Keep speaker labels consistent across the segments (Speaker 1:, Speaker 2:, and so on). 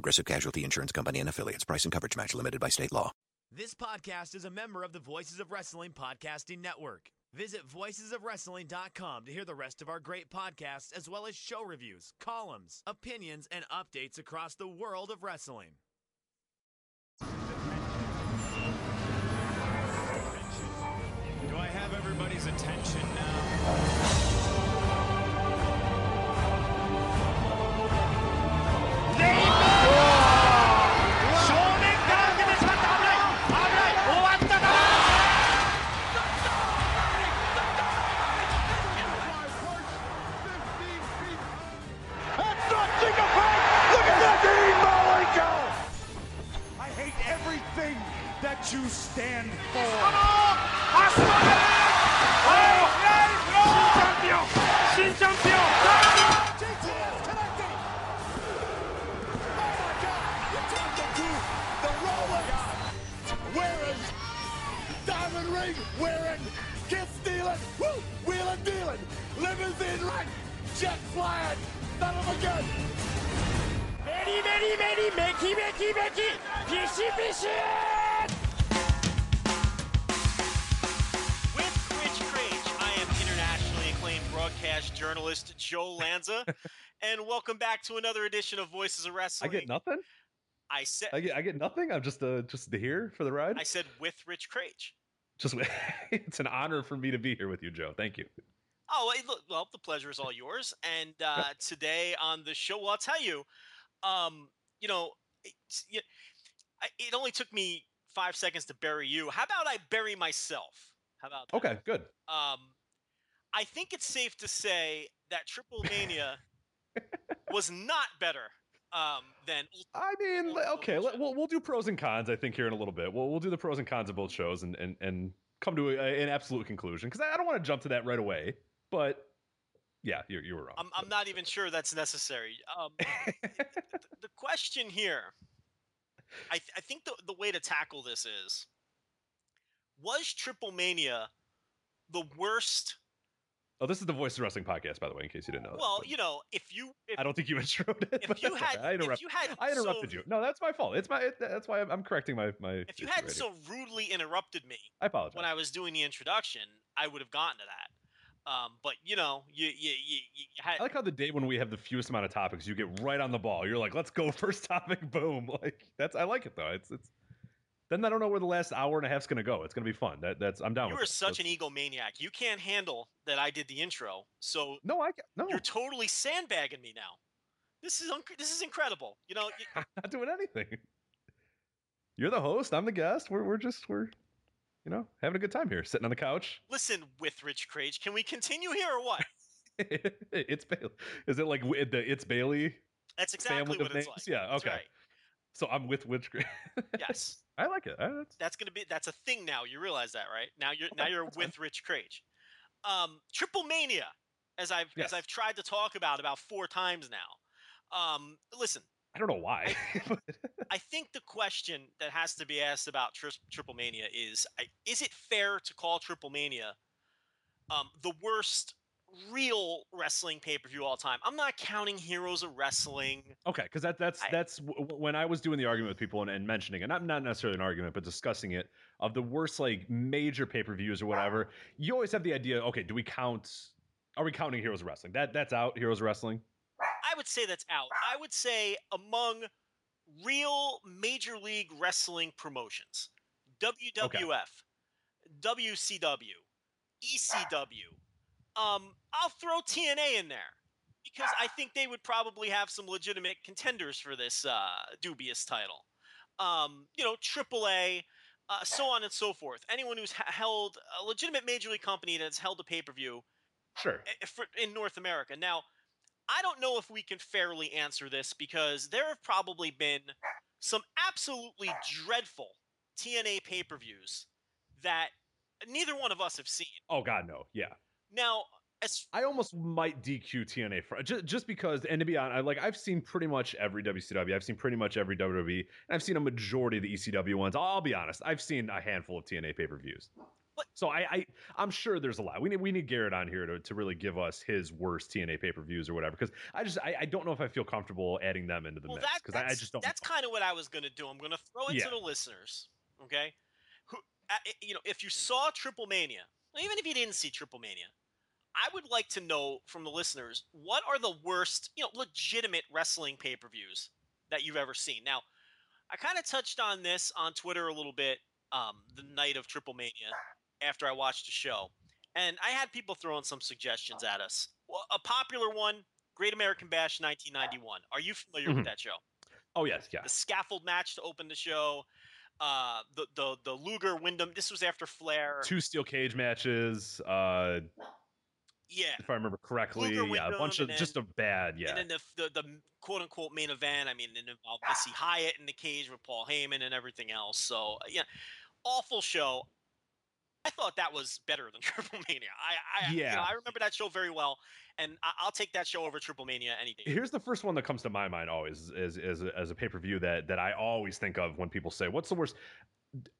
Speaker 1: Progressive Casualty Insurance Company and affiliates. Price and coverage match limited by state law.
Speaker 2: This podcast is a member of the Voices of Wrestling Podcasting Network. Visit voicesofwrestling.com to hear the rest of our great podcasts, as well as show reviews, columns, opinions, and updates across the world of wrestling.
Speaker 3: Do I have everybody's attention now?
Speaker 4: Back to another edition of Voices of Wrestling.
Speaker 5: I get nothing.
Speaker 4: I said,
Speaker 5: I get I get nothing. I'm just uh just here for the ride.
Speaker 4: I said with Rich Craig.
Speaker 5: Just it's an honor for me to be here with you, Joe. Thank you.
Speaker 4: Oh, well, the pleasure is all yours. And uh, today on the show, well, I'll tell you, um, you know, it's, y- I- it only took me five seconds to bury you. How about I bury myself? How about that?
Speaker 5: Okay, good.
Speaker 4: Um, I think it's safe to say that Triple Mania was not better um, than.
Speaker 5: I mean, okay, let, we'll we'll do pros and cons. I think here in a little bit. We'll we'll do the pros and cons of both shows and and and come to a, an absolute conclusion because I don't want to jump to that right away. But yeah, you you were wrong.
Speaker 4: I'm, I'm not even sure that's necessary. Um, the question here, I, th- I think the, the way to tackle this is was Triple Mania the worst?
Speaker 5: Oh, this is the Voice of Wrestling podcast, by the way, in case you didn't know.
Speaker 4: Well,
Speaker 5: but
Speaker 4: you know, if you. If,
Speaker 5: I don't think you introed it.
Speaker 4: if you had-.
Speaker 5: I
Speaker 4: if
Speaker 5: interrupted.
Speaker 4: you had
Speaker 5: I interrupted
Speaker 4: so-
Speaker 5: you. No, that's my fault. It's my. It, that's why I'm, I'm correcting my my.
Speaker 4: if you had
Speaker 5: right
Speaker 4: so rudely interrupted me.
Speaker 5: I apologize.
Speaker 4: when I was doing the introduction, I would have gotten to that. Um, but you know, you you you, you had.
Speaker 5: I like how the day when we have the fewest amount of topics, you get right on the ball. You're like, let's go first topic, boom. Like that's I like it though. It's it's then I don't know where the last hour and a half's gonna go. It's gonna be fun. That that's I'm down with.
Speaker 4: You
Speaker 5: are
Speaker 4: such
Speaker 5: That's-
Speaker 4: an egomaniac. You can't handle that I did the intro, so
Speaker 5: No, I no
Speaker 4: you're totally sandbagging me now. This is this is incredible. You know, y-
Speaker 5: I'm not doing anything. You're the host, I'm the guest. We're we're just we're you know, having a good time here, sitting on the couch.
Speaker 4: listen with Rich Craig. Can we continue here or what?
Speaker 5: it's Bailey. Is it like the it's Bailey
Speaker 4: That's exactly what it's
Speaker 5: names?
Speaker 4: like.
Speaker 5: Yeah, okay.
Speaker 4: right.
Speaker 5: So I'm with which
Speaker 4: Yes,
Speaker 5: I like it. I, that's,
Speaker 4: that's gonna be that's a thing now. You realize that, right? Now you're now you're
Speaker 5: that's fine.
Speaker 4: with Rich Craig. Um, Triple Mania, as I've
Speaker 5: Yes.
Speaker 4: as I've tried to talk about about four times now. Um, listen,
Speaker 5: I don't know why.
Speaker 4: I think the question that has to be asked about tri- Triple Mania is: I- Is it fair to call Triple Mania um, the worst real wrestling pay per view all time? I'm not counting Heroes of Wrestling.
Speaker 5: Okay, because that that's
Speaker 4: I-
Speaker 5: that's w- when I was doing the argument with people and, and mentioning it, not not necessarily an argument, but discussing it of the worst like major pay per views or whatever. You always have the idea. Okay, do we count? Are we counting Heroes of Wrestling? That that's out. Heroes of Wrestling.
Speaker 4: I would say that's out. I would say among real Major League Wrestling promotions, WWF, WCW, ECW. Um, I'll throw TNA in there because I think they would probably have some legitimate contenders for this uh, dubious title. Um, you know, AAA, uh, so on and so forth. Anyone who's ha- held a legitimate major league company that's held a pay per view
Speaker 5: Sure.
Speaker 4: for, in North America. Now, I don't know if we can fairly answer this because there have probably been some absolutely dreadful TNA pay per views that neither one of us have seen.
Speaker 5: Oh God, no. Yeah.
Speaker 4: Now, as
Speaker 5: I almost might DQ TNA for just, just because, and to be honest, I, like I've seen pretty much every WCW, I've seen pretty much every WWE, and I've seen a majority of the ECW ones. I'll, be honest, I've seen a handful of TNA pay per views. So I, I, I'm sure there's a lot. We need, we need Garrett on here to, to really give us his worst TNA pay per views or whatever. Because I just, I, I don't know if I feel comfortable adding them into the
Speaker 4: well,
Speaker 5: mix because I, I
Speaker 4: that's,
Speaker 5: just don't.
Speaker 4: that's kind of what I was going to do. I'm going to throw it
Speaker 5: Yeah.
Speaker 4: to the listeners, okay? Who, uh, you know, if you saw Triple Mania, even if you didn't see Triple Mania, I would like to know from the listeners what are the worst, you know, legitimate wrestling pay per views that you've ever seen. Now, I kind of touched on this on Twitter a little bit um, the night of Triple Mania after I watched the show, and I had people throwing some suggestions at us. A popular one, Great American Bash 1991. Are you familiar with
Speaker 5: Mhm.
Speaker 4: that show?
Speaker 5: oh yes, yeah.
Speaker 4: the scaffold match to open the show. Uh, the the the Luger Windham. This was after Flair.
Speaker 5: Two steel cage matches. Uh,
Speaker 4: yeah,
Speaker 5: if I remember correctly,
Speaker 4: Luger,
Speaker 5: yeah, a bunch of
Speaker 4: and
Speaker 5: just a bad, yeah.
Speaker 4: and then the, the the quote unquote main event. I mean, it involved Missy Hyatt in the cage with Paul Heyman and everything else. So uh, yeah, awful show. I thought that was better than Triple Mania. I, I you know,
Speaker 5: Yeah.
Speaker 4: I remember that show very well, and I, I'll take that show over Triple Mania any day.
Speaker 5: Here's the first one that comes to my mind always is as a, as a pay per view that that I always think of when people say what's the worst.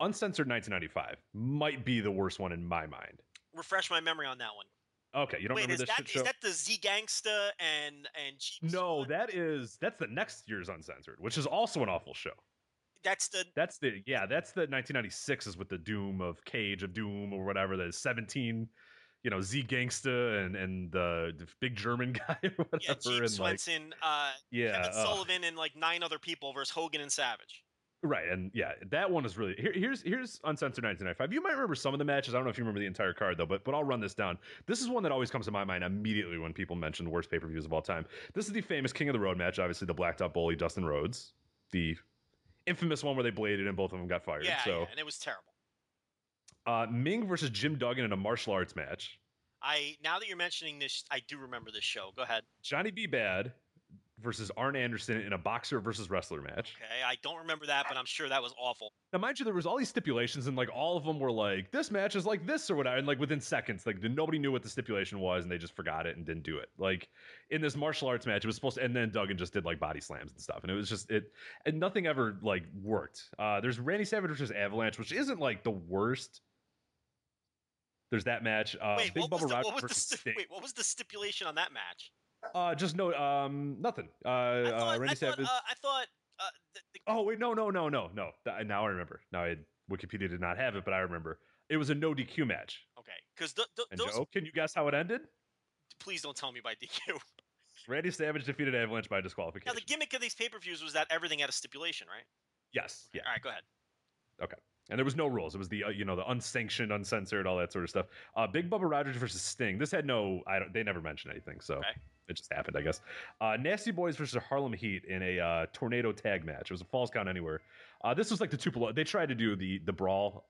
Speaker 5: Uncensored 1995 might be the worst one in my mind.
Speaker 4: Refresh my memory on that one.
Speaker 5: Okay, you don't
Speaker 4: Wait,
Speaker 5: remember
Speaker 4: is
Speaker 5: this
Speaker 4: that
Speaker 5: shit
Speaker 4: is
Speaker 5: show?
Speaker 4: that the Z Gangsta and and Cheap
Speaker 5: no,
Speaker 4: Squad?
Speaker 5: that is that's the next year's Uncensored, which is also an awful show.
Speaker 4: that's the
Speaker 5: That's the yeah, that's the 1996 is with the Doom of Cage of Doom or whatever. The 17, you know, Z Gangsta and and the, the big German guy or whatever.
Speaker 4: yeah Gene
Speaker 5: and like
Speaker 4: Swenson, uh,
Speaker 5: yeah,
Speaker 4: Kevin
Speaker 5: uh,
Speaker 4: Sullivan, and like nine other people versus Hogan and Savage.
Speaker 5: Right, and yeah, that one is really here, here's here's uncensored 1995. You might remember some of the matches. I don't know if you remember the entire card though, but but I'll run this down. This is one that always comes to my mind immediately when people mention the worst pay per views of all time. This is the famous King of the Road match, obviously the Blacktop Bully Dustin Rhodes, the infamous one where they bladed and both of them got fired.
Speaker 4: Yeah,
Speaker 5: so
Speaker 4: yeah, and it was terrible.
Speaker 5: uh, Meng versus Jim Duggan in a martial arts match.
Speaker 4: I now that you're mentioning this, I do remember this show. Go ahead.
Speaker 5: Johnny B. Bad versus Arn Anderson in a boxer versus wrestler match.
Speaker 4: Okay, I don't remember that, but I'm sure that was awful.
Speaker 5: Now, mind you, there was all these stipulations, and like all of them were like, "This match is like this" or whatever, and like within seconds, like nobody knew what the stipulation was, and they just forgot it and didn't do it. Like in this martial arts match, it was supposed to, and then Duggan just did like body slams and stuff, and it was just it, and nothing ever like worked. Uh, there's Randy Savage versus Avalanche, which isn't like the worst. There's that match. Uh,
Speaker 4: wait,
Speaker 5: Big Bubba
Speaker 4: the,
Speaker 5: Rogers
Speaker 4: what was the
Speaker 5: Sting.
Speaker 4: wait, what was the stipulation on that match?
Speaker 5: Uh, just no, um, nothing. Uh,
Speaker 4: I thought,
Speaker 5: uh,
Speaker 4: I
Speaker 5: Randy
Speaker 4: thought,
Speaker 5: Savage.
Speaker 4: uh, I thought uh, the, the,
Speaker 5: Oh wait, no, no, no, no, no. Th- Now I remember. Now I, Wikipedia did not have it, but I remember. It was a no DQ match.
Speaker 4: okay, because th- th- those.
Speaker 5: Joe, can you guess how it ended?
Speaker 4: Please don't tell me by DQ.
Speaker 5: Randy Savage defeated Avalanche by disqualification.
Speaker 4: Now the gimmick of these pay per views was that everything had a stipulation, right?
Speaker 5: yes, yeah,
Speaker 4: All right, go ahead. Okay.
Speaker 5: And there was no rules. It was the uh, you know the unsanctioned, uncensored, all that sort of stuff. Uh, Big Bubba Rogers versus Sting. This had no. I don't. They never mentioned anything, so
Speaker 4: Okay.
Speaker 5: It just happened, I guess. Uh, Nasty Boys versus Harlem Heat in a uh, tornado tag match. It was a falls count anywhere. Uh, this was like the Tupelo. They tried to do the the brawl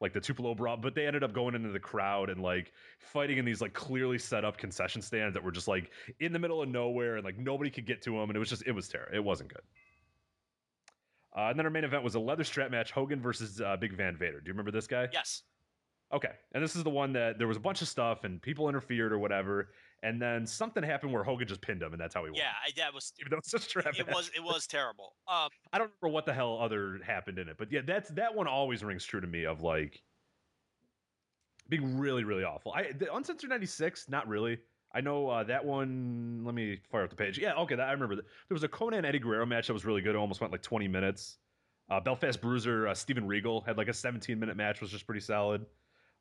Speaker 5: like the Tupelo brawl, but they ended up going into the crowd and like fighting in these like clearly set up concession stands that were just like in the middle of nowhere and like nobody could get to them, and it was just it was terrible. It wasn't good. Uh, and then our main event was a leather strap match: Hogan versus uh, Big Van Vader. Do you remember this guy?
Speaker 4: Yes.
Speaker 5: Okay, and this is the one that there was a bunch of stuff and people interfered or whatever, and then something happened where Hogan just pinned him, and that's how he won.
Speaker 4: Yeah, I, that was.
Speaker 5: even though it's a strap
Speaker 4: It was. It was terrible. Um,
Speaker 5: I don't remember what the hell other happened in it, but yeah, that's that one always rings true to me of like being really, really awful. I the uncensored ninety six, not really. I know uh, that one. Let me fire up the page. Yeah, okay, that, I remember. That. There was a Konnan Eddie Guerrero match that was really good. It almost went like twenty minutes. Uh, Belfast Bruiser, uh, Steven Regal had like a seventeen minute match, was just pretty solid.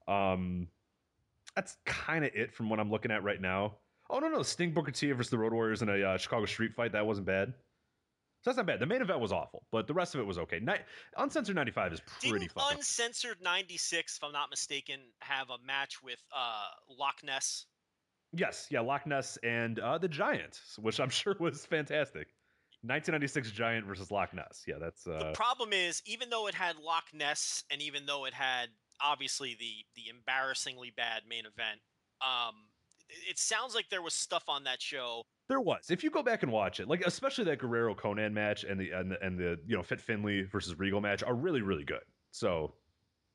Speaker 5: Um, that's kind of it from what I'm looking at right now. Oh no, no, Sting Booker T versus the Road Warriors in a uh, Chicago Street fight. That wasn't bad. So that's not bad. The main event was awful, but the rest of it was okay. Ni- Uncensored 95 is pretty
Speaker 4: didn't
Speaker 5: fucking.
Speaker 4: uncensored '96, if I'm not mistaken, have a match with uh, Loch Ness?
Speaker 5: yes, yeah, Loch Ness and uh, the Giant, which I'm sure was fantastic. 1996 Giant versus Loch Ness. Yeah, that's
Speaker 4: The
Speaker 5: uh,
Speaker 4: problem is, even though it had Loch Ness, and even though it had obviously the the embarrassingly bad main event, um, it- sounds like there was stuff on that show.
Speaker 5: there was. If you go back and watch it, like especially that Guerrero Konnan match and the and the, and the you know Fit Finlay versus Regal match are really really good. So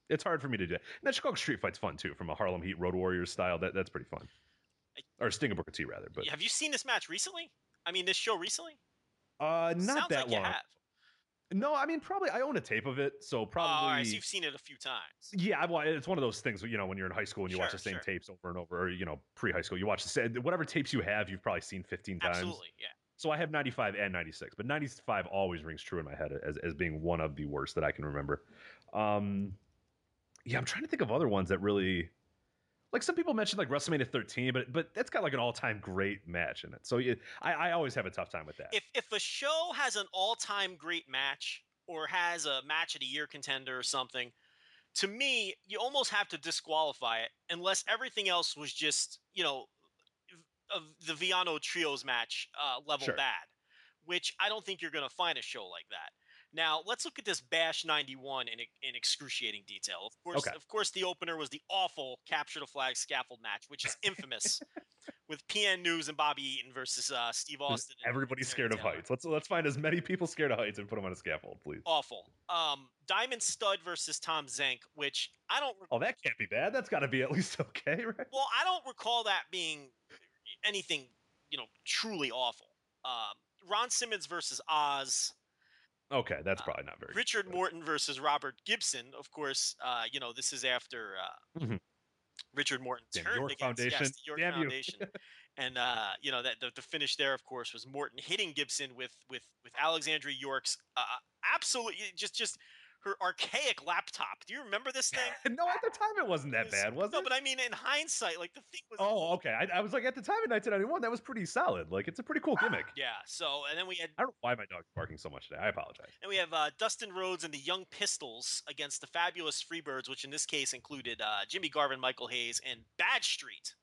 Speaker 5: it's hard for me to do. And that Chicago Street Fight's fun too, from a Harlem Heat Road Warriors style. That that's pretty fun. Or Sting and Booker T rather, but
Speaker 4: Have you seen this match recently? I mean, this show recently?
Speaker 5: uh, not
Speaker 4: Sounds
Speaker 5: that
Speaker 4: like
Speaker 5: long. No, I mean probably I own a tape of it, so
Speaker 4: Oh,
Speaker 5: probably.
Speaker 4: all right, so you've seen it a few times.
Speaker 5: Yeah, well, it's one of those things. You know, when you're in high school and you watch the same
Speaker 4: sure.
Speaker 5: tapes over and over, or you know, pre-high school, you watch the same whatever tapes you have, you've probably seen 15 times.
Speaker 4: Absolutely, yeah.
Speaker 5: So I have 95 and 96, but 95 always rings true in my head as, as being one of the worst that I can remember. Um, yeah, I'm trying to think of other ones that really, like some people mentioned like WrestleMania 13, but but that's got like an all-time great match in it. So yeah, I, I always have a tough time with that.
Speaker 4: If if a show has an all-time great match or has a match of the year contender or something, to me, you almost have to disqualify it unless everything else was just, you know, of the Villano trios match uh, level
Speaker 5: Sure.
Speaker 4: bad, which I don't think you're going to find a show like that. Now let's look at this Bash '91 in, in excruciating detail. Of course,
Speaker 5: Okay.
Speaker 4: of course, the opener was the awful capture the flag scaffold match, which is infamous, with PN News and Bobby Eaton versus uh, Steve Austin.
Speaker 5: Everybody's scared of heights. Let's let's find as many people scared of heights and put them on a scaffold, please.
Speaker 4: Awful. Um, Diamond Stud versus Tom Zenk, which I don't.
Speaker 5: Oh, that can't be bad. That's got to be at least okay, right?
Speaker 4: Well, I don't recall that being anything, you know, truly awful. Um, Ron Simmons versus Oz.
Speaker 5: Okay, that's probably not very.
Speaker 4: Uh, Richard
Speaker 5: good.
Speaker 4: Morton versus Robert Gibson. Of course, uh, you know this is after uh,
Speaker 5: Mhm.
Speaker 4: Richard Morton
Speaker 5: Damn
Speaker 4: turned
Speaker 5: York
Speaker 4: against
Speaker 5: Foundation.
Speaker 4: Yes, the York
Speaker 5: Damn you.
Speaker 4: Foundation, and uh, you know that the, the finish there, of course, was Morton hitting Gibson with with with Alexandria York's uh, absolutely just just her archaic laptop. Do you remember this thing?
Speaker 5: no, at the time it wasn't that
Speaker 4: It
Speaker 5: bad, was
Speaker 4: no,
Speaker 5: it?
Speaker 4: No, but I mean, in hindsight, like the thing was.
Speaker 5: Oh, okay. I, I was like, at the time in 1991, that was pretty solid. Like, it's a pretty cool gimmick.
Speaker 4: Yeah. So, and then we had
Speaker 5: I don't know why my dog's barking so much today. I apologize.
Speaker 4: And we have uh, Dustin Rhodes and the Young Pistols against the Fabulous Freebirds, which in this case included uh, Jimmy Garvin, Michael Hayes, and Bad Street.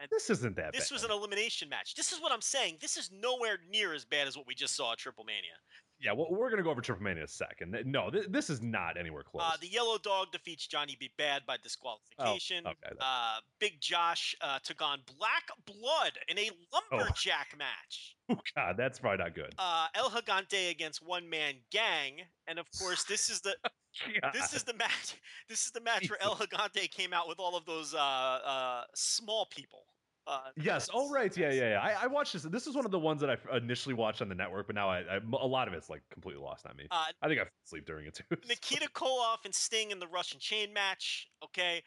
Speaker 4: And
Speaker 5: This isn't that
Speaker 4: this
Speaker 5: bad.
Speaker 4: was an elimination match. This is what I'm saying. This is nowhere near as bad as what we just saw at Triple Mania.
Speaker 5: Yeah, well, we're going to go over Triple Mania in a second. No, th- this is not anywhere close.
Speaker 4: Uh, the Yellow Dog defeats Johnny B. Bad by disqualification.
Speaker 5: Oh, okay.
Speaker 4: Uh, Big Josh uh, took on Black Blood in a lumberjack match.
Speaker 5: oh, God, that's probably not good.
Speaker 4: Uh, El Gigante against One Man Gang, and of course, this is the this is the match. This is the match where El Gigante came out with all of those uh, uh, small people. Uh,
Speaker 5: Yes. Oh, right. Yeah, yeah, yeah. I, I watched this. This is one of the ones that I initially watched on the network, but now I, I a lot of it's like completely lost on me.
Speaker 4: Uh,
Speaker 5: I think I fell asleep during it too. so-
Speaker 4: Nikita Koloff and Sting in the Russian Chain match. Okay,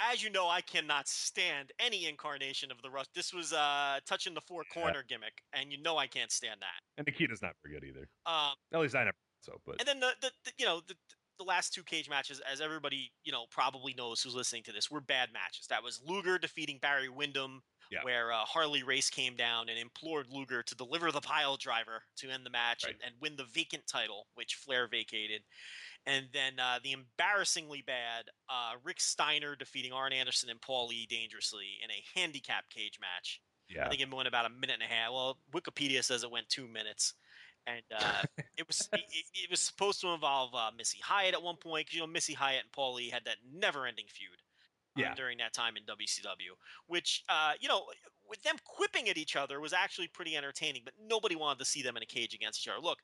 Speaker 4: as you know, I cannot stand any incarnation of the Rush. This was uh, touching the four corner gimmick, and you know I can't stand that.
Speaker 5: And Nikita's not very good either.
Speaker 4: Um,
Speaker 5: At least I never so. But
Speaker 4: and then the, the, the you know the the last two cage matches, as everybody you know probably knows who's listening to this, were bad matches. That was Luger defeating Barry Windham,
Speaker 5: Yeah.
Speaker 4: where uh, Harley Race came down and implored Luger to deliver the pile driver to end the match and,
Speaker 5: Right.
Speaker 4: and win the vacant title, which Flair vacated. And then uh, the embarrassingly bad uh, Rick Steiner defeating Arn Anderson and Paul Lee dangerously in a handicap cage match.
Speaker 5: yeah,
Speaker 4: I think it went about a minute and a half. Well, Wikipedia says it went two minutes, and uh, it was it, it- was supposed to involve uh, Missy Hyatt at one point because you know Missy Hyatt and Paul Lee had that never-ending feud. Um,
Speaker 5: Yeah.
Speaker 4: during that time in WCW, which uh, you know, with them quipping at each other was actually pretty entertaining, but nobody wanted to see them in a cage against each other. Look,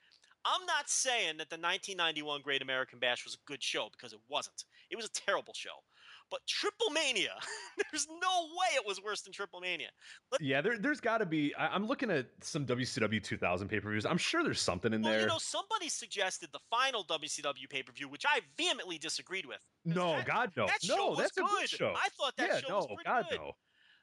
Speaker 4: I'm not saying that the 1991 Great American Bash was a good show because it wasn't. It was a terrible show. But Triple Mania, there's no way it was worse than Triple Mania.
Speaker 5: yeah. There, there's got to be. I, I'm looking at some WCW 2000 pay per views. I'm sure there's something in
Speaker 4: Well,
Speaker 5: there.
Speaker 4: you know, somebody suggested the final WCW pay per view, which I vehemently disagreed with.
Speaker 5: no,
Speaker 4: that-
Speaker 5: God, no,
Speaker 4: that show
Speaker 5: no.
Speaker 4: was
Speaker 5: That's a
Speaker 4: good.
Speaker 5: good show.
Speaker 4: I thought that
Speaker 5: yeah,
Speaker 4: show
Speaker 5: no,
Speaker 4: was pretty
Speaker 5: God,
Speaker 4: good.
Speaker 5: no.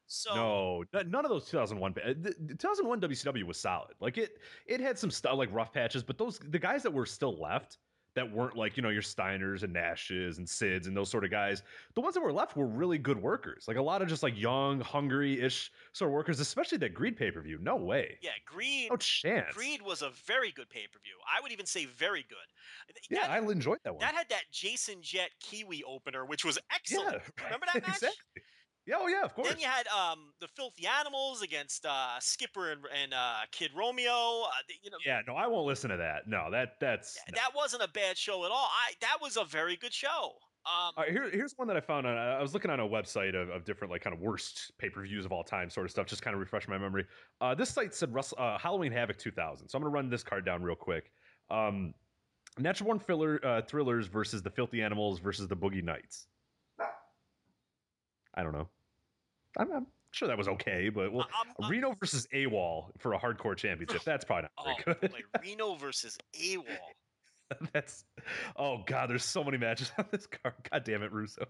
Speaker 4: So
Speaker 5: no, none of those 2001. pa- uh, The, the 2001 WCW was solid. Like it, it had some stuff like rough patches, but those the guys that were still left that weren't like you know your Steiners and Nashes and Sids and those sort of guys. The ones that were left were really good workers. Like a lot of just like young, hungry-ish sort of workers, especially that Greed pay per view. No way.
Speaker 4: yeah, Greed.
Speaker 5: No chance.
Speaker 4: Greed was a very good pay per view. I would even say very good.
Speaker 5: Yeah,
Speaker 4: that,
Speaker 5: I enjoyed that one.
Speaker 4: that had that Jason Jett Kiwi opener, which was excellent.
Speaker 5: yeah,
Speaker 4: Remember that match?
Speaker 5: exactly. Yeah, oh yeah, of course.
Speaker 4: Then you had um, the Filthy Animals against uh, Skipper and, and uh, Kid Romeo. Uh, you know,
Speaker 5: yeah, no, I won't listen to that. No, that that's no.
Speaker 4: that wasn't a bad show at all. I that was a very good show. Um,
Speaker 5: All right, here, here's one that I found on. I was looking on a website of, of different like kind of worst pay per views of all time, sort of stuff, just kind of refresh my memory. Uh, this site said Russell, uh, Halloween Havoc 2000, so I'm gonna run this card down real quick. Um, Natural Born filler, uh, Thrillers versus the Filthy Animals versus the Boogie Knights. I don't know. I'm, I'm sure that was okay, but well,
Speaker 4: I'm- I'm-
Speaker 5: Reno versus AWOL for a hardcore championship. That's probably not
Speaker 4: Oh,
Speaker 5: very good.
Speaker 4: boy, Reno versus AWOL.
Speaker 5: That's oh god, there's so many matches on this card. God damn it, Russo.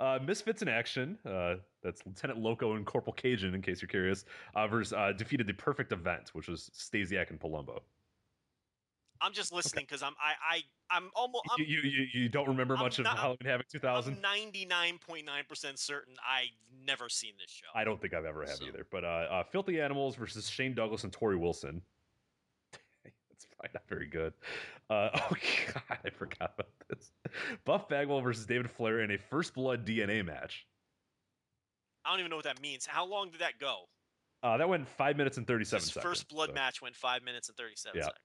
Speaker 5: Uh, Misfits in action. Uh, that's Lieutenant Loco and Corporal Cajun, in case you're curious. Uh, versus uh, defeated the perfect event, which was Stasiak and Palumbo.
Speaker 4: I'm just listening because I'm I I I'm almost I'm,
Speaker 5: You, you, you, don't remember
Speaker 4: I'm
Speaker 5: much of
Speaker 4: not-
Speaker 5: Halloween Havoc 2000?
Speaker 4: I'm 99.9 percent certain I've never seen this show.
Speaker 5: I don't think I've ever have
Speaker 4: So-
Speaker 5: either. But uh, uh, Filthy Animals versus Shane Douglas and Torrie Wilson. That's probably not very good. Uh, oh god, I forgot about this. Buff Bagwell versus David Flair in a First Blood DNA match.
Speaker 4: I don't even know what that means. How long did that go?
Speaker 5: Uh, that went five minutes and thirty-seven seconds.
Speaker 4: first blood
Speaker 5: so.
Speaker 4: match went five minutes and 37
Speaker 5: Yeah.
Speaker 4: seconds.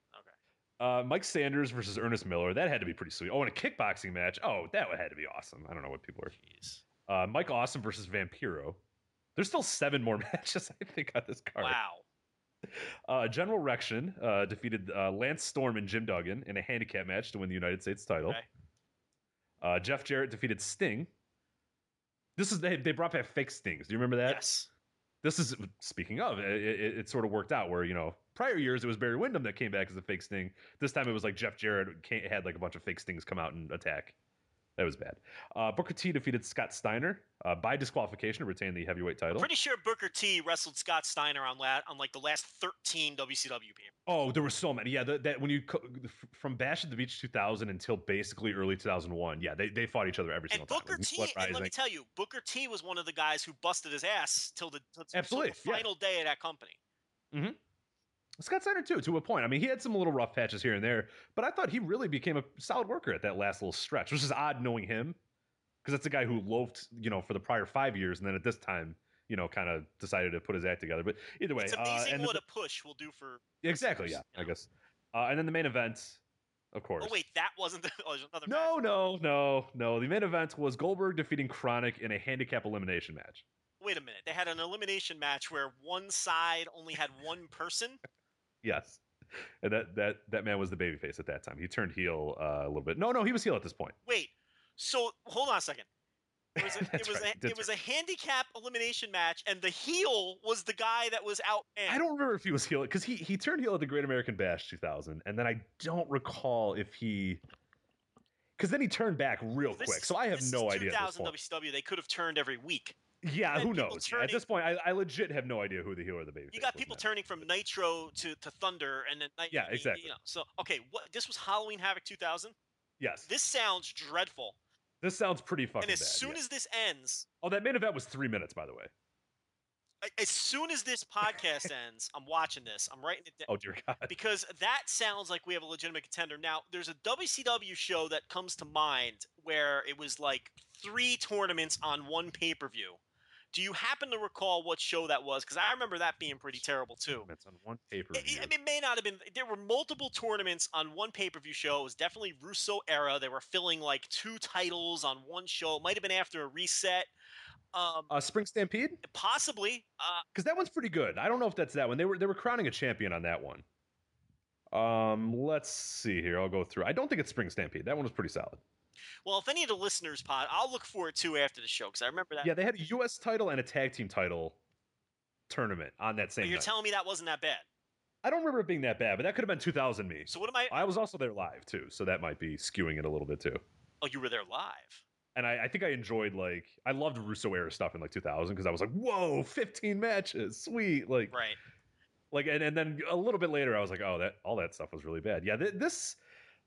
Speaker 5: Uh, Mike Sanders versus Ernest Miller. That had to be pretty sweet. Oh, and a kickboxing match. Oh, that had to be awesome. I don't know what people are.
Speaker 4: Jeez.
Speaker 5: Uh, Mike Awesome versus Vampiro. There's still seven more matches, I think, on this card.
Speaker 4: Wow.
Speaker 5: Uh, General Rection uh, defeated uh, Lance Storm and Jim Duggan in a handicap match to win the United States title.
Speaker 4: Okay.
Speaker 5: Uh, Jeff Jarrett defeated Sting. This is they, they brought back fake Stings. Do you remember that?
Speaker 4: Yes.
Speaker 5: This is speaking of it, it, it sort of worked out where you know prior years it was Barry Windham that came back as a fake Sting. This time it was like Jeff Jarrett came, had like a bunch of fake Stings come out and attack. That was bad. Uh, Booker T defeated Scott Steiner uh, by disqualification to retain the heavyweight title.
Speaker 4: Pretty sure Booker T wrestled Scott Steiner on la- on like the last 13 WCW.
Speaker 5: Oh, there were so many. Yeah, that, that when you co- from Bash at the Beach 2000 until basically early 2001, yeah, they, they fought each other every
Speaker 4: And
Speaker 5: single
Speaker 4: Booker
Speaker 5: time.
Speaker 4: T, and let me tell you, Booker T was one of the guys who busted his ass till the, till the
Speaker 5: Absolutely, yeah.
Speaker 4: final day of that company.
Speaker 5: Scott Steiner too, to a point. I mean, he had some little rough patches here and there, but I thought he really became a solid worker at that last little stretch, which is odd knowing him because that's a guy who loafed, you know, for the prior five years, and then at this time, you know, kind of decided to put his act together. But either way,
Speaker 4: It's
Speaker 5: uh,
Speaker 4: amazing
Speaker 5: and
Speaker 4: what
Speaker 5: the-
Speaker 4: a push will do for.
Speaker 5: exactly, yeah, I
Speaker 4: you know?
Speaker 5: guess. Uh, and then the main event, of course.
Speaker 4: Oh wait, that wasn't the, oh, another.
Speaker 5: No,
Speaker 4: match.
Speaker 5: no, no, no. The main event was Goldberg defeating KroniK in a handicap elimination match.
Speaker 4: Wait a minute. They had an elimination match where one side only had one person.
Speaker 5: Yes. And that that that man was the babyface at that time. He turned heel uh, a little bit. No, no, he was heel at this point.
Speaker 4: Wait. So hold on a second. It was a, it was
Speaker 5: right,
Speaker 4: a, it was a handicap elimination match, and the heel was the guy that was out.
Speaker 5: I don't remember if he was heel because he he turned heel at the Great American Bash 2000, and then I don't recall if he because then he turned back real
Speaker 4: This
Speaker 5: quick.
Speaker 4: is-
Speaker 5: So I have no idea. At this
Speaker 4: 2000. WCW, they could have turned every week.
Speaker 5: Yeah, who knows? Yeah, at this point, I, I legit have no idea who the heel or the baby.
Speaker 4: You got people turning from Nitro to, to Thunder, and then Ni-
Speaker 5: Yeah, exactly.
Speaker 4: You know, so okay, what this was Halloween Havoc 2000.
Speaker 5: Yes,
Speaker 4: This sounds dreadful.
Speaker 5: this sounds pretty fucking
Speaker 4: and as
Speaker 5: bad.
Speaker 4: soon
Speaker 5: yeah.
Speaker 4: as this ends,
Speaker 5: oh, that main event was three minutes, by the way.
Speaker 4: as soon as this podcast ends, I'm watching this. I'm writing it down.
Speaker 5: Oh dear God.
Speaker 4: because that sounds like we have a legitimate contender. Now, there's a WCW show that comes to mind where it was like three tournaments on one pay per view. Do you happen to recall what show that was? Because I remember that being pretty terrible too.
Speaker 5: It's on one paper.
Speaker 4: It, it- it may not have been. There were multiple tournaments on one pay per view show. It was definitely Russo era. They were filling like two titles on one show. It might have been after a reset. Um,
Speaker 5: uh, Spring Stampede.
Speaker 4: possibly. Uh,
Speaker 5: because that one's pretty good. I don't know if that's that one. They were they were crowning a champion on that one. Um, let's see here. I'll go through. I don't think it's Spring Stampede. That one was pretty solid.
Speaker 4: Well, if any of the listeners pod, I'll look for it too after the show because I remember that.
Speaker 5: Yeah, they had a U.S. title and a tag team title tournament on that
Speaker 4: But
Speaker 5: same
Speaker 4: you're
Speaker 5: night.
Speaker 4: telling me that wasn't that bad.
Speaker 5: I don't remember it being that bad, but that could have been 2000 me.
Speaker 4: So what am I?
Speaker 5: I was also there live too, so that might be skewing it a little bit too.
Speaker 4: Oh, you were there live.
Speaker 5: And I, I think I enjoyed like I loved Russo era stuff in like 2000 because I was like, whoa, 15 matches, sweet, like
Speaker 4: Right.
Speaker 5: like and, and then a little bit later i was like oh that all that stuff was really bad yeah th- this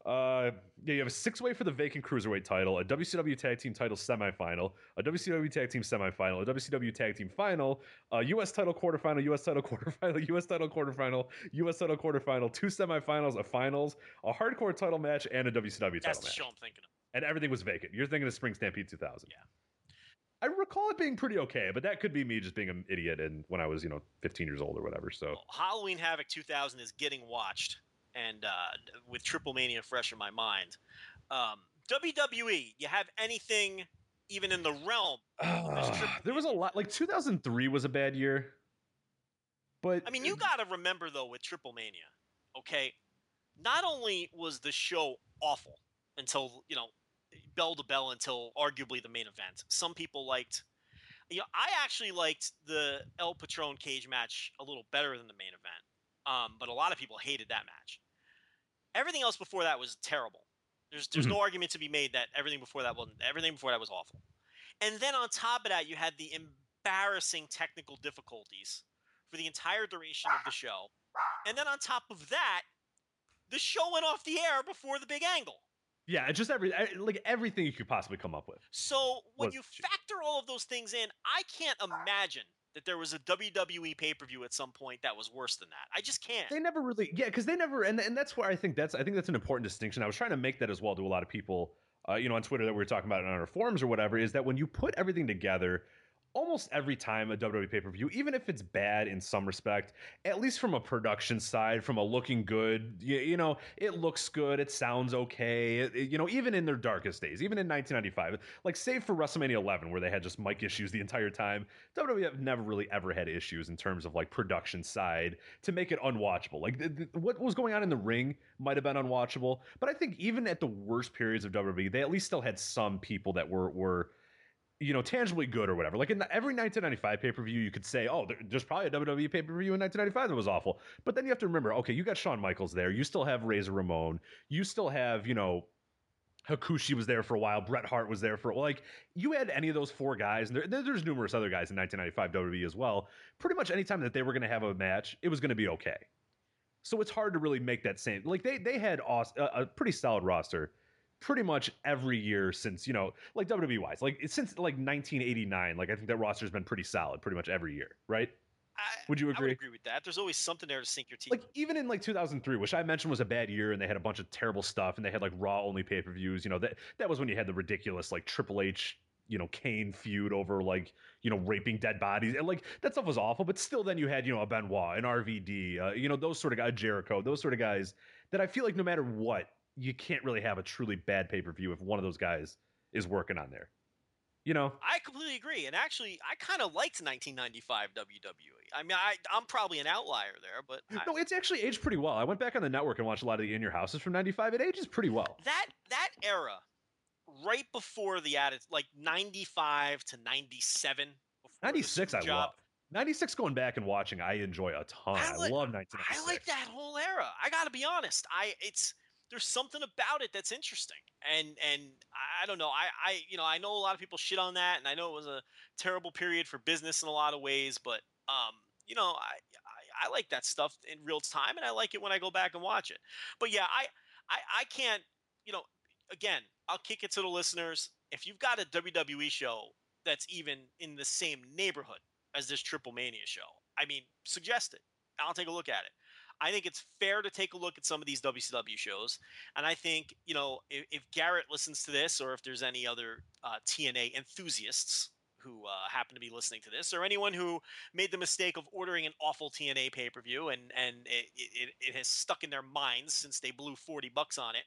Speaker 5: uh yeah you have a six way for the vacant cruiserweight title a wcw tag team title semifinal a wcw tag team semifinal a wcw tag team final a us title quarterfinal us title quarterfinal us title quarterfinal us title quarterfinal two semifinals a finals a hardcore title match and a wcw title
Speaker 4: That's the
Speaker 5: match
Speaker 4: show I'm thinking of.
Speaker 5: and everything was vacant you're thinking of spring stampede 2000
Speaker 4: Yeah.
Speaker 5: I recall it being pretty okay, but that could be me just being an idiot and when I was, you know, 15 years old or whatever. So
Speaker 4: Well, Halloween Havoc 2000 is getting watched, and uh, with Triple Mania fresh in my mind. Um, WWE, you have anything even in the realm? Triple
Speaker 5: there was a lot. Like 2003 was a bad year, but
Speaker 4: I mean, you got to remember though with Triple Mania, okay, not only was the show awful until you know bell to bell until arguably the main event. Some people liked. You know, I actually liked the El Patron cage match a little better than the main event, um, but a lot of people hated that match. Everything else before that was terrible. There's there's
Speaker 5: Mhm.
Speaker 4: no argument to be made that everything before that wasn't everything before that was awful. And then on top of that, you had the embarrassing technical difficulties for the entire duration of the show. And then on top of that, the show went off the air before the big angle.
Speaker 5: Yeah, just every like everything you could possibly come up with.
Speaker 4: So when you factor all of those things in, I can't imagine that there was a WWE pay per view at some point that was worse than that. I just can't.
Speaker 5: They never really, yeah, because they never, and and that's where I think that's I think that's an important distinction. I was trying to make that as well to a lot of people, uh, you know, on Twitter that we were talking about on our forums or whatever. Is that when you put everything together, almost every time a WWE pay per view, even if it's bad in some respect, at least from a production side, from a looking good, you, you know, it looks good, it sounds okay, it- it- you know, even in their darkest days, even in 1995, like save for WrestleMania 11 where they had just mic issues the entire time, WWF never really ever had issues in terms of like production side to make it unwatchable. Like th- th- what was going on in the ring might have been unwatchable, but I think even at the worst periods of WWE, they at least still had some people that were were you know tangibly good or whatever. Like in the, every 1995 pay per view, you could say, oh, there, there's probably a WWE pay per view in 1995 that was awful. But then you have to remember, okay, you got Shawn Michaels there, you still have Razor Ramon, you still have you know. Hakushi was there for a while. Bret Hart was there for like you had any of those four guys, and there, there- there's numerous other guys in 1995 WWE as well. Pretty much anytime that they were going to have a match, it was going to be okay. So it's hard to really make that same like they they had a pretty solid roster pretty much every year since you know like WWE wise like since like 1989 like I think that roster's been pretty solid pretty much every year right
Speaker 4: I,
Speaker 5: would you agree?
Speaker 4: I would
Speaker 5: agree
Speaker 4: with that. There's always something there to sink your teeth.
Speaker 5: like even in like 2003 which i mentioned was a bad year and they had a bunch of terrible stuff and they had like raw only pay-per-views you know that that was when you had the ridiculous like triple h you know kane feud over like you know raping dead bodies and like that stuff was awful but still then you had you know a benoit an rvd uh, you know those sort of guys jericho those sort of guys that i feel like no matter what you can't really have a truly bad pay-per-view if one of those guys is working on there you know
Speaker 4: I completely agree. And actually, I kind of liked 1995 WWE. I mean, I, I'm probably an outlier there, but I,
Speaker 5: no it's actually aged pretty well i went back on the network and watched a lot of the in your houses from 95 it ages pretty well
Speaker 4: that that era, right before the added, like 95 to 97.
Speaker 5: 96 I
Speaker 4: job,
Speaker 5: love. 96 going back and watching, I enjoy a ton.
Speaker 4: I
Speaker 5: I, love 1996.
Speaker 4: I like that whole era. I got to be honest. I it's there's something about it that's interesting, and and I- don't know. I I you know I know a lot of people shit on that, and I know it was a terrible period for business in a lot of ways, but um you know I I, I like that stuff in real time, and I like it when I go back and watch it. But yeah, I I I can't you know again I'll kick it to the listeners. If you've got a WWE show that's even in the same neighborhood as this Triple Mania show, I mean, suggest it. I'll take a look at it. I think it's fair to take a look at some of these WCW shows, and I think you know if, if Garrett listens to this, or if there's any other uh, TNA enthusiasts who uh, happen to be listening to this, or anyone who made the mistake of ordering an awful TNA pay per view and and it, it, it has stuck in their minds since they blew forty bucks on it,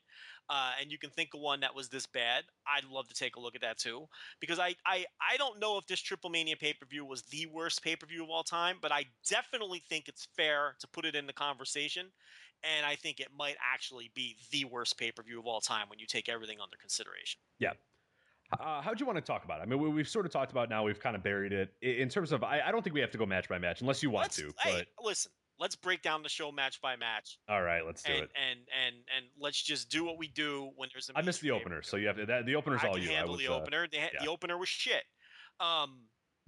Speaker 4: uh, and you can think of one that was this bad, I'd love to take a look at that too. Because I I, I don't know if this Triple Mania pay per view was the worst pay per view of all time, but I definitely think it's fair to put it in the conversation. And I think it might actually be the worst pay per view of all time when you take everything under consideration.
Speaker 5: Yeah. Uh, how'd you want to talk about it? I mean, we, we've sort of talked about it now. We've kind of buried it in terms of. I, I don't think we have to go match by match unless you want
Speaker 4: Let's,
Speaker 5: to.
Speaker 4: hey,
Speaker 5: But
Speaker 4: listen, let's break down the show match by match,
Speaker 5: all right, let's do
Speaker 4: and,
Speaker 5: it.
Speaker 4: and and and let's just do what we do when there's a.
Speaker 5: I missed the opener, so you have to. That, the opener's
Speaker 4: I
Speaker 5: all
Speaker 4: can
Speaker 5: you. I
Speaker 4: handle
Speaker 5: was,
Speaker 4: the
Speaker 5: uh,
Speaker 4: opener. The,
Speaker 5: yeah.
Speaker 4: the opener was shit. Um,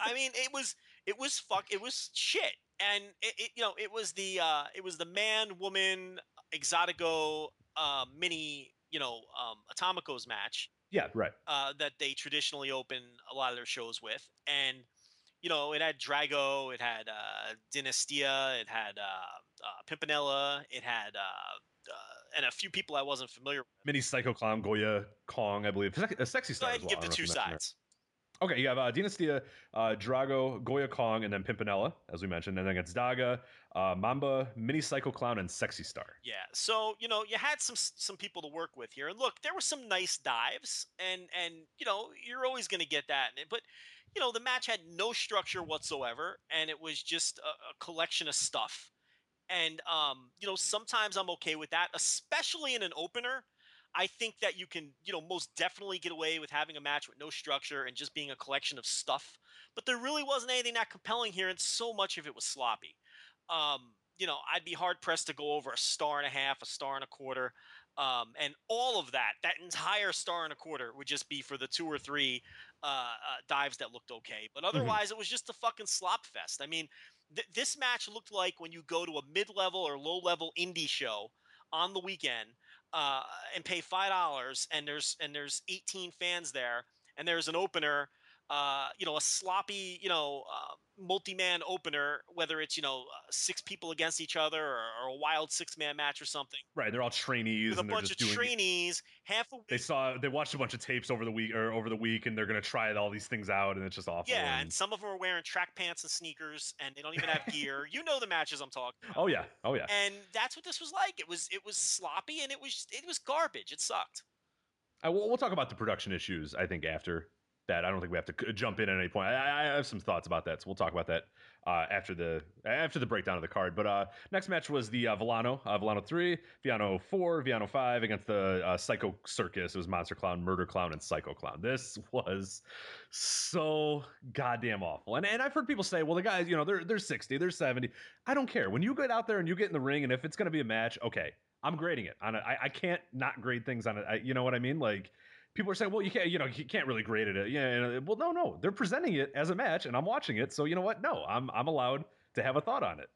Speaker 4: I mean, it was it was fuck. It was shit, and it, it you know it was the uh, it was the man woman exotico uh, mini you know um, atomicos match
Speaker 5: yeah, right.
Speaker 4: uh, that they traditionally open a lot of their shows with, and you know it had Drago, it had uh, Dinastia, it had uh, uh, Pimpinela, it had uh, uh, and a few people I wasn't familiar with.
Speaker 5: Mini Psycho Clown, Goya, Kong, I believe. A sexy
Speaker 4: So
Speaker 5: star
Speaker 4: I can
Speaker 5: well.
Speaker 4: give the two
Speaker 5: if you mentioned
Speaker 4: sides.
Speaker 5: Okay, you have uh, uh, Drago, Goya Kong, and then Pimpinela, as we mentioned. And then it's Daga, uh, Mamba, Mini Psycho Clown, and Sexy Star.
Speaker 4: Yeah, so you know you had some some people to work with here, and look, there were some nice dives, and and you know you're always going to get that, but you know the match had no structure whatsoever, and it was just a, a collection of stuff, And um, you know, sometimes I'm okay with that, especially in an opener. I think that you can, you know, most definitely get away with having a match with no structure and just being a collection of stuff. But there really wasn't anything that compelling here, and so much of it was sloppy. Um, you know, I'd be hard pressed to go over a star and a half, a star and a quarter. Um, and all of that, that entire star and a quarter would just be for the two or three uh, uh, dives that looked okay. But
Speaker 5: Mm-hmm.
Speaker 4: otherwise, it was just a fucking slop fest. I mean, th- this match looked like when you go to a mid level or low level indie show on the weekend uh, and pay five dollars, and there's and there's 18 fans there, and there's an opener. Uh, you know, a sloppy, you know, uh, multi-man opener, whether it's you know uh, six people against each other or, or a wild six-man match or something,
Speaker 5: Right, they're all trainees
Speaker 4: with a bunch of trainees, half a
Speaker 5: They saw they watched a bunch of tapes over the week or over the week, and they're gonna try all these things out, and it's just awful.
Speaker 4: Yeah,
Speaker 5: and-
Speaker 4: and some of them are wearing track pants and sneakers, and they don't even have gear. You know the matches I'm talking about.
Speaker 5: oh yeah, oh yeah.
Speaker 4: And that's what this was like. It was it was sloppy and it was it was garbage. It sucked.
Speaker 5: I, we'll, we'll talk about the production issues. I think after that, I don't think we have to jump in at any point. I, I have some thoughts about that, so we'll talk about that uh, after the after the breakdown of the card. But uh, next match was the uh, Villano, uh, Villano three, Villano four, Villano five against the uh, Psycho Circus. It was Monster Clown, Murder Clown, and Psycho Clown. This was so goddamn awful. And and I've heard people say, well, the guys, you know, they're they're sixty, they're seventy. I don't care. When you get out there and you get in the ring, and if it's going to be a match, okay, I'm grading it. On I, I can't not grade things on it. I, you know what I mean? Like people are saying, well, you can't, you know, you can't really grade it. Yeah, uh, well, no, no, they're presenting it as a match, and I'm watching it. So you know what? No, I'm I'm allowed to have a thought on it.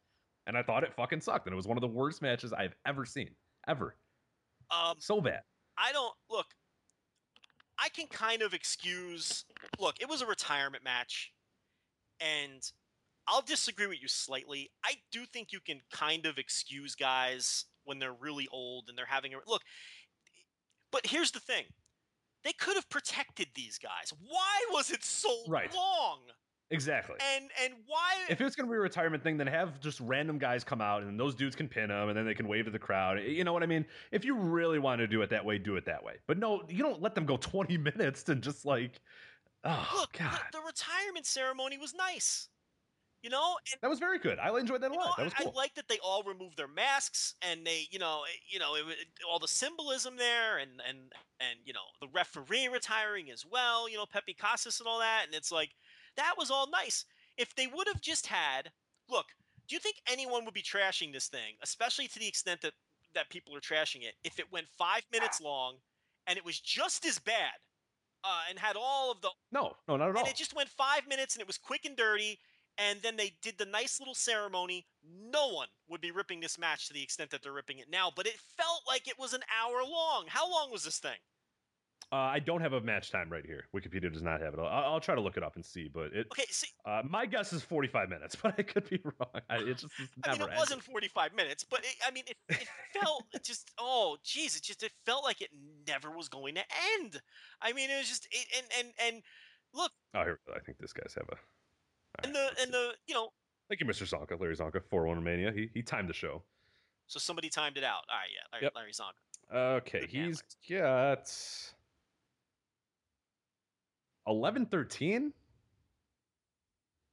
Speaker 5: And I thought it fucking sucked, and it was one of the worst matches I've ever seen, ever.
Speaker 4: Um,
Speaker 5: So bad.
Speaker 4: I don't look. I can kind of excuse. Look, it was a retirement match, and I'll disagree with you slightly. I do think you can kind of excuse guys when they're really old and they're having a look. But here's the thing: they could have protected these guys. Why was it so
Speaker 5: Right.
Speaker 4: long?
Speaker 5: Exactly.
Speaker 4: And and why?
Speaker 5: if it's going to be a retirement thing, then have just random guys come out and those dudes can pin them and then they can wave to the crowd. You know what I mean? If you really want to do it that way, do it that way. But no, you don't let them go 20 minutes to just like, oh,
Speaker 4: look, the,
Speaker 5: God.
Speaker 4: the retirement ceremony was nice. You know, and
Speaker 5: That was very good. I enjoyed that a
Speaker 4: You know,
Speaker 5: lot. That was
Speaker 4: I,
Speaker 5: cool.
Speaker 4: I like that they all removed their masks and they, you know, you know, it, it- all the symbolism there, and and and you know, the referee retiring as well. You know, Pepe Casas and all that, and it's like that was all nice. If they would have just had, look, do you think anyone would be trashing this thing, especially to the extent that that people are trashing it, if it went five minutes long and it was just as bad, uh, and had all of the
Speaker 5: no, no, not at all.
Speaker 4: and it just went five minutes and it was quick and dirty and then they did the nice little ceremony no one would be ripping this match to the extent that they're ripping it now but it felt like it was an hour long how long was this thing
Speaker 5: Uh, I don't have a match time right here. Wikipedia does not have it. I'll, I'll try to look it up and see. But it,
Speaker 4: okay see
Speaker 5: uh, my guess is 45 minutes, but I could be wrong. I, it just
Speaker 4: i mean it
Speaker 5: ended.
Speaker 4: wasn't 45 minutes but it, i mean it, it felt it just oh geez it just it felt like it never was going to end i mean it was just it, and and and look
Speaker 5: Oh, here, I think this guy's have a.
Speaker 4: and the and the you know
Speaker 5: Thank you, Mr. Csonka, Larry Csonka, 401 Mania. He, he timed the show.
Speaker 4: so somebody timed it out all right yeah larry,
Speaker 5: Yep.
Speaker 4: larry zonk
Speaker 5: Okay,
Speaker 4: Good
Speaker 5: he's got 11 13.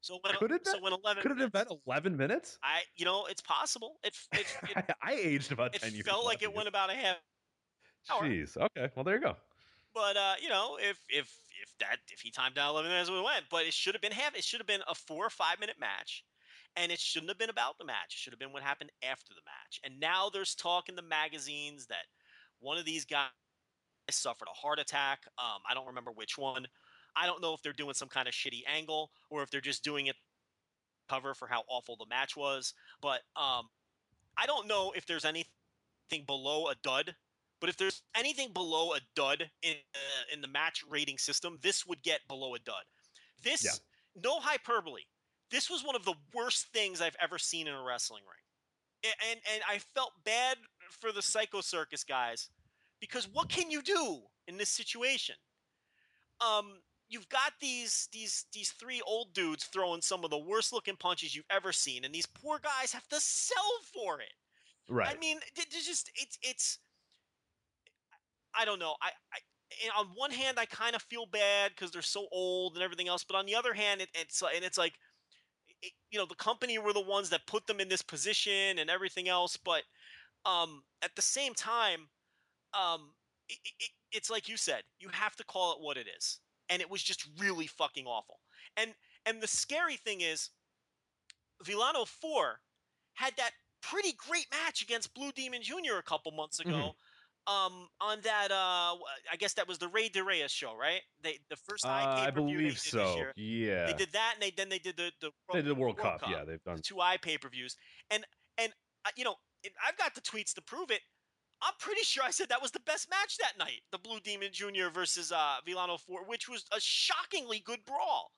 Speaker 4: so when
Speaker 5: Could it
Speaker 4: so
Speaker 5: been-
Speaker 4: when 11
Speaker 5: Could it have been 11 minutes?
Speaker 4: I, you know, it's possible. It, it, it,
Speaker 5: I aged about 10 years.
Speaker 4: It felt like it went about a half. hour.
Speaker 5: Jeez. Okay. Well, there you go.
Speaker 4: But uh, you know, if if if that if he timed out eleven minutes, we went. But it should have been half. It should have been a four or five minute match, and it shouldn't have been about the match. It should have been what happened after the match. And now there's talk in the magazines that one of these guys suffered a heart attack. Um, I don't remember which one. I don't know if they're doing some kind of shitty angle or if they're just doing it cover for how awful the match was. But um, I don't know if there's anything below a dud. But if there's anything below a dud in uh, in the match rating system, this would get below a dud. This,
Speaker 5: Yeah.
Speaker 4: no hyperbole. This was one of the worst things I've ever seen in a wrestling ring, A- and and I felt bad for the Psycho Circus guys because what can you do in this situation? Um, you've got these these these three old dudes throwing some of the worst looking punches you've ever seen, and these poor guys have to sell for it.
Speaker 5: Right.
Speaker 4: I mean, there's just it's it's. I don't know. I, I on one hand, I kind of feel bad because they're so old and everything else, but on the other hand, it, it's and it's like it, you know the company were the ones that put them in this position and everything else, but um, at the same time, um, it, it, it's like you said, you have to call it what it is, and it was just really fucking awful. And and the scary thing is, Villano Four had that pretty great match against Blue Demon Jr. a couple months ago.
Speaker 5: Mhm.
Speaker 4: Um, on that, uh, I guess that was the Rey de Reyes show, right? They the first
Speaker 5: Uh, I believe so.
Speaker 4: year.
Speaker 5: Yeah.
Speaker 4: They did that, and they then they did the the,
Speaker 5: They did the World, Cup. Yeah, they've done.
Speaker 4: the two eye pay per views, and and uh, you know I've got the tweets to prove it. I'm pretty sure I said that was the best match that night, the Blue Demon Jr. versus uh, Villano Four, which was a shockingly good brawl,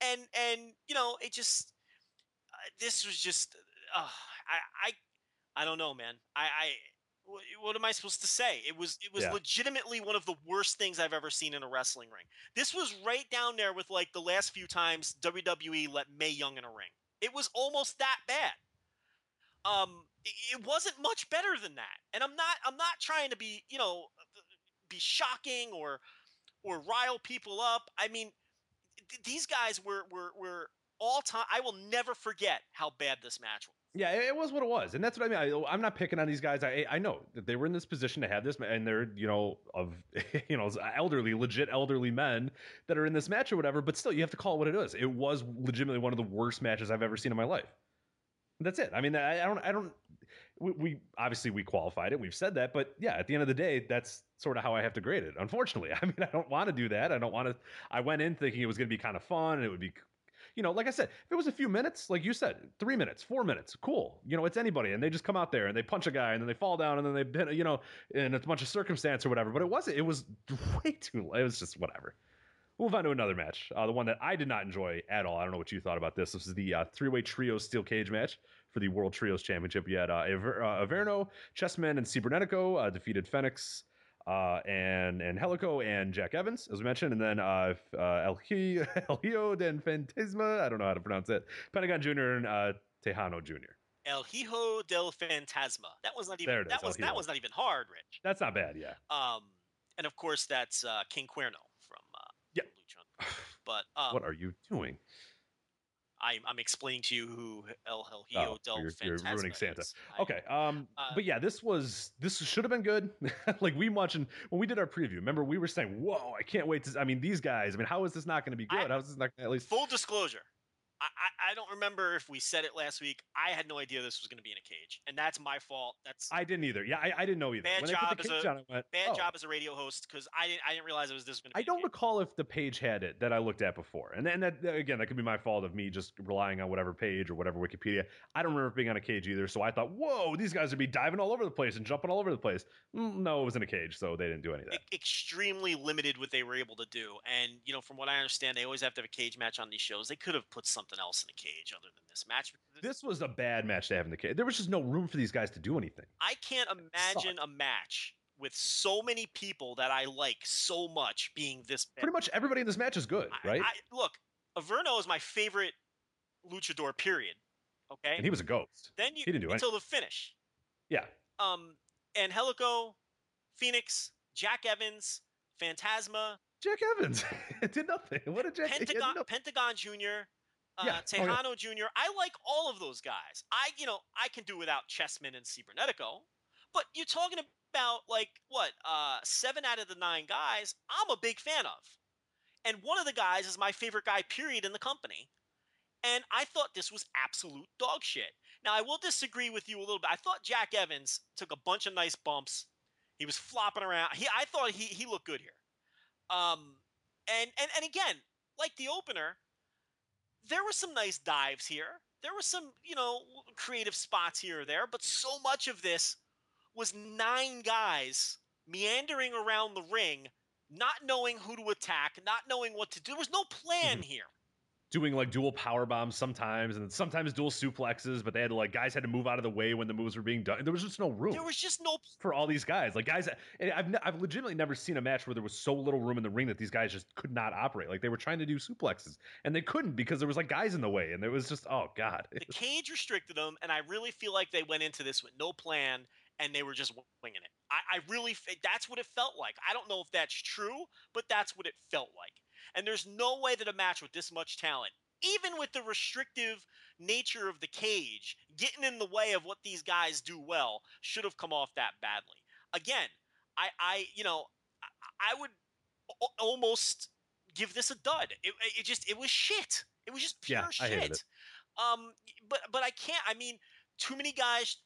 Speaker 4: and and you know it just uh, this was just uh, I I I don't know, man. I I what am I supposed to say? It was it was
Speaker 5: Yeah.
Speaker 4: legitimately one of the worst things I've ever seen in a wrestling ring. This was right down there with like the last few times WWE let Mae Young in a ring. It was almost that bad. Um, it, wasn't much better than that. And I'm not I'm not trying to be you know be shocking or or rile people up. I mean, th- these guys were were were all time. I will never forget how bad this match was.
Speaker 5: Yeah, it was what it was, and that's what I mean. I, I'm not picking on these guys. I I know that they were in this position to have this, and they're you know of you know elderly, legit elderly men that are in this match or whatever. But still, you have to call it what it is. It was legitimately one of the worst matches I've ever seen in my life. That's it. I mean, I, I don't, I don't. We, we obviously we qualified it. We've said that, but yeah, at the end of the day, that's sort of how I have to grade it. Unfortunately, I mean, I don't want to do that. I don't want to. I went in thinking it was going to be kind of fun and it would be you know, like I said, if it was a few minutes, like you said, three minutes, four minutes, cool. You know, it's anybody, and they just come out there and they punch a guy, and then they fall down, and then they, hit, you know, and it's a bunch of circumstance or whatever. But it wasn't. It was way too. It was just whatever. We'll move on to another match, uh, the one that I did not enjoy at all. I don't know what you thought about this. This is the uh, three-way trio steel cage match for the World Trios Championship. You had uh, Aver- uh, Averno, Chessman, and Cibernetico uh, defeated Phoenix uh, and and Helico and Jack Evans, as we mentioned, and then uh, uh, El, Hi- El Hijo del Fantasma. I don't know how to pronounce it. Pentagon Jr. and uh, Texano Jr.
Speaker 4: El Hijo del Fantasma. That was not even
Speaker 5: There it is,
Speaker 4: that
Speaker 5: El
Speaker 4: was that was not even hard, Rich.
Speaker 5: That's not bad, yeah.
Speaker 4: Um, and of course that's uh, King Cuerno from uh, from But um,
Speaker 5: what are you doing?
Speaker 4: I'm, I'm explaining to you who El, Helio
Speaker 5: Oh,
Speaker 4: del
Speaker 5: you're- you're ruining Santa.
Speaker 4: is.
Speaker 5: Okay, um,
Speaker 4: Uh,
Speaker 5: but yeah, this was this should have been good. like we watching when we did our preview. Remember, we were saying, "Whoa, I can't wait to." I mean, these guys. I mean, how is this not going to be
Speaker 4: I-
Speaker 5: good? how is this not gonna, at least?
Speaker 4: Full disclosure, I, I, don't remember if we said it last week. I had no idea this was going to be in a cage, and that's my fault. That's
Speaker 5: I didn't either. Yeah, I, I didn't know either.
Speaker 4: Bad
Speaker 5: when
Speaker 4: job as a-
Speaker 5: on, went,
Speaker 4: bad
Speaker 5: "Oh."
Speaker 4: job as a radio host because I didn't I didn't realize it was this going to be.
Speaker 5: I don't recall if the page had it that I looked at before, and then that again, that could be my fault of me just relying on whatever page or whatever Wikipedia. I don't remember being on a cage either, so I thought, "Whoa, these guys would be diving all over the place and jumping all over the place." Mm, No, it was in a cage, so they didn't do any of that.
Speaker 4: e- extremely limited what they were able to do. And you know, from what I understand, they always have to have a cage match on these shows. They could have put something else in a cage other than this match.
Speaker 5: This was a bad match to have in the cage. There was just no room for these guys to do anything.
Speaker 4: I can't imagine a match with so many people that I like so much being this bad.
Speaker 5: Pretty much everybody in this match is good,
Speaker 4: I-
Speaker 5: right?
Speaker 4: I, look, Averno is my favorite luchador. Period. Okay.
Speaker 5: and he was a ghost.
Speaker 4: then you
Speaker 5: he didn't do it
Speaker 4: until the finish.
Speaker 5: Yeah,
Speaker 4: Um, and Helico, Phoenix, Jack Evans, Fantasma,
Speaker 5: Jack Evans did nothing. What did Jack?
Speaker 4: Pentagon, Pentagon Jr., uh,
Speaker 5: Yeah. Oh, yeah.
Speaker 4: Jr. I like all of those guys. I, you know, I can do without Chessman and Cibernetico, but you're talking about like what, uh, seven out of the nine guys. I'm a big fan of, and one of the guys is my favorite guy. Period in the company, and I thought this was absolute dog shit. Now I will disagree with you a little bit. I thought Jack Evans took a bunch of nice bumps. He was flopping around. He, I thought he he looked good here. Um, and and and again, like the opener, there were some nice dives here. There were some, you know, creative spots here or there, but so much of this was nine guys meandering around the ring, not knowing who to attack, not knowing what to do. There was no plan
Speaker 5: Mhm.
Speaker 4: here.
Speaker 5: Doing like dual power bombs sometimes, and sometimes dual suplexes. But they had to like guys had to move out of the way when the moves were being done. There was just no room.
Speaker 4: There was just no
Speaker 5: for all these guys. Like guys, and I've ne- I've legitimately never seen a match where there was so little room in the ring that these guys just could not operate. Like they were trying to do suplexes and they couldn't because there was like guys in the way, and it was just oh god.
Speaker 4: the cage restricted them, and I really feel like they went into this with no plan and they were just winging it. I, I really, f- that's what it felt like. I don't know if that's true, but that's what it felt like. And there's no way that a match with this much talent, even with the restrictive nature of the cage, getting in the way of what these guys do well, should have come off that badly. Again, I, I you know, I, I would almost give this a dud. It, it just, it was shit. It was just pure
Speaker 5: Yeah, I hated
Speaker 4: shit.
Speaker 5: it.
Speaker 4: Um, but but I can't. I mean, too many guys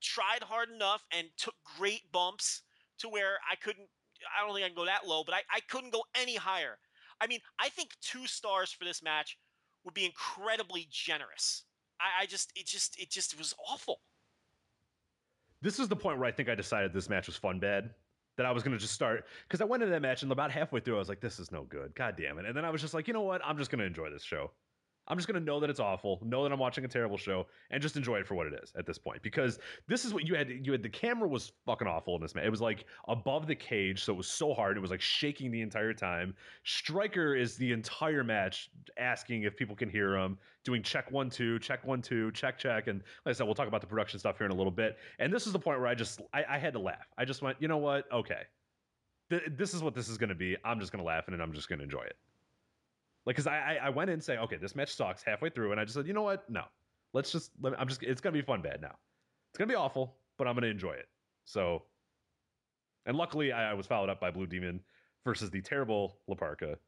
Speaker 4: tried hard enough and took great bumps to where I couldn't. I don't think I can go that low, but I, I couldn't go any higher. I mean, I think two stars for this match would be incredibly generous. I, I just, it just, it just was awful.
Speaker 5: this is the point where I think I decided this match was fun bad. That I was gonna just start because I went into that match and about halfway through I was like, "This is no good, god damn it!" And then I was just like, "You know what? I'm just gonna enjoy this show. I'm just gonna know that it's awful, know that I'm watching a terrible show, and just enjoy it for what it is at this point." Because this is what you had. You had the camera was fucking awful in this match. It was like above the cage, so it was so hard. It was like shaking the entire time. Striker is the entire match asking if people can hear him, doing check one two, check one two, check check, and like I said, we'll talk about the production stuff here in a little bit. And this is the point where I just I, I had to laugh. I just went, you know what? Okay, Th- this is what this is going to be. I'm just going to laugh and I'm just going to enjoy it. Like, cause I, I I went in saying, okay, this match sucks halfway through, and I just said, you know what? No, let's just let me, I'm just it's going to be fun bad now. It's going to be awful, but I'm going to enjoy it. So, and luckily I, I was followed up by Blue Demon versus the terrible La Parka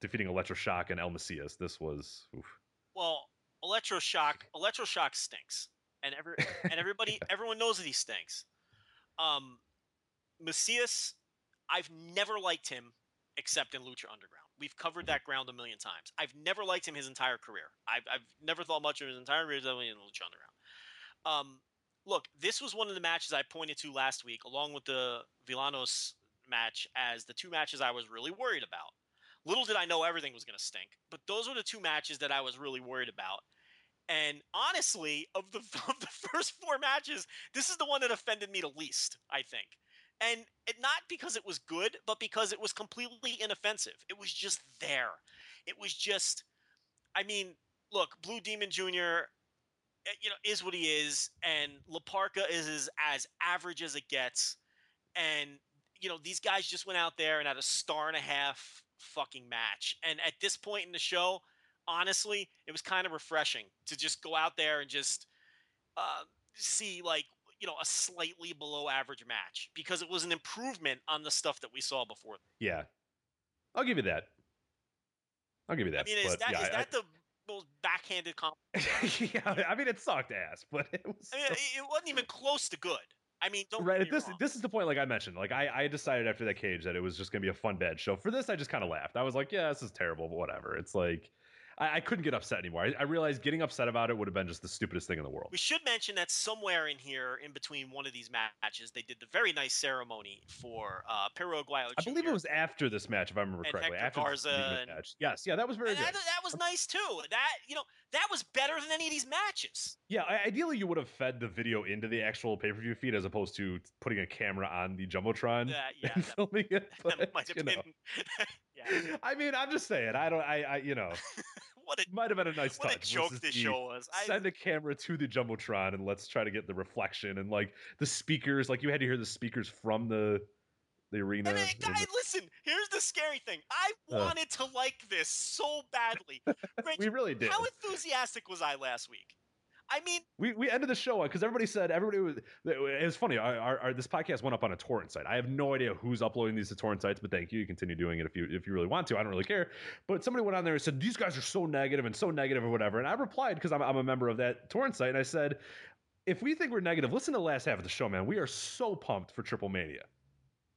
Speaker 5: defeating Electroshock and El Mesías. This was oof.
Speaker 4: Well, electroshock, electroshock stinks, and every and everybody, everyone knows that he stinks. Um, Mesías, I've never liked him except in Lucha Underground. We've covered that ground a million times. I've never liked him his entire career. I've, I've never thought much of his entire career other in Lucha Underground. Um, look, this was one of the matches I pointed to last week, along with the Villanos match, as the two matches I was really worried about. Little did I know everything was going to stink, but those were the two matches that I was really worried about. And honestly, of the of the first four matches, this is the one that offended me the least. I think, and it, not because it was good, but because it was completely inoffensive. It was just there. It was just, I mean, look, Blue Demon Jr. eh, You know, is what he is, and La Parka is as, as average as it gets. And you know, these guys just went out there and had a star and a half fucking match. And at this point in the show, honestly, it was kind of refreshing to just go out there and just uh, see like you know a slightly below average match because it was an improvement on the stuff that we saw before.
Speaker 5: yeah. I'll give you that. I'll give you that.
Speaker 4: I mean, is
Speaker 5: but
Speaker 4: that is
Speaker 5: yeah, I-
Speaker 4: that the most backhanded compliment?
Speaker 5: yeah, I mean, it sucked ass, but it was.
Speaker 4: I mean, it, it wasn't even close to good. I mean, don't
Speaker 5: right this
Speaker 4: wrong.
Speaker 5: this is the point like i mentioned like i i decided after that cage that it was just gonna be a fun bad show for this i just kind of laughed i was like yeah this is terrible but whatever it's like i, I couldn't get upset anymore I, I realized getting upset about it would have been just the stupidest thing in the world
Speaker 4: We should mention that somewhere in here, in between one of these matches, they did the very nice ceremony for uh, Perro Aguayo
Speaker 5: i believe it was after this match if i remember correctly
Speaker 4: Hector
Speaker 5: after the
Speaker 4: Garza and-
Speaker 5: match yes yeah that was very good
Speaker 4: that, that was nice too. That you know, that was better than any of these matches.
Speaker 5: yeah I, ideally you would have fed the video into the actual pay-per-view feed as opposed to putting a camera on the jumbotron
Speaker 4: That yeah,
Speaker 5: and
Speaker 4: that,
Speaker 5: filming it
Speaker 4: that might have been. Yeah,
Speaker 5: i mean i'm just saying i don't i, I you know
Speaker 4: what a
Speaker 5: might have been a nice
Speaker 4: what a
Speaker 5: touch
Speaker 4: joke
Speaker 5: versus
Speaker 4: this show was. I,
Speaker 5: send a camera to the jumbotron and let's try to get the reflection and like the speakers like you had to hear the speakers from the the arena
Speaker 4: and then, guy,
Speaker 5: the-
Speaker 4: listen. Here's the scary thing. I
Speaker 5: Uh.
Speaker 4: wanted to like this so badly. Rich,
Speaker 5: we really did
Speaker 4: how enthusiastic was I last week? I mean,
Speaker 5: we, we ended the show because everybody said everybody was it was funny our, our, our- this podcast went up on a torrent site i have no idea who's uploading these to torrent sites but thank you you continue doing it if you if you really want to i don't really care but somebody went on there and said these guys are so negative and so negative or whatever and i replied because I'm, I'm a member of that torrent site and i said if we think we're negative listen to the last half of the show man we are so pumped for triple mania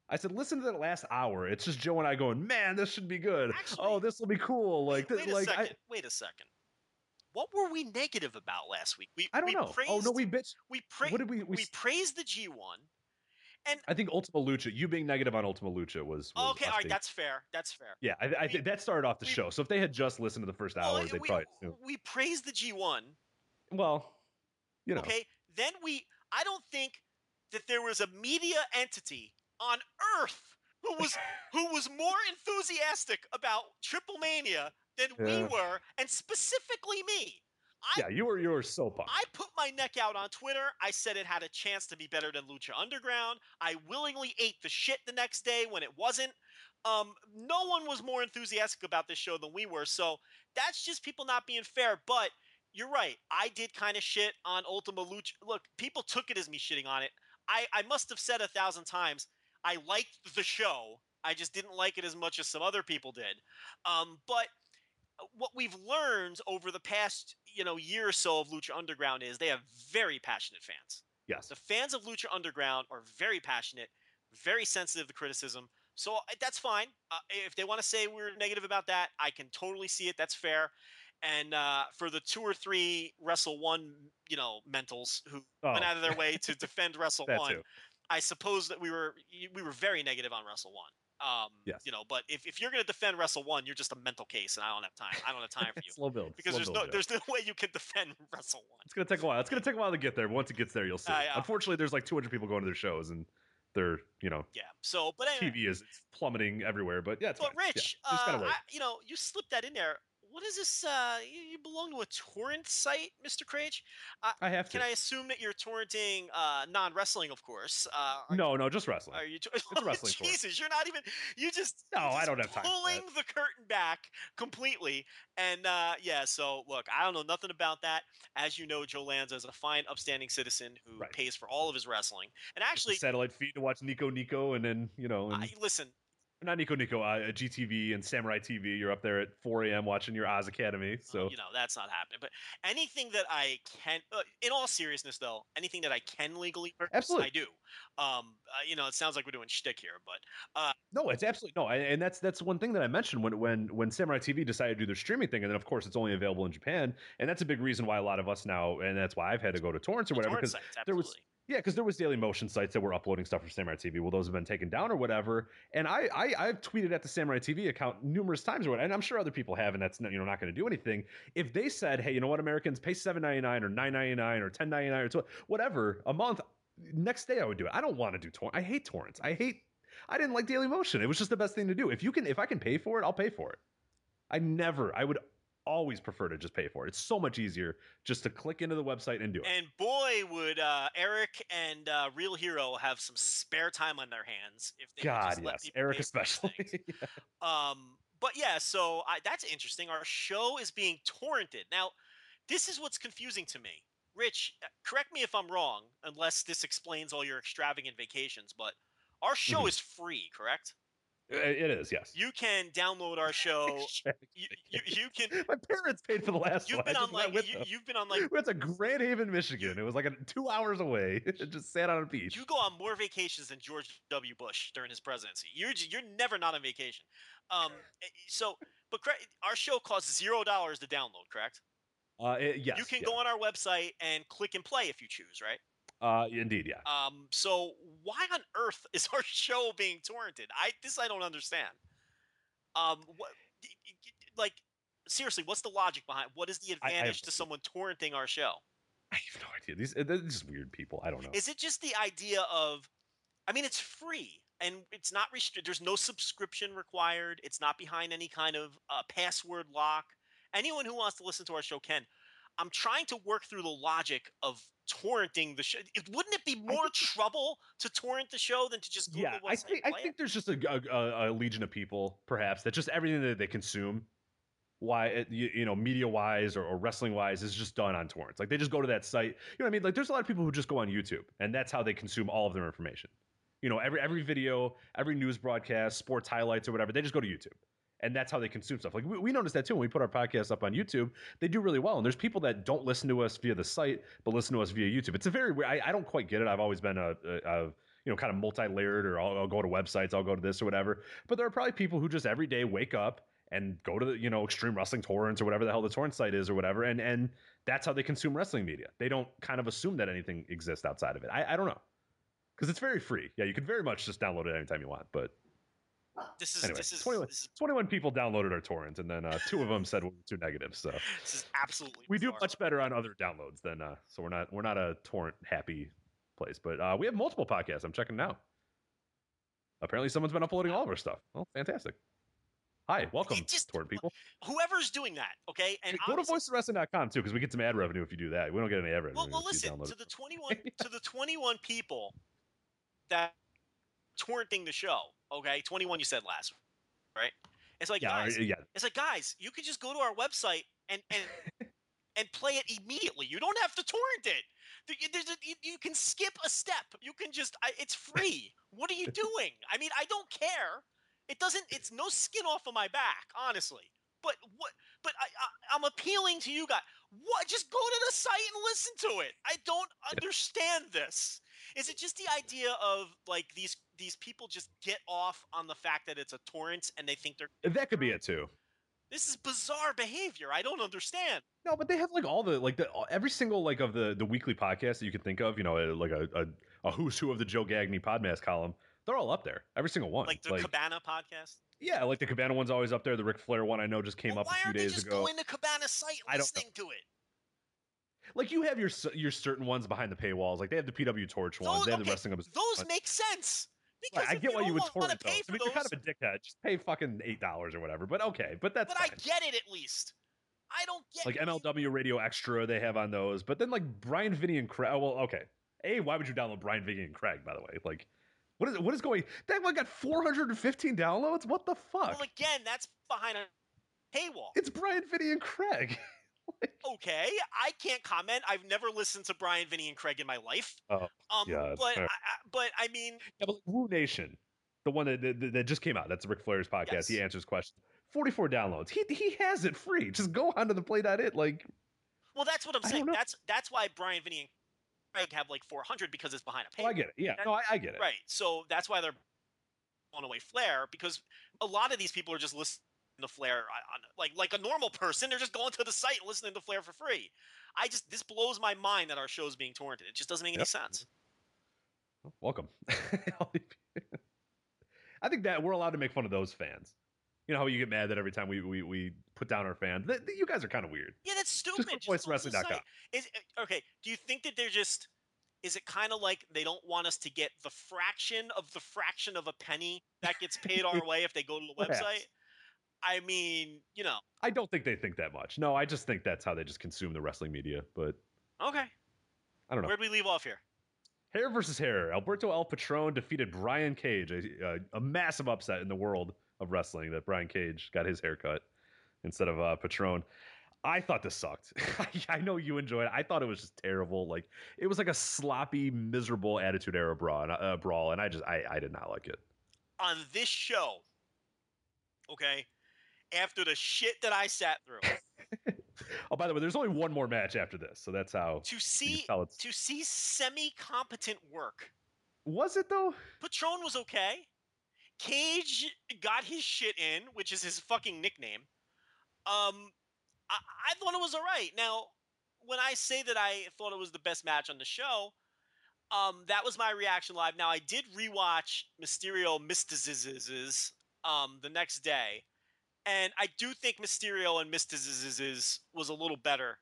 Speaker 5: I said, listen to that last hour. It's just Joe and I going, man, this should be good.
Speaker 4: Actually-
Speaker 5: oh, this will be cool. Like,
Speaker 4: wait
Speaker 5: th-
Speaker 4: a
Speaker 5: like
Speaker 4: second.
Speaker 5: I,
Speaker 4: Wait a second. What were we negative about last week? We
Speaker 5: I don't
Speaker 4: we
Speaker 5: know.
Speaker 4: Praised,
Speaker 5: oh no, we bitch.
Speaker 4: we pra-
Speaker 5: what did we- we
Speaker 4: we praised the G one.
Speaker 5: And I think Ultima Lucha. You being negative on Ultima Lucha was, was
Speaker 4: Okay, all right,
Speaker 5: being-
Speaker 4: that's fair. That's fair.
Speaker 5: yeah. I, I
Speaker 4: we-
Speaker 5: that started off the
Speaker 4: we-
Speaker 5: show. So if they had just listened to the first
Speaker 4: Well,
Speaker 5: eh, they
Speaker 4: we,
Speaker 5: probably assumed.
Speaker 4: we praised the G one.
Speaker 5: Well, you know,
Speaker 4: Okay, then we. I don't think that there was a media entity on Earth who was who was more enthusiastic about Triple Mania than we were, and specifically me. I
Speaker 5: yeah, you were you were so pumped.
Speaker 4: I put my neck out on Twitter. I said it had a chance to be better than Lucha Underground. I willingly ate the shit the next day when it wasn't. Um, no one was more enthusiastic about this show than we were. So that's just people not being fair. But you're right. I did kind of shit on Ultima Lucha. Look, people took it as me shitting on it. I, I must have said a thousand times I liked the show. I just didn't like it as much as some other people did. Um, but we've learned over the past you know year or so of Lucha Underground is they have very passionate fans.
Speaker 5: Yes.
Speaker 4: The fans of Lucha Underground are very passionate, very sensitive to criticism. So that's fine. Uh, if they want to say we're negative about that, I can totally see it. That's fair. And uh, for the two or three Wrestle One, you know, mentals who
Speaker 5: Oh.
Speaker 4: went out of their way to defend Wrestle One,
Speaker 5: too.
Speaker 4: I suppose that we were we were very negative on Wrestle One. Um,
Speaker 5: Yes.
Speaker 4: You know, but if, if you're going to defend Wrestle One, you're just a mental case, and I don't have time. I don't have time for you
Speaker 5: Slow build.
Speaker 4: because
Speaker 5: slow
Speaker 4: there's
Speaker 5: build,
Speaker 4: no
Speaker 5: Joe.
Speaker 4: there's no way you can defend Wrestle One.
Speaker 5: It's gonna take a while. It's gonna take a while to get there. But once it gets there, you'll see.
Speaker 4: Uh, yeah.
Speaker 5: Unfortunately, there's like 200 people going to their shows, and they're you know
Speaker 4: Yeah. So, but anyway,
Speaker 5: TV is plummeting everywhere. But yeah, it's
Speaker 4: but
Speaker 5: fine.
Speaker 4: Rich,
Speaker 5: gotta
Speaker 4: uh. I, you know, you slipped that in there. What is this? Uh, you, you belong to a torrent site, Mr. Crage?
Speaker 5: I have to.
Speaker 4: Can I assume that you're torrenting uh, non-wrestling, of course? Uh,
Speaker 5: No, no, just wrestling.
Speaker 4: Are you? T-
Speaker 5: a wrestling torrent.
Speaker 4: Jesus, you're not even. You just.
Speaker 5: No,
Speaker 4: you're
Speaker 5: I don't have time
Speaker 4: Pulling the curtain back completely, and uh, yeah. So look, I don't know nothing about that. As you know, Joe Lanza is a fine, upstanding citizen who
Speaker 5: Right.
Speaker 4: pays for all of his wrestling. And actually,
Speaker 5: satellite feed to watch Nico Nico, and then you know, and,
Speaker 4: I, listen,
Speaker 5: not Nico Nico, uh, GTV and Samurai TV. You're up there at 4 a.m. watching your Oz Academy. So
Speaker 4: you know that's not happening. But anything that I can, uh, in all seriousness, though, anything that I can legally purchase,
Speaker 5: Absolutely.
Speaker 4: I do. Um, uh, you know, it sounds like we're doing shtick here, but uh,
Speaker 5: No, it's absolutely no, and that's that's one thing that I mentioned when when when Samurai TV decided to do their streaming thing, and then of course it's only available in Japan, and that's a big reason why a lot of us now, and that's why I've had to go to torrents or whatever, because there was. Yeah, because there was Daily Motion sites that were uploading stuff for Samurai TV. Well, those have been taken down or whatever, and I, I I've tweeted at the Samurai TV account numerous times or and I'm sure other people have, and that's not, you know not going to do anything. If they said, hey, you know what, Americans pay seven ninety nine or nine ninety nine or ten ninety nine or 12, whatever a month, next day I would do it. I don't want to do torrent. I hate torrents. I hate. I didn't like Daily Motion. It was just the best thing to do. If you can, if I can pay for it, I'll pay for it. I never. I would always prefer to just pay for it. It's so much easier just to click into the website and do it.
Speaker 4: And boy, would uh, Eric and uh, Real Hero have some spare time on their hands if they could
Speaker 5: God, yes, Eric
Speaker 4: pay for these
Speaker 5: especially.
Speaker 4: things. Um, but yeah, so I, that's interesting. Our show is being torrented now. This is what's confusing to me. Rich, uh, correct me if I'm wrong, unless this explains all your extravagant vacations. But our show
Speaker 5: Mhm.
Speaker 4: is free, correct?
Speaker 5: It is, yes.
Speaker 4: You can download our show. you, you, you can.
Speaker 5: My parents paid for the last
Speaker 4: You've
Speaker 5: one.
Speaker 4: been on like you, you've been on like
Speaker 5: We went to Grand Haven, Michigan. It was like a, two hours away. It just sat on a beach.
Speaker 4: You go on more vacations than George W. Bush during his presidency. You're you're never not on vacation. Um, eh, so but our show costs zero dollars to download. Correct?
Speaker 5: Uh, it- yes,
Speaker 4: you can
Speaker 5: yeah.
Speaker 4: go on our website and click and play if you choose. Right?
Speaker 5: Uh, indeed, yeah.
Speaker 4: Um, so why on earth is our show being torrented? I this I don't understand. Um, what like seriously? What's the logic behind? What is the
Speaker 5: I- I have
Speaker 4: advantage to someone torrenting our show?
Speaker 5: I have no idea. These they're just weird people. I don't know.
Speaker 4: Is it just the idea of, I mean, it's free and it's not restricted. There's no subscription required. It's not behind any kind of uh, password lock. Anyone who wants to listen to our show can. I'm trying to work through the logic of torrenting the show. It, wouldn't it be more trouble to torrent the show than to just go
Speaker 5: yeah, I think I think there's just a, a, a legion of people, perhaps, that just everything that they consume, why it, you, you know, media wise or, or wrestling wise, is just done on torrents. Like they just go to that site. You know what I mean? Like there's a lot of people who just go on YouTube, and that's how they consume all of their information. You know, every every video, every news broadcast, sports highlights or whatever, they just go to YouTube. And that's how they consume stuff. Like we, we noticed that too when we put our podcast up on YouTube. They do really well. And there's people that don't listen to us via the site, but listen to us via YouTube. It's a very weird. I, I don't quite get it. I've always been a, a, a you know kind of multi-layered, or I'll, I'll go to websites, I'll go to this or whatever. But there are probably people who just every day wake up and go to the you know Extreme Wrestling Torrents or whatever the hell the torrent site is or whatever, and and that's how they consume wrestling media. They don't kind of assume that anything exists outside of it. I, I don't know because it's very free. Yeah, you can very much just download it anytime you want, but.
Speaker 4: This is
Speaker 5: Anyway,
Speaker 4: this is
Speaker 5: 21,
Speaker 4: this is
Speaker 5: 21 people downloaded our torrent, and then uh, two of them said we were too negative. So
Speaker 4: this is absolutely.
Speaker 5: we do much better on other downloads than uh, so we're not we're not a torrent happy place. But uh, we have multiple podcasts. I'm checking now. Apparently, someone's been uploading all of our stuff. Oh, fantastic! Hi, welcome,
Speaker 4: just-
Speaker 5: torrent people.
Speaker 4: Whoever's doing that, okay, and
Speaker 5: go to voiceswrestling.com too, because we get some ad revenue if you do that. We don't get any ad revenue.
Speaker 4: Well, well, listen to the twenty-one to the twenty-one people that torrenting the show. Okay, twenty-one you said last right? It's like
Speaker 5: Yeah,
Speaker 4: guys,
Speaker 5: yeah.
Speaker 4: it's like guys, you can just go to our website and and and play it immediately. You don't have to torrent it. A, you, you can skip a step. You can just I, it's free. what are you doing? I mean, I don't care. It doesn't. It's no skin off of my back, honestly. But what? But I, I I'm appealing to you guys. What? Just go to the site and listen to it. I don't understand this. Is it just the idea of like these these people just get off on the fact that it's a torrent and they think they're
Speaker 5: That could be it too.
Speaker 4: this is bizarre behavior. I don't understand.
Speaker 5: No, but they have like all the like the every single like of the the weekly podcast that you can think of. You know, uh, like a a, a who's who of the Joe Gagney Podmass column. They're all up there. Every single one.
Speaker 4: Like the Cabana podcast.
Speaker 5: yeah, like the Cabana one's always up there. The Ric Flair one I know just came
Speaker 4: Well,
Speaker 5: up a few
Speaker 4: aren't they
Speaker 5: days
Speaker 4: just
Speaker 5: ago.
Speaker 4: going to Cabana site
Speaker 5: I
Speaker 4: and
Speaker 5: don't know.
Speaker 4: listening to it?
Speaker 5: Like you have your your certain ones behind the paywalls. Like they have the PW Torch ones.
Speaker 4: Those,
Speaker 5: they have the Wrestling
Speaker 4: those
Speaker 5: ones.
Speaker 4: make sense.
Speaker 5: Like,
Speaker 4: Because
Speaker 5: I get why you would torrent those.
Speaker 4: pay
Speaker 5: I
Speaker 4: for
Speaker 5: mean, you're kind of a dickhead. Just pay fucking eight dollars or whatever. But okay, but that's
Speaker 4: but I get it at least. I don't get
Speaker 5: like. MLW Radio Extra, they have on those. But then like Brian Vinny and Craig. Oh, well, okay. A, why would you download Brian Vinny and Craig? By the way, like, what is what is going? That one got 415 downloads. What the fuck?
Speaker 4: Well, again, that's behind a paywall.
Speaker 5: it's Brian Vinny and Craig.
Speaker 4: Okay, I can't comment. I've never listened to Brian, Vinny, and Craig in my life.
Speaker 5: Oh,
Speaker 4: Um,
Speaker 5: yeah,
Speaker 4: but I, but I mean,
Speaker 5: yeah, but like Woo Nation, the one that, that that just came out. That's Ric Flair's podcast.
Speaker 4: Yes.
Speaker 5: He answers questions. 44 downloads. He he has it free. Just go onto the play.it. Like,
Speaker 4: well, that's what I'm saying. That's that's why Brian, Vinny, and Craig have like 400 because it's behind a
Speaker 5: oh,
Speaker 4: paywall.
Speaker 5: I get it. Yeah,
Speaker 4: That-
Speaker 5: no, I, I get it.
Speaker 4: Right. So that's why they're on away Flair because a lot of these people are just listening to Flair on, on- like like a normal person. They're just going to the site and listening to Flair for free. I just this blows my mind that our show's being torrented. It just doesn't make any
Speaker 5: Yep.
Speaker 4: sense.
Speaker 5: Welcome. I think that we're allowed to make fun of those fans. You know how you get mad that every time we we, we put down our fans. Th- th- you guys are kind of weird.
Speaker 4: Yeah, that's stupid. Just the
Speaker 5: voicewrestling.com.
Speaker 4: Is uh, okay. Do you think that they're just? Is it kind of like they don't want us to get the fraction of the fraction of a penny that gets paid our way if they go to the website? I mean, you know,
Speaker 5: I don't think they think that much. No, I just think that's how they just consume the wrestling media. But
Speaker 4: okay.
Speaker 5: I don't know.
Speaker 4: Where'd we leave off here?
Speaker 5: Hair versus hair. Alberto El Patron defeated Brian Cage, a, a, a massive upset in the world of wrestling that Brian Cage got his haircut instead of uh, Patron. I thought this sucked. I know you enjoyed it. I thought it was just terrible. Like it was like a sloppy, miserable Attitude Era brawl, and, uh, brawl, and I just I, I did not like it.
Speaker 4: on this show, okay, after the shit that I sat through,
Speaker 5: Oh, by the way, there's only one more match after this, so that's how.
Speaker 4: to see to see semi-competent work,
Speaker 5: Was it though?
Speaker 4: Patron was okay. Cage got his shit in, which is his fucking nickname. Um, I, I thought it was all right. Now, when I say that I thought it was the best match on the show, um, that was my reaction live. Now, I did rewatch Mysterio Myzteziz's um the next day, and I do think Mysterio and Myzteziz's was a little better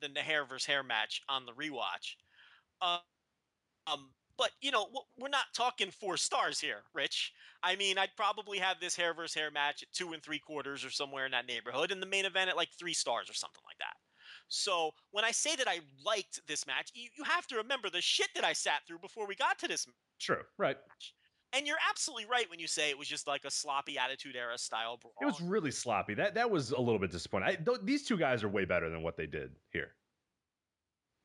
Speaker 4: than the hair versus hair match on the rewatch. Uh, um, but you know, we're not talking four stars here, Rich. I mean, I'd probably have this hair versus hair match at two and three quarters or somewhere in that neighborhood, and the main event at like three stars or something like that. So when I say that I liked this match, you, you have to remember the shit that I sat through before we got to this
Speaker 5: True. Right.
Speaker 4: And you're absolutely right when you say it was just like a sloppy Attitude Era style brawl.
Speaker 5: It was really sloppy. That that was a little bit disappointing. I, th- these two guys are way better than what they did here.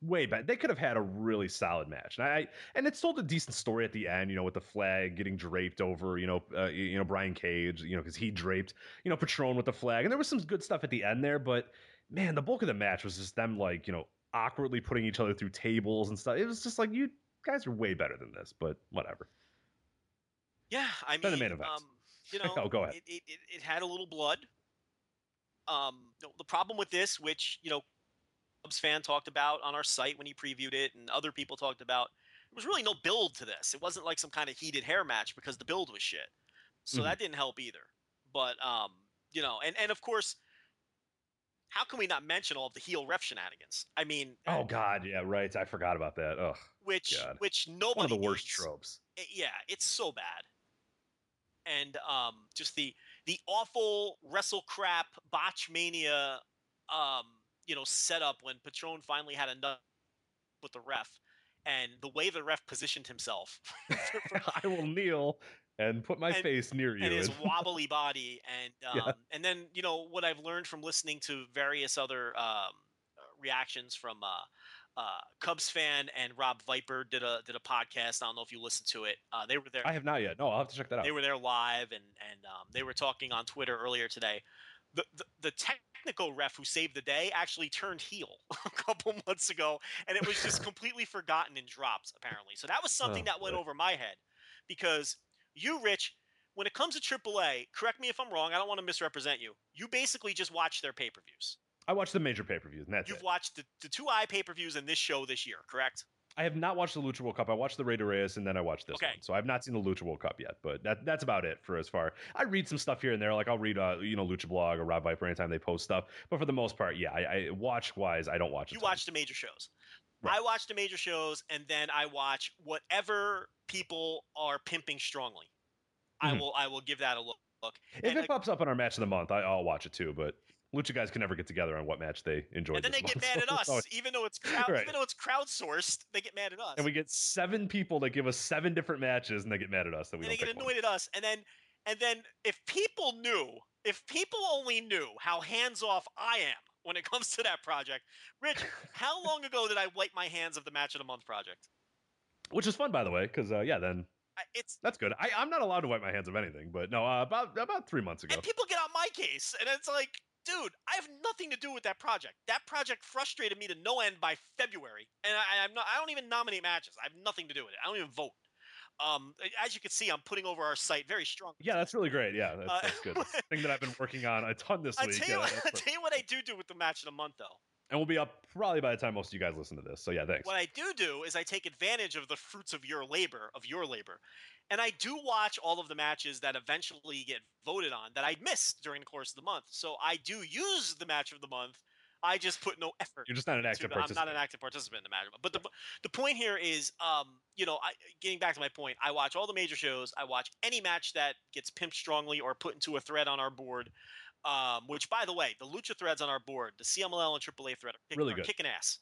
Speaker 5: Way better. They could have had a really solid match, and I and it's told a decent story at the end. You know, with the flag getting draped over, you know, uh, you know Brian Cage, you know, because he draped, you know, Patron with the flag, and there was some good stuff at the end there. But man, the bulk of the match was just them like you know awkwardly putting each other through tables and stuff. It was just like you guys are way better than this, but whatever.
Speaker 4: Yeah, I mean,
Speaker 5: the main event.
Speaker 4: Um, you know,
Speaker 5: Oh, go ahead.
Speaker 4: It, it, it, it had a little blood. Um, the, problem with this, which you know, Cubs fan talked about on our site when he previewed it, and other people talked about, there was really no build to this. It wasn't like some kind of heated hair match because the build was shit. So
Speaker 5: Mhm.
Speaker 4: that didn't help either. But um, you know, and and of course, how can we not mention all of the heel ref shenanigans? I mean,
Speaker 5: Oh God, yeah, right. I forgot about that. Ugh,
Speaker 4: which
Speaker 5: God.
Speaker 4: which nobody
Speaker 5: one of the worst
Speaker 4: needs.
Speaker 5: tropes.
Speaker 4: I- yeah, it's so bad. And um, just the the awful wrestle crap botch mania, um, you know, setup when Patron finally had enough with the ref, and the way the ref positioned himself.
Speaker 5: I will kneel and put my
Speaker 4: And-
Speaker 5: face near you.
Speaker 4: and his wobbly body and um,
Speaker 5: Yeah.
Speaker 4: and then you know what I've learned from listening to various other um, reactions from uh, uh, Cubs fan and Rob Viper did a did a podcast. I don't know if you listened to it. Uh, they were there.
Speaker 5: I have not yet. No, I'll have to check that out.
Speaker 4: They were there live, and and um, they were talking on Twitter earlier today. The, the the technical ref who saved the day actually turned heel a couple months ago, and it was just completely forgotten and dropped apparently. So that was something
Speaker 5: Oh,
Speaker 4: that went
Speaker 5: boy.
Speaker 4: over my head because you, Rich, when it comes to AAA, correct me if I'm wrong. I don't want to misrepresent you. You basically just watch their pay per views.
Speaker 5: I watched the major pay per views, and that's
Speaker 4: You've
Speaker 5: it.
Speaker 4: watched the, the two eye pay per views and this show this year, correct?
Speaker 5: I have not watched the Lucha World Cup. I watched the Rey de Reyes, and then I watched this
Speaker 4: Okay.
Speaker 5: one. So I've not seen the Lucha World Cup yet. But that that's about it for as far. I read some stuff here and there. Like I'll read, uh, you know, Lucha Blog or Rob Viper anytime they post stuff. But for the most part, yeah, I, I watch wise. I don't watch.
Speaker 4: You watch the major shows.
Speaker 5: Right.
Speaker 4: I watch the major shows, and then I watch whatever people are pimping strongly. I
Speaker 5: Mhm.
Speaker 4: will I will give that a look.
Speaker 5: If
Speaker 4: And,
Speaker 5: it pops up on our match of the month, I, I'll watch it too. But Lucha guys can never get together on what match they enjoy.
Speaker 4: and then they get mad at us, even though it's crowd,
Speaker 5: Right.
Speaker 4: even though it's crowdsourced. They get mad at us,
Speaker 5: and we get seven people that give us seven different matches, and they get mad at us that we
Speaker 4: and they get
Speaker 5: pick one.
Speaker 4: annoyed at us. And then and then if people knew, if people only knew how hands off I am when it comes to that project, Rich, how long ago did I wipe my hands of the match of the month project?
Speaker 5: Which is fun, by the way, because uh, yeah, then
Speaker 4: It's
Speaker 5: that's good. I, I'm not allowed to wipe my hands of anything, but no, uh, about about three months ago.
Speaker 4: And people get on my case, and it's like, dude, I have nothing to do with that project. That project frustrated me to no end by February, and I, I'm not. I don't even nominate matches. I have nothing to do with it. I don't even vote. Um, as you can see, I'm putting over our site very strong.
Speaker 5: Yeah, that's really great. Yeah, that's,
Speaker 4: Uh,
Speaker 5: that's good. The thing that I've been working on a ton this
Speaker 4: I
Speaker 5: week.
Speaker 4: tell you,
Speaker 5: yeah,
Speaker 4: what, I
Speaker 5: perfect.
Speaker 4: tell you what I do do with the match of the month, though.
Speaker 5: and we'll be up probably by the time most of you guys listen to this. So yeah, thanks.
Speaker 4: What I do do is I take advantage of the fruits of your labor, of your labor, and I do watch all of the matches that eventually get voted on that I missed during the course of the month. So I do use the match of the month. I just put no effort.
Speaker 5: You're just not an active
Speaker 4: to- I'm not an active participant in the match. But the the point here is, um, you know, I, getting back to my point, I watch all the major shows. I watch any match that gets pimped strongly or put into a thread on our board. Um, which, by the way, the Lucha threads on our board, the CMLL and AAA thread, are, kick-
Speaker 5: Really
Speaker 4: are
Speaker 5: good.
Speaker 4: kicking ass.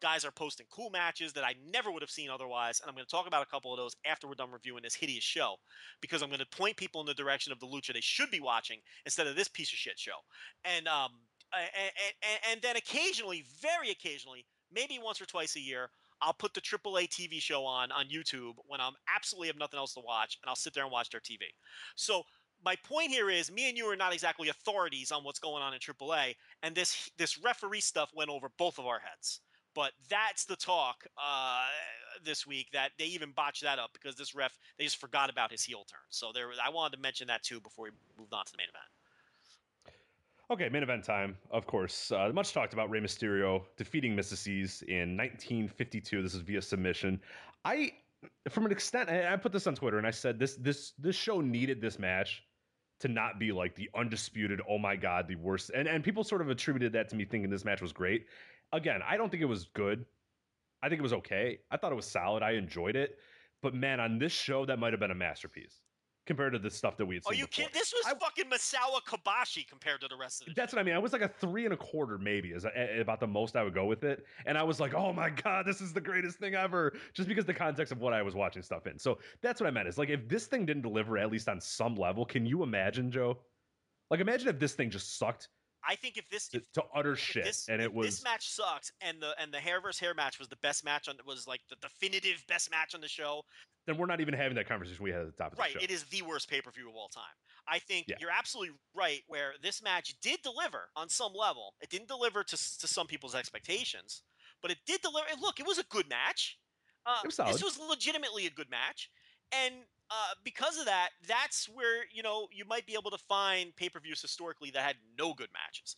Speaker 4: Guys are posting cool matches that I never would have seen otherwise, and I'm going to talk about a couple of those after we're done reviewing this hideous show, because I'm going to point people in the direction of the Lucha they should be watching instead of this piece of shit show. And um, and, and, and then occasionally, very occasionally, maybe once or twice a year, I'll put the AAA TV show on on YouTube when I'm absolutely have nothing else to watch, and I'll sit there and watch their TV. So my point here is, me and you are not exactly authorities on what's going on in AAA, and this this referee stuff went over both of our heads. But that's the talk uh, this week that they even botched that up because this ref they just forgot about his heel turn. So there, I wanted to mention that too before we moved on to the main event.
Speaker 5: Okay, main event time, of course. Uh, much talked about Rey Mysterio defeating Myzteziz in 1952. This is via submission. I, from an extent, I I put this on Twitter and I said this this this show needed this match to not be like the undisputed. Oh my god, the worst. And and people sort of attributed that to me thinking this match was great. Again, I don't think it was good. I think it was okay. I thought it was solid. I enjoyed it. But man, on this show, that might have been a masterpiece compared to the stuff that we had
Speaker 4: Are
Speaker 5: seen
Speaker 4: you
Speaker 5: before.
Speaker 4: kidding? This was
Speaker 5: I-
Speaker 4: fucking Misawa Kobashi compared to the rest of the.
Speaker 5: That's what I mean. I was like a three and a quarter, maybe, is about the most I would go with it. And I was like, oh my God, this is the greatest thing ever. Just because the context of what I was watching stuff in. So that's what I meant. Is like, if this thing didn't deliver, at least on some level, can you imagine, Joe? Like, imagine if this thing just sucked
Speaker 4: I think if this
Speaker 5: to,
Speaker 4: if,
Speaker 5: to utter shit
Speaker 4: this,
Speaker 5: and it was.
Speaker 4: this match sucked and the and the hair versus hair match was the best match on was like the definitive best match on the show.
Speaker 5: then we're not even having that conversation we had at the top of
Speaker 4: Right,
Speaker 5: the show.
Speaker 4: Right, it is the worst pay per view of all time. I think
Speaker 5: Yeah.
Speaker 4: you're absolutely right. Where this match did deliver on some level, it didn't deliver to to some people's expectations, but it did deliver. and Look, it was a good match. Uh,
Speaker 5: It was solid.
Speaker 4: this was legitimately a good match, and uh, because of that, that's where you know you might be able to find pay per views historically that had no good matches.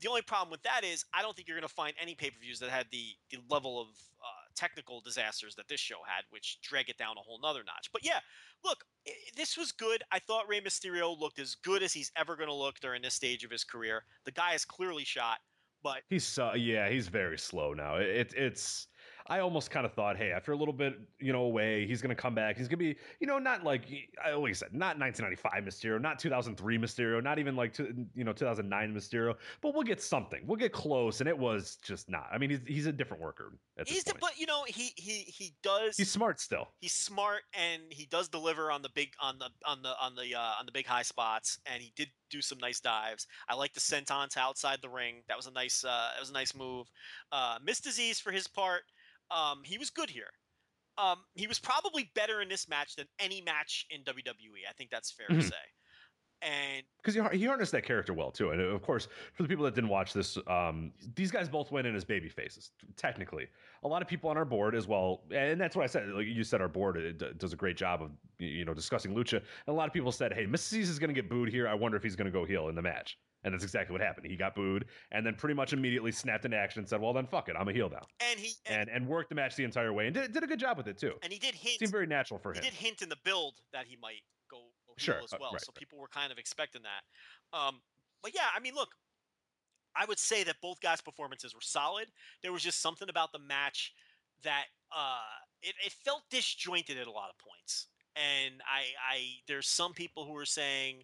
Speaker 4: The only problem with that is I don't think you're going to find any pay per views that had the, the level of uh, technical disasters that this show had, which drag it down a whole nother notch. But yeah, look, i- this was good. I thought Rey Mysterio looked as good as he's ever going to look during this stage of his career. The guy is clearly shot, but
Speaker 5: He's so yeah, he's very slow now. It, it it's I almost kind of thought, hey, after a little bit, you know, away, he's going to come back. He's going to be, you know, not like I always said, not 1995 Mysterio, not 2003 Mysterio, not even like you know 2009 Mysterio, but we'll get something. We'll get close, and it was just not. I mean, he's he's a different worker. At
Speaker 4: he's
Speaker 5: the,
Speaker 4: but you know he he he does.
Speaker 5: He's smart still.
Speaker 4: He's smart, and he does deliver on the big on the on the on the uh, on the big high spots, and he did do some nice dives. I like the senton outside the ring. That was a nice uh, that was a nice move. Uh, Miss Disease for his part, um, he was good here. Um, he was probably better in this match than any match in WWE. I think that's fair
Speaker 5: Mhm.
Speaker 4: to say. And
Speaker 5: because he, he harnessed that character well too. And of course, for the people that didn't watch this, um, these guys both went in as baby faces. Technically, a lot of people on our board as well, and that's what I said. Like you said, our board does a great job of you know discussing lucha. And a lot of people said, "Hey, Mrs. is going to get booed here. I wonder if he's going to go heel in the match." And that's exactly what happened. He got booed, and then pretty much immediately snapped into action and said, "Well, then fuck it, I'm a heel now."
Speaker 4: and he and,
Speaker 5: And and worked the match the entire way, and did, did a good job with it too.
Speaker 4: and he did hint
Speaker 5: Seemed very natural for
Speaker 4: he
Speaker 5: him.
Speaker 4: did hint in the build that he might go, go
Speaker 5: Sure,
Speaker 4: heel as
Speaker 5: uh,
Speaker 4: well.
Speaker 5: right,
Speaker 4: so
Speaker 5: right.
Speaker 4: people were kind of expecting that. Um, but yeah, I mean, look, I would say that both guys' performances were solid. There was just something about the match that uh, it, it felt disjointed at a lot of points. And I, I there's some people who are saying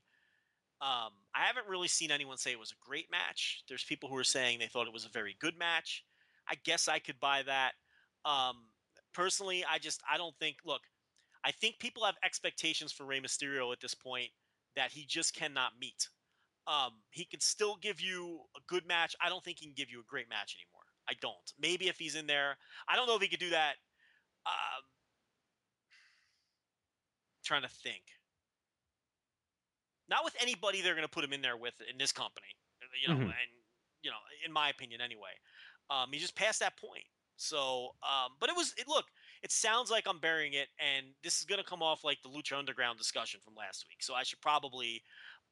Speaker 4: um, I haven't really seen anyone say it was a great match. There's people who are saying they thought it was a very good match. I guess I could buy that. Um, personally, I just I don't think. Look, I think people have expectations for Rey Mysterio at this point that he just cannot meet. Um, he can still give you a good match. I don't think he can give you a great match anymore. I don't. Maybe if he's in there, I don't know if he could do that. Um, trying to think. Not with anybody they're going to put him in there with in this company, you know,
Speaker 5: Mhm.
Speaker 4: and you know, in my opinion, anyway. Um, he just passed that point. So, um, but it was it. Look, it sounds like I'm burying it, and this is going to come off like the Lucha Underground discussion from last week. So I should probably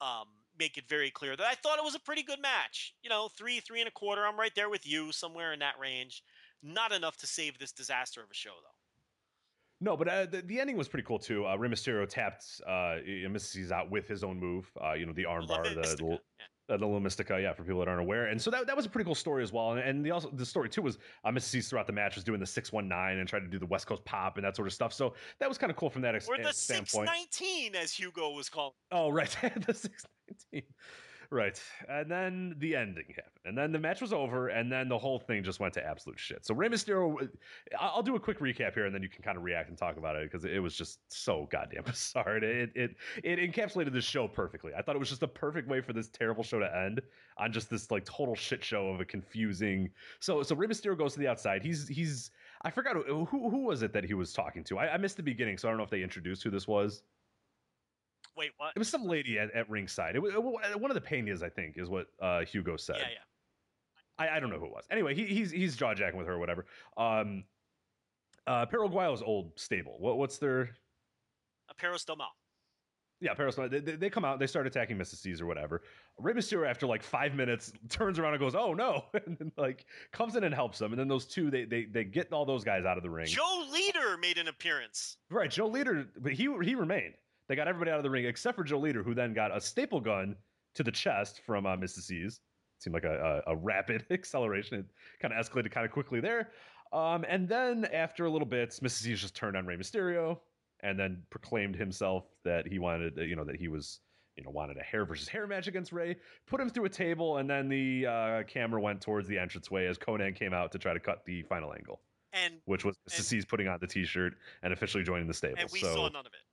Speaker 4: um, make it very clear that I thought it was a pretty good match. You know, three, three and a quarter. I'm right there with you, somewhere in that range. Not enough to save this disaster of a show, though.
Speaker 5: No, but uh, the, the ending was pretty cool too. Uh, Rey Mysterio tapped uh, Mrs. out with his own move. Uh, you know, the armbar, the, the, little-
Speaker 4: yeah.
Speaker 5: uh, the little Mystica, yeah, for people that aren't aware. And so that, that was a pretty cool story as well. And, and the also the story too was uh, Myzteziz throughout the match was doing the six one nine and tried to do the West Coast pop and that sort of stuff. So that was kind of cool from that ex-
Speaker 4: Or the
Speaker 5: standpoint.
Speaker 4: 619, as Hugo was calling.
Speaker 5: Oh, right. the 619. Right. And then the ending happened. And then the match was over. And then the whole thing just went to absolute shit. So Rey Mysterio, I- I'll do a quick recap here and then you can kind of react and talk about it because it was just so goddamn bizarre. It, it, it encapsulated this show perfectly. I thought it was just the perfect way for this terrible show to end on just this like total shit show of a confusing. So, so Rey Mysterio goes to the outside. He's, he's, I forgot who, who who was it that he was talking to. I, I missed the beginning. So I don't know if they introduced who this was.
Speaker 4: Wait, what?
Speaker 5: It was some lady at, at ringside. It was one of the Peñas, I think, is what uh, Hugo said.
Speaker 4: Yeah, yeah.
Speaker 5: I, I don't know who it was. Anyway, he, he's he's jaw jacking with her or whatever. Um, uh, Perro Aguayo's old stable. What what's their?
Speaker 4: Apero Del Mal.
Speaker 5: Yeah. They, they, they come out. They start attacking Myzteziz or whatever. Rey Mysterio, after like five minutes, turns around and goes, "Oh no!" and then like comes in and helps them. And then those two, they they they get all those guys out of the ring.
Speaker 4: Joe Líder made an appearance.
Speaker 5: Right, Joe Líder, but he he remained. They got everybody out of the ring except for Joe Líder, who then got a staple gun to the chest from uh, Myzteziz. Seemed like a, a, a rapid acceleration. It kind of escalated kind of quickly there. Um, and then after a little bit, Myzteziz just turned on Rey Mysterio and then proclaimed himself that he wanted, you know, that he was, you know, wanted a hair versus hair match against Rey. Put him through a table, and then the uh, camera went towards the entranceway as Konnan came out to try to cut the final angle,
Speaker 4: And
Speaker 5: which was C's putting on the T-shirt and officially joining the stable.
Speaker 4: and we
Speaker 5: so,
Speaker 4: saw none of it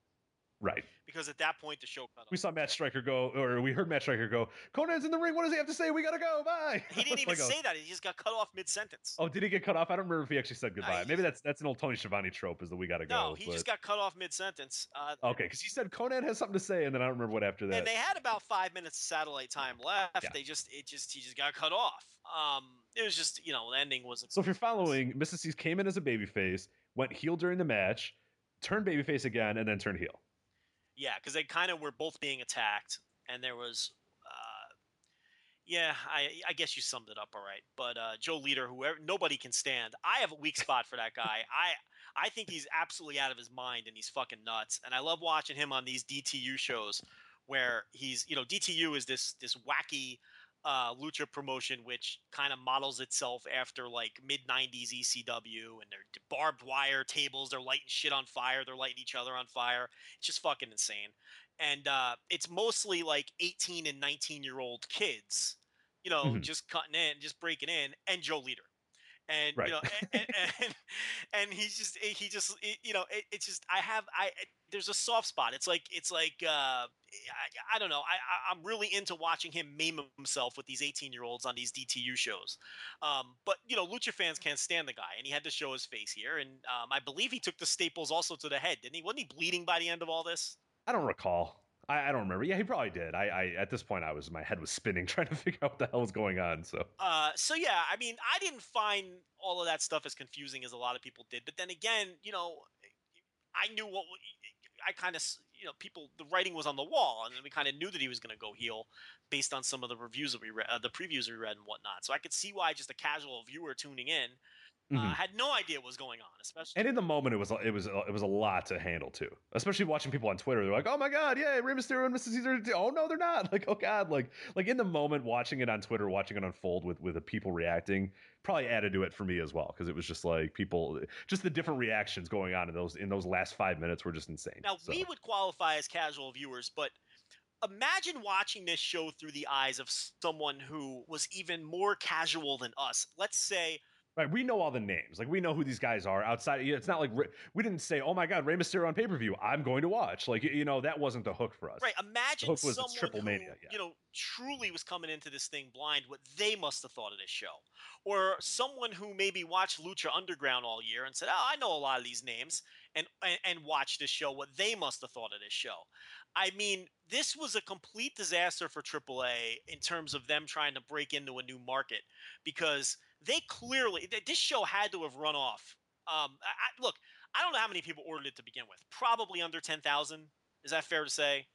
Speaker 5: right.
Speaker 4: because at that point the show cut off.
Speaker 5: We saw Matt Striker go, or we heard Matt Striker go, Konnan's in the ring. What does he have to say? We got to go. Bye.
Speaker 4: He didn't even
Speaker 5: Like, oh,
Speaker 4: say that. He just got cut off mid sentence.
Speaker 5: Oh, did he get cut off? I don't remember if he actually said goodbye.
Speaker 4: he
Speaker 5: Maybe that's that's an old Tony Schiavone trope is that we got to
Speaker 4: no,
Speaker 5: go.
Speaker 4: No, he
Speaker 5: but-
Speaker 4: just got cut off mid sentence. Uh,
Speaker 5: Okay, because he said Conan has something to say, and then I don't remember what after that.
Speaker 4: and they had about five minutes of satellite time left.
Speaker 5: Yeah.
Speaker 4: They just it just he just got cut off. Um, it was just you know the ending was.
Speaker 5: So if you're following, Myzteziz came in as a babyface, went heel during the match, turned babyface again, and then turned heel.
Speaker 4: Yeah, because they kind of were both being attacked, and there was, uh, yeah, I I guess you summed it up all right. But uh, Joe Líder, whoever nobody can stand. I have a weak spot for that guy. I I think he's absolutely out of his mind and he's fucking nuts. And I love watching him on these DTU shows where he's you know DTU is this this wacky uh, lucha promotion, which kind of models itself after like mid '90s ECW, and they're barbed wire tables. They're lighting shit on fire. They're lighting each other on fire. It's just fucking insane. And uh, it's mostly like 18 and 19 year old kids, you know,
Speaker 5: Mhm.
Speaker 4: just cutting in, just breaking in, and Joe Líder. And
Speaker 5: Right.
Speaker 4: you know, and, and, and, and he's just he just you know it, it's just I have I there's a soft spot. It's like it's like uh, I, I don't know. I, I'm really into watching him maim himself with these 18 year olds on these DTU shows. Um, but you know, Lucha fans can't stand the guy, and he had to show his face here. And um, I believe he took the staples also to the head, didn't he? Wasn't he bleeding by the end of all this?
Speaker 5: I don't recall. I, I don't remember. Yeah, he probably did. I, I at this point I was my head was spinning trying to figure out what the hell was going on. So
Speaker 4: Uh, so yeah, I mean, I didn't find all of that stuff as confusing as a lot of people did. But then again, you know, I knew what I kind of, you know, people the writing was on the wall, and we kind of knew that he was going to go heel based on some of the reviews that we read, uh, the previews we read and whatnot. So I could see why just a casual viewer tuning in uh,
Speaker 5: Mhm.
Speaker 4: had no idea what was going on, especially.
Speaker 5: and in the moment it was it was it was a lot to handle too. Especially watching people on Twitter. They're like, "Oh my god, yeah, Rey Mysterio and Myzteziz." Oh no, they're not. Like, oh god, like like in the moment watching it on Twitter, watching it unfold with with the people reacting, probably added to it for me as well because it was just like people, just the different reactions going on in those in those last five minutes were just insane.
Speaker 4: Now
Speaker 5: So,
Speaker 4: we would qualify as casual viewers, but imagine watching this show through the eyes of someone who was even more casual than us. Let's say
Speaker 5: Right, we know all the names. Like we know who these guys are outside. It's not like we didn't say, "Oh my God, Rey Mysterio on pay per view." I'm going to watch. Like you know, that wasn't the hook for us.
Speaker 4: Right. Imagine
Speaker 5: was
Speaker 4: someone
Speaker 5: Triple
Speaker 4: who,
Speaker 5: Mania, yeah.
Speaker 4: you know, truly was coming into this thing blind. What they must have thought of this show, or someone who maybe watched Lucha Underground all year and said, "Oh, I know a lot of these names," and and, and watched this show. What they must have thought of this show. I mean, this was a complete disaster for AAA in terms of them trying to break into a new market because they clearly this show had to have run off. Um, I, I, look, I don't know how many people ordered it to begin with. Probably under ten thousand. Is that fair to say?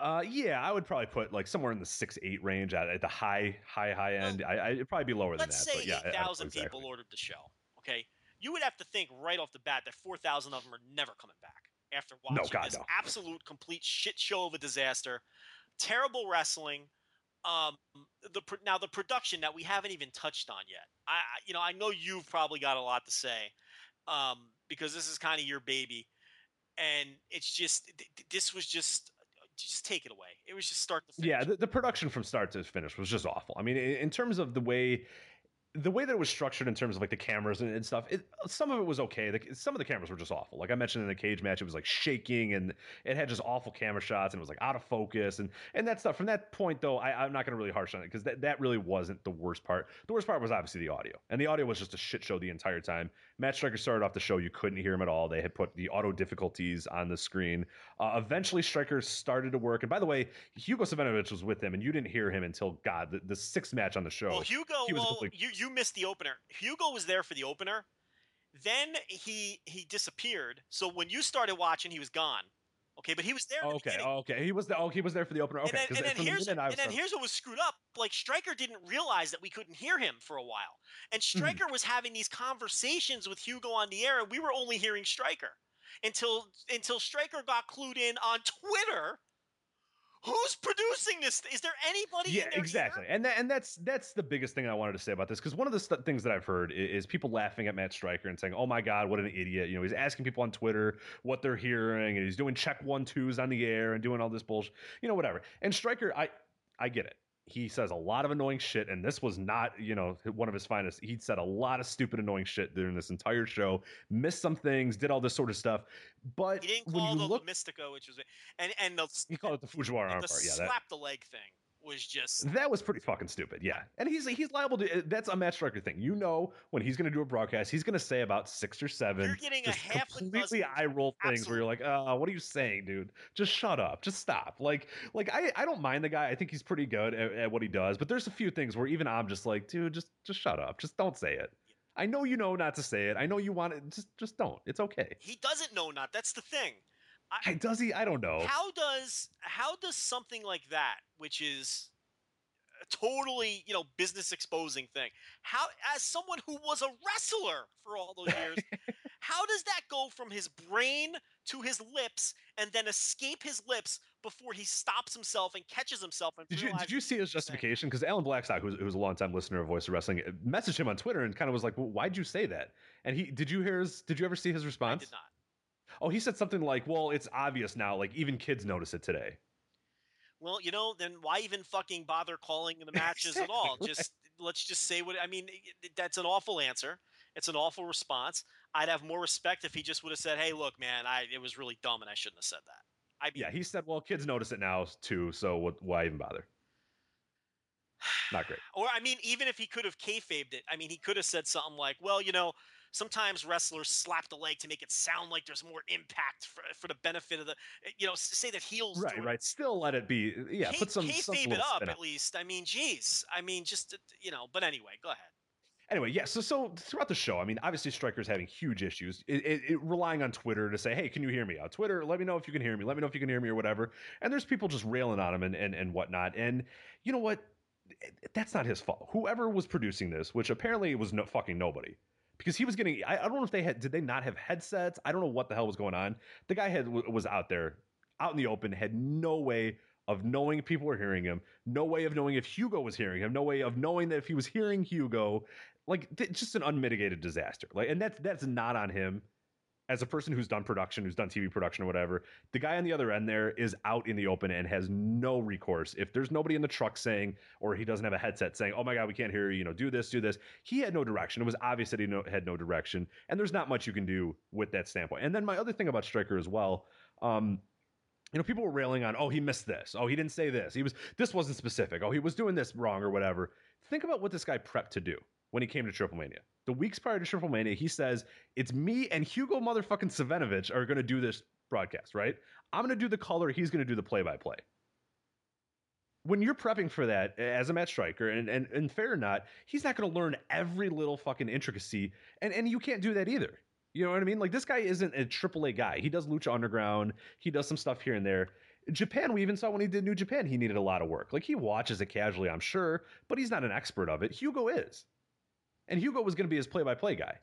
Speaker 5: Uh, yeah, I would probably put like somewhere in the six eight range at, at the high high high end. I, I it'd probably be lower than that.
Speaker 4: Let's say
Speaker 5: but yeah,
Speaker 4: eight thousand
Speaker 5: exactly.
Speaker 4: people ordered the show. Okay, you would have to think right off the bat that four thousand of them are never coming back after
Speaker 5: No,
Speaker 4: watching
Speaker 5: God,
Speaker 4: this
Speaker 5: no.
Speaker 4: absolute complete shit show of a disaster. Terrible wrestling. Um, the now the production that we haven't even touched on yet. I, you know, I know you've probably got a lot to say, um, because this is kind of your baby, and it's just th- this was just just take it away. It was just start to finish.
Speaker 5: Yeah, the, the production from start to finish was just awful. I mean, in, in terms of the way the way that it was structured in terms of like the cameras and, and stuff, it, some of it was okay. The, some of the cameras were just awful. Like I mentioned in the cage match, it was like shaking and it had just awful camera shots and it was like out of focus and and that stuff. From that point though, I, I'm not going to really harsh on it because that, that really wasn't the worst part. The worst part was obviously the audio, and the audio was just a shit show the entire time. Matt Striker started off the show, you couldn't hear him at all. They had put the auto difficulties on the screen. Uh, eventually, Striker started to work. And by the way, Hugo Savinovich was with him, and you didn't hear him until God, the, the sixth match on the show.
Speaker 4: Well, Hugo, well,
Speaker 5: completely-
Speaker 4: you you missed the opener. Hugo was there for the opener. Then he he disappeared. So when you started watching, he was gone. Okay, but he was there. in the
Speaker 5: okay, okay, he was the, oh, he was there for the opener. Okay,
Speaker 4: and then, and then
Speaker 5: from the
Speaker 4: here's and then here's what was screwed up. Like Striker didn't realize that we couldn't hear him for a while, and
Speaker 5: Mm-hmm.
Speaker 4: Striker was having these conversations with Hugo on the air, and we were only hearing Striker until until Striker got clued in on Twitter. Who's producing this? Is there anybody?
Speaker 5: yeah
Speaker 4: in their
Speaker 5: exactly
Speaker 4: ear?
Speaker 5: and that, and that's that's the biggest thing i wanted to say about this because one of the st- things that i've heard is, is people laughing at matt Striker and saying oh my god what an idiot you know he's asking people on twitter what they're hearing and he's doing check one twos on the air and doing all this bullshit you know whatever and Striker i i get it he says a lot of annoying shit and this was not you know one of his finest he said a lot of stupid annoying shit during this entire show missed some things did all this sort of stuff. But
Speaker 4: He didn't
Speaker 5: when
Speaker 4: call
Speaker 5: you
Speaker 4: the
Speaker 5: look
Speaker 4: Mystico, which was and and the
Speaker 5: he called it the fujiwara
Speaker 4: the
Speaker 5: armbar yeah that,
Speaker 4: slap the leg thing was just
Speaker 5: That was pretty fucking stupid, yeah. And he's he's liable to. That's a Matt Striker thing. You know, when he's going to do a broadcast, he's going to say about six or seven.
Speaker 4: You're getting a half
Speaker 5: completely eye roll things where you're like, uh, what are you saying, dude? Just shut up. Just stop. Like, like I I don't mind the guy. I think he's pretty good at, at what he does. But there's a few things where even I'm just like, dude, just just shut up. Just don't say it. I know you know not to say it. I know you want it. Just just don't. It's okay.
Speaker 4: he doesn't know not. That's the thing.
Speaker 5: I, does he? I don't know.
Speaker 4: How does how does something like that, which is a totally you know business exposing thing, how as someone who was a wrestler for all those years, how does that go from his brain to his lips and then escape his lips before he stops himself and catches himself. And
Speaker 5: Did you did you see his
Speaker 4: what he's saying.
Speaker 5: justification? Because Alan Blackstock, who's, who's a longtime listener of Voice of Wrestling, messaged him on Twitter and kind of was like, well, "Why'd you say that?" And he did you hear his? Did you ever see his
Speaker 4: I
Speaker 5: response?
Speaker 4: did not.
Speaker 5: Oh, he said something like, "Well, it's obvious now. Like even kids notice it today."
Speaker 4: Well, you know, then why even fucking bother calling the matches at all? Just let's just say what I mean. That's an awful answer. It's an awful response. I'd have more respect if he just would have said, "Hey, look, man, I it was really dumb and I shouldn't have said that." I
Speaker 5: Yeah, he said, "Well, kids notice it now too, so what, why even bother?" Not great.
Speaker 4: Or I mean, even if he could have kayfabed it, I mean, he could have said something like, "Well, you know, sometimes wrestlers slap the leg to make it sound like there's more impact for, for the benefit of the, eh, you know, say that heels
Speaker 5: Right, right. Still let it be. Eh, yeah,
Speaker 4: Kay-
Speaker 5: put some,
Speaker 4: kayfabe it up at least. I mean, geez, I mean, just uh, you know. But anyway, go ahead.
Speaker 5: Anyway, yeah. So, so throughout the show, I mean, obviously, Striker's having huge issues. It, it, it- relying on Twitter to say, "Hey, can you hear me?" On Twitter, let me know if you can hear me. Let me know if you can hear me or whatever. And there's people just railing on him and and, and whatnot. And you know what? Eh, that's not his fault. Whoever was producing this, which apparently was no fucking nobody, because he was getting. I, I don't know if they had. Did they not have headsets? I don't know what the hell was going on. The guy had was out there, out in the open, had no way of knowing if people were hearing him, no way of knowing if Hugo was hearing him, no way of knowing that if he was hearing Hugo, like th- just an unmitigated disaster. Like, and that's that's not on him. As a person who's done production, who's done TV production or whatever, the guy on the other end there is out in the open and has no recourse. If there's nobody in the truck saying, or he doesn't have a headset saying, "Oh my God, we can't hear you," you know, do this, do this. He had no direction. It was obvious that he no, had no direction, and there's not much you can do with that standpoint. And then my other thing about Striker as well, um, you know, people were railing on, oh, he missed this. Oh, he didn't say this. He was this wasn't specific. Oh, he was doing this wrong or whatever. Think about what this guy prepped to do when he came to Triple Mania. The weeks prior to Triple Mania, he says, It's me and Hugo motherfucking Savinovich are gonna do this broadcast, right? I'm gonna do the color, he's gonna do the play-by-play. When you're prepping for that as a Matt Striker, and, and and fair or not, he's not gonna learn every little fucking intricacy, and, and you can't do that either. You know what I mean? Like this guy isn't a AAA guy. He does Lucha Underground. He does some stuff here and there. Japan, we even saw when he did New Japan, he needed a lot of work. Like he watches it casually, I'm sure, but he's not an expert of it. Hugo is, and Hugo was going to be his play-by-play guy.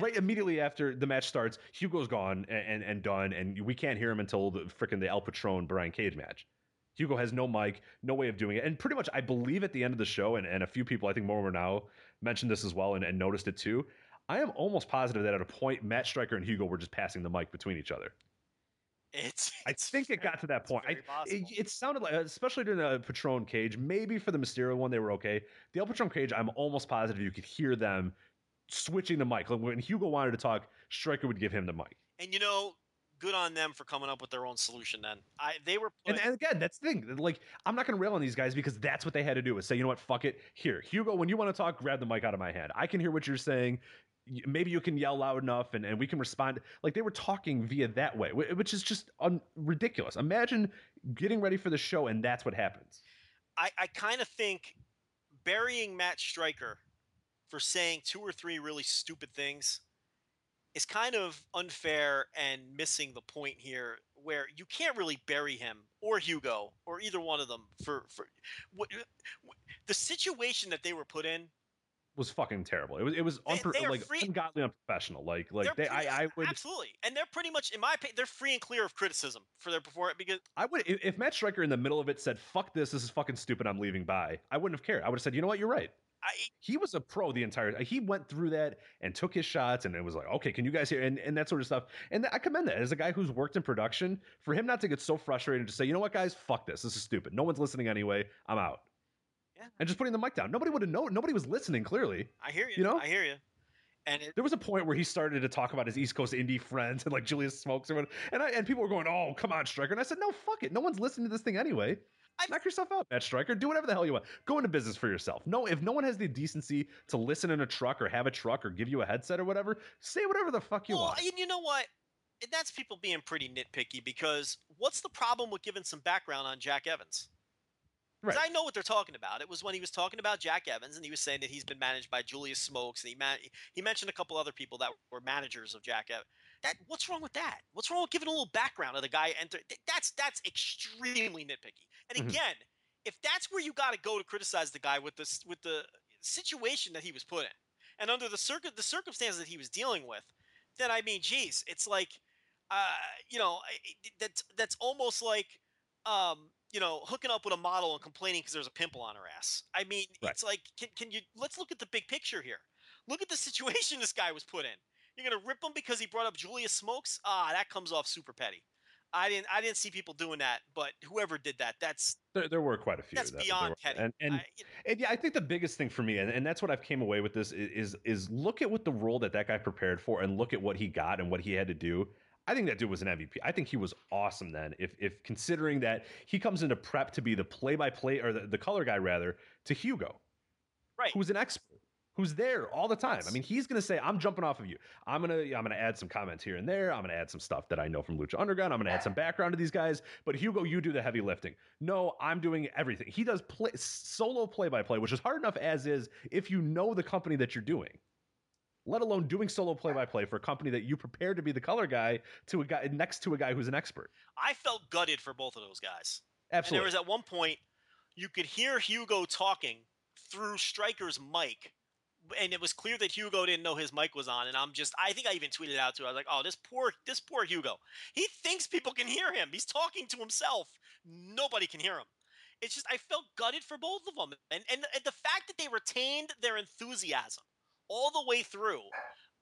Speaker 5: Right immediately after the match starts, Hugo's gone and, and, and done, and we can't hear him until the freaking the El Patron Brian Cage match. Hugo has no mic, no way of doing it. And pretty much, I believe at the end of the show, and, and a few people, I think more now, mentioned this as well and, and noticed it too. I am almost positive that at a point, Matt Striker and Hugo were just passing the mic between each other.
Speaker 4: It's.
Speaker 5: I think it got to that point. I, it, it sounded like, especially during the Patron Cage, maybe for the Mysterio one, they were okay. The El Patron Cage, I'm almost positive you could hear them switching the mic. Like when Hugo wanted to talk, Striker would give him the mic.
Speaker 4: And you know, good on them for coming up with their own solution. Then I they were
Speaker 5: And, and again, that's the thing. Like, I'm not going to rail on these guys because that's what they had to do. Is say, you know what, fuck it. Here, Hugo, when you want to talk, grab the mic out of my hand. I can hear what you're saying. Maybe you can yell loud enough, and, and we can respond. Like they were talking via that way, which is just un- ridiculous. Imagine getting ready for the show, and that's what happens.
Speaker 4: I, I kind of think burying Matt striker for saying two or three really stupid things is kind of unfair and missing the point here where you can't really bury him or Hugo or either one of them for for what- the situation that they were put in
Speaker 5: Was fucking terrible. It was it was unpro-
Speaker 4: they are
Speaker 5: like
Speaker 4: free-
Speaker 5: ungodly unprofessional. Like like
Speaker 4: they're
Speaker 5: they,
Speaker 4: pretty-
Speaker 5: I I would
Speaker 4: absolutely and they're pretty much in my opinion they're free and clear of criticism for their performance because
Speaker 5: I would if, if Matt Striker in the middle of it said "fuck this, this is fucking stupid, I'm leaving." Bye. I wouldn't have cared. I would have said, you know what, you're right.
Speaker 4: I,
Speaker 5: he was a pro the entire uh, he went through that and took his shots and it was like okay can you guys hear and, and that sort of stuff and i commend that as a guy who's worked in production for him not to get so frustrated to say you know what guys fuck this this is stupid no one's listening anyway i'm out
Speaker 4: Yeah.
Speaker 5: and just putting the mic down nobody would have known nobody was listening clearly
Speaker 4: I hear you,
Speaker 5: You know?
Speaker 4: I hear you and it,
Speaker 5: there was a point where he started to talk about his east coast indie friends and like julius smokes and what and i and people were going oh come on striker and i said no fuck it no one's listening to this thing anyway
Speaker 4: I-
Speaker 5: Knock yourself out, Matt Striker. Do whatever the hell you want. Go into business for yourself. No, if no one has the decency to listen in a truck or have a truck or give you a headset or whatever, say whatever the fuck you
Speaker 4: well,
Speaker 5: want.
Speaker 4: and you know what? And That's people being pretty nitpicky because what's the problem with giving some background on Jack Evans? 'Cause
Speaker 5: Right.
Speaker 4: I know what they're talking about. It was when he was talking about Jack Evans, and he was saying that he's been managed by Julius Smokes, and he man- he mentioned a couple other people that were managers of Jack Evans. That what's wrong with that? What's wrong with giving a little background of the guy? Enter that's that's extremely nitpicky. And
Speaker 5: Mhm.
Speaker 4: again, if that's where you got to go to criticize the guy with this with the situation that he was put in, and under the circuit the circumstances that he was dealing with, then I mean, geez, it's like uh, you know, that's that's almost like, um, you know, hooking up with a model and complaining because there's a pimple on her ass. I mean,
Speaker 5: Right.
Speaker 4: it's like, can, can you? Let's look at the big picture here. Look at the situation this guy was put in. You're gonna rip him because he brought up Julius Smokes? Ah, that comes off super petty. I didn't I didn't see people doing that, but whoever did that, that's
Speaker 5: There, there were quite a few.
Speaker 4: that's
Speaker 5: that-
Speaker 4: beyond
Speaker 5: were-
Speaker 4: petty.
Speaker 5: And, and
Speaker 4: I-
Speaker 5: And yeah, I think the biggest thing for me, and, and that's what I've came away with this is, is is look at what the role that that guy prepared for, and look at what he got and what he had to do. I think that dude was an MVP. I think he was awesome then. If if considering that he comes into prep to be the play by play or the, the color guy rather to Hugo,
Speaker 4: right.
Speaker 5: who's an expert, who's there all the time. I mean, he's gonna say, "I'm jumping off of you. I'm gonna I'm gonna add some comments here and there. I'm gonna add some stuff that I know from Lucha Underground. I'm gonna add some background to these guys. But Hugo, you do the heavy lifting. No, I'm doing everything. He does play, solo play by play, which is hard enough as is if you know the company that you're doing. Let alone doing solo play by play for a company that you prepared to be the color guy to a guy next to a guy who's an expert.
Speaker 4: I felt gutted for both of those guys.
Speaker 5: Absolutely.
Speaker 4: And there was at one point you could hear Hugo talking through Striker's mic, and it was clear that Hugo didn't know his mic was on. And I'm just, I think I even tweeted out to. I was like, oh, this poor, this poor Hugo. He thinks people can hear him. He's talking to himself. Nobody can hear him. It's just I felt gutted for both of them, and and, and the fact that they retained their enthusiasm all the way through.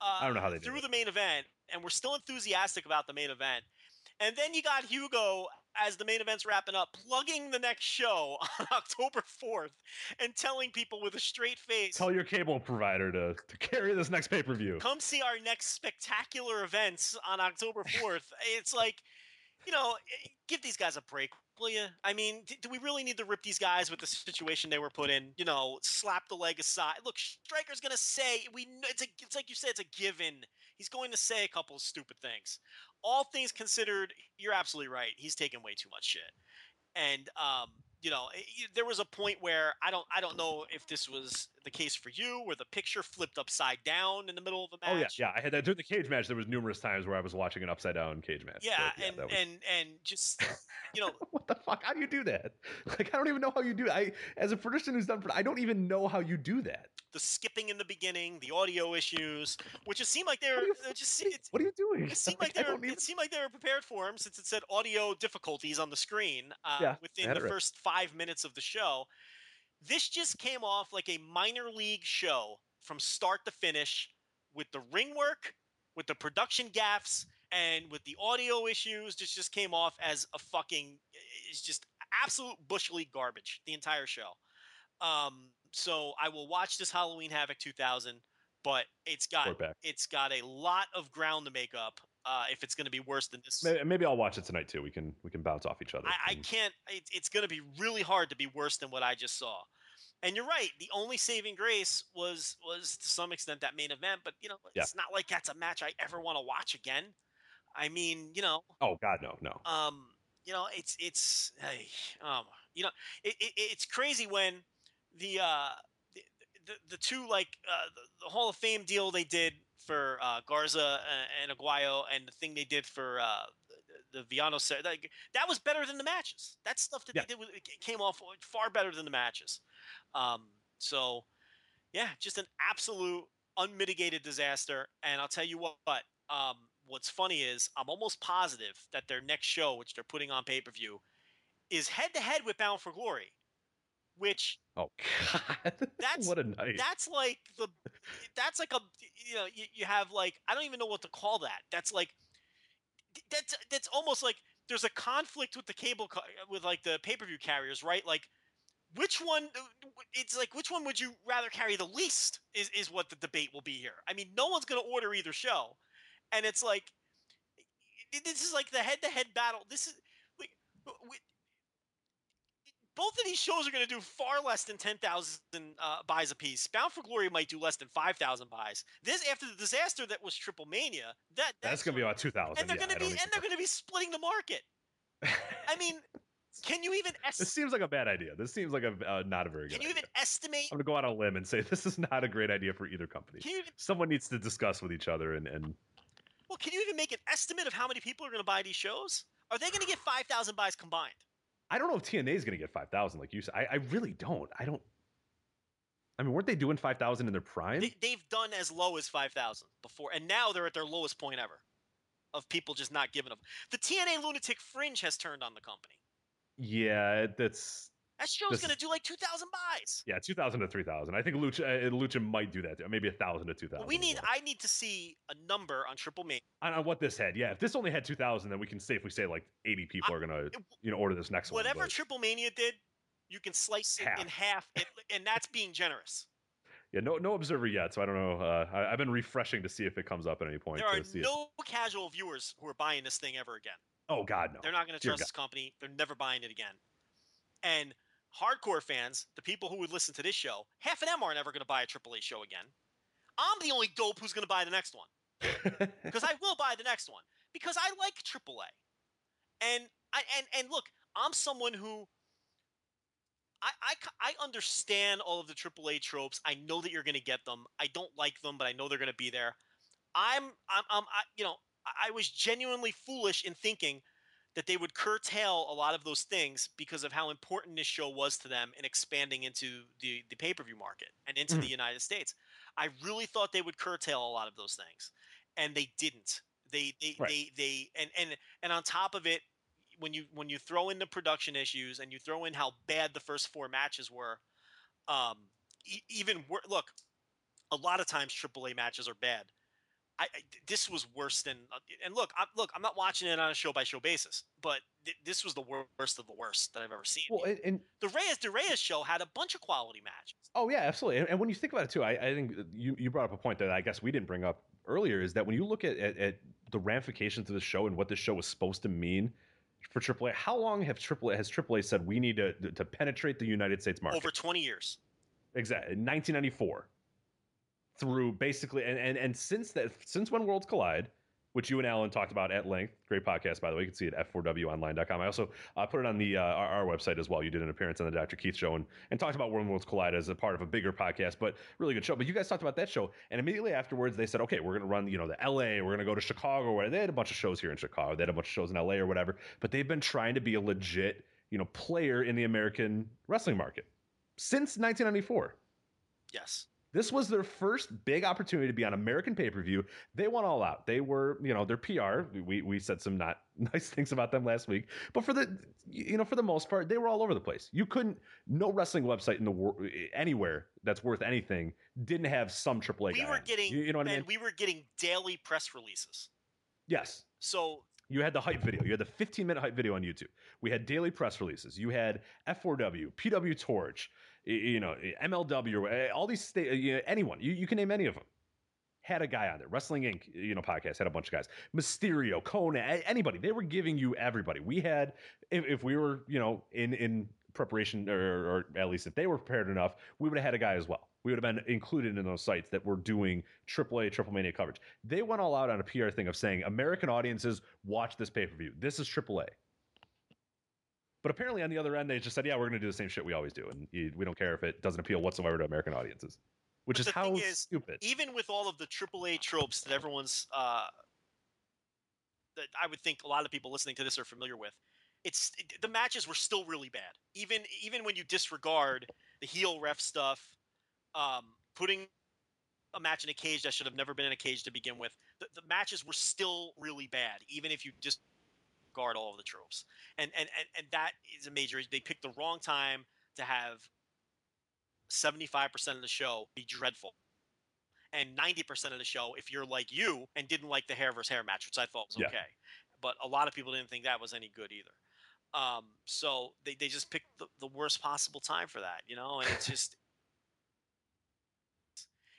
Speaker 4: Uh,
Speaker 5: I don't know how they did
Speaker 4: through the main event, and we're still enthusiastic about the main event. And then you got Hugo as the main event's wrapping up, plugging the next show on October 4th and telling people with a straight face,
Speaker 5: Tell your cable provider to, to carry this next pay per view.
Speaker 4: come see our next spectacular events on October 4th. it's like, you know, eh, give these guys a break, will you? I mean, do we really need to rip these guys with the situation they were put in? You know, slap the leg aside. Look, Striker's gonna say we. It's a. It's like you said. It's a given. He's going to say a couple of stupid things. All things considered, you're absolutely right. He's taking way too much shit. And um, you know, eh, there was a point where I don't. I don't know if this was the case for you, where the picture flipped upside down in the middle of a
Speaker 5: Oh yeah,
Speaker 4: match.
Speaker 5: yeah. I had that during the cage match. There was numerous times where I was watching an upside down cage match.
Speaker 4: Yeah,
Speaker 5: but
Speaker 4: and
Speaker 5: was-
Speaker 4: and and just you know,
Speaker 5: what the fuck? How do you do that? Like I don't even know how you do. It. I as a person who's done, I don't even know how you do that.
Speaker 4: The skipping in the beginning, the audio issues, which it seemed like
Speaker 5: they're you
Speaker 4: it just it,
Speaker 5: What are you doing?
Speaker 4: it seemed
Speaker 5: Like,
Speaker 4: like they were
Speaker 5: even-
Speaker 4: it seemed like they were prepared for him since it said audio difficulties on the screen uh,
Speaker 5: Yeah,
Speaker 4: within the
Speaker 5: right.
Speaker 4: first five minutes of the show. This just came off like a minor league show from start to finish with the ring work, with the production gaffes, and with the audio issues. This just came off as a fucking it's just absolute bush league garbage. The entire show. Um, so I will watch this Halloween Havoc 2000, but it's got it's got a lot of ground to make up. Uh, if it's going to be worse than this,
Speaker 5: Maybe, maybe I'll watch it tonight too. We can we can bounce off each other.
Speaker 4: I, I can't. It, it's going to be really hard to be worse than what I just saw. And you're right. The only saving grace was was to some extent that main event, but you know,
Speaker 5: Yeah.
Speaker 4: it's not like that's a match I ever want to watch again. I mean, you know,
Speaker 5: Oh God, no, no.
Speaker 4: um, you know, it's it's hey, um, you know, it, it, it's crazy when the uh the the, the two like uh the, the Hall of Fame deal they did for uh, Garza and, and Aguayo and the thing they did for uh the, the Villano like, that was better than the matches. That stuff that
Speaker 5: Yeah.
Speaker 4: they did it came off far better than the matches. Um, so yeah, just an absolute unmitigated disaster. And I'll tell you what, um, what's funny is I'm almost positive that their next show, which they're putting on pay per view, is head to head with Bound for Glory, which
Speaker 5: Oh God,
Speaker 4: That's-
Speaker 5: what a night.
Speaker 4: that's like the that's like a you know you, you have like I don't even know what to call that. That's like that's that's almost like there's a conflict with the cable with like the pay per view carriers, right? Like which one uh, it's like which one would you rather carry the least is is what the debate will be here. I mean, no one's going to order either show. And it's like this is like the head to head battle. This is like we, both of these shows are going to do far less than 10,000 uh, buys a piece. Bound for Glory might do less than 5,000 buys. This after the disaster that was Triple Mania, that
Speaker 5: That's gonna be about two thousand.
Speaker 4: and they're
Speaker 5: yeah,
Speaker 4: going to be and they're going to be splitting the market. I mean, can you even
Speaker 5: estimate
Speaker 4: This
Speaker 5: seems like a bad idea. This seems like a uh, not a very good.
Speaker 4: can you
Speaker 5: idea.
Speaker 4: even estimate?
Speaker 5: I'm gonna go out on a limb and say this is not a great idea for either company.
Speaker 4: Can you even,
Speaker 5: Someone needs to discuss with each other and and
Speaker 4: well, can you even make an estimate of how many people are going to buy these shows? Are they going to get 5,000 buys combined?
Speaker 5: I don't know if TNA is going to get 5,000 like you said. I, I really don't. I don't. I mean, weren't they doing 5,000 in their prime?
Speaker 4: They, they've done as low as 5,000 before, and now they're at their lowest point ever. of people just not giving them. The TNA Lunatic Fringe has turned on the company.
Speaker 5: Yeah, that's
Speaker 4: That show's
Speaker 5: This-
Speaker 4: to do like 2,000 buys.
Speaker 5: yeah, two thousand to three thousand. I think Lucha uh, Lucha might do that. Maybe a thousand to two thousand.
Speaker 4: We need. I need to see a number on Triple Mania.
Speaker 5: on, on what this had. Yeah, if this only had two thousand, then we can safely say if we say like eighty people are gonna you know order this next one.
Speaker 4: Whatever Triple Mania did, you can slice it in half, it, and that's being generous.
Speaker 5: Yeah, no no observer yet, so I don't know. Uh, I, I've been refreshing to see if it comes up at any point.
Speaker 4: There are
Speaker 5: see it.
Speaker 4: no casual viewers who are buying this thing ever again.
Speaker 5: Oh God, no.
Speaker 4: They're not going to trust this company. They're never buying it again. And hardcore fans, the people who would listen to this show, half of them aren't ever going to buy a AAA show again. I'm the only dope who's going to buy the next one because I will buy the next one because I like AAA. And I and and look, I'm someone who I, I, I understand all of the AAA tropes. I know that you're going to get them. I don't like them, but I know they're going to be there. I'm, I'm, I'm I, you know, I was genuinely foolish in thinking that they would curtail a lot of those things because of how important this show was to them in expanding into the, the pay-per-view market and into the
Speaker 5: Mhm.
Speaker 4: United States. I really thought they would curtail a lot of those things, and they didn't. They, they,
Speaker 5: Right.
Speaker 4: they, they, and, and, and on top of it, when you when you throw in the production issues and you throw in how bad the first four matches were, um, e- even wor- look, a lot of times AAA matches are bad. I, I- this was worse than uh, and look, I'm, look, I'm not watching it on a show by show basis, but th- this was the worst of the worst that I've ever seen.
Speaker 5: Well, and, and
Speaker 4: the Reyes de Reyes show had a bunch of quality matches.
Speaker 5: Oh yeah, absolutely. And, and when you think about it too, I, I think you, you brought up a point that I guess we didn't bring up earlier is that when you look at, at, at the ramifications of the show and what this show was supposed to mean for AAA, how long have AAA has AAA said we need to to penetrate the United States market?
Speaker 4: Over 20 years.
Speaker 5: Exactly, 1994 through basically, and, and and since that, since when worlds collide, which you and Alan talked about at length. Great podcast, by the way. You can see it at f4wonline.com. I also uh, put it on the uh, our, our website as well. You did an appearance on the Dr. Keith show and, and talked about When Worlds Collide as a part of a bigger podcast, but really good show. But you guys talked about that show, and immediately afterwards they said, okay, we're going to run, you know, the LA, we're going to go to Chicago. where they had a bunch of shows here in Chicago. They had a bunch of shows in LA or whatever. But they've been trying to be a legit, you know, player in the American wrestling market since 1994.
Speaker 4: Yes.
Speaker 5: This was their first big opportunity to be on American pay per view. They went all out. They were, you know, their PR. We we said some not nice things about them last week, but for the, you know, for the most part, they were all over the place. You couldn't, no wrestling website in the world anywhere that's worth anything didn't have some AAA.
Speaker 4: we were getting
Speaker 5: you, you know what I mean?
Speaker 4: we were getting daily press releases.
Speaker 5: Yes.
Speaker 4: So
Speaker 5: You had the hype video. You had the 15 minute hype video on YouTube. We had daily press releases. You had F4W, PW Torch, you know, MLW, uh, all these sta- uh, you know, anyone. You, you can name any of them. Had a guy on there. Wrestling Inc. You know, podcast had a bunch of guys. Mysterio, Konnan, anybody. They were giving you everybody. We had, if, if we were, you know, in in preparation, or, or at least if they were prepared enough, we would have had a guy as well. We would have been included in those sites that were doing AAA, Triple Mania coverage. They went all out on a PR thing of saying American audiences watch this pay per view. This is AAA. But apparently, on the other end, they just said, "Yeah, we're going to do the same shit we always do, and we don't care if it doesn't appeal whatsoever to American audiences." Which
Speaker 4: But
Speaker 5: is how
Speaker 4: is,
Speaker 5: stupid.
Speaker 4: even with all of the AAA tropes that everyone's uh, that I would think a lot of people listening to this are familiar with, it's it, the matches were still really bad. Even even when you disregard the heel ref stuff, um, putting a match in a cage that should have never been in a cage to begin with, the, the matches were still really bad. Even if you disregard all of the tropes, and and and, and that is a major. They picked the wrong time to have 75% of the show be dreadful. And 90% of the show, if you're like you and didn't like the hair versus hair match, which I thought was
Speaker 5: Yeah.
Speaker 4: okay. But a lot of people didn't think that was any good either. Um, so they, they just picked the, the worst possible time for that, you know? And it's just,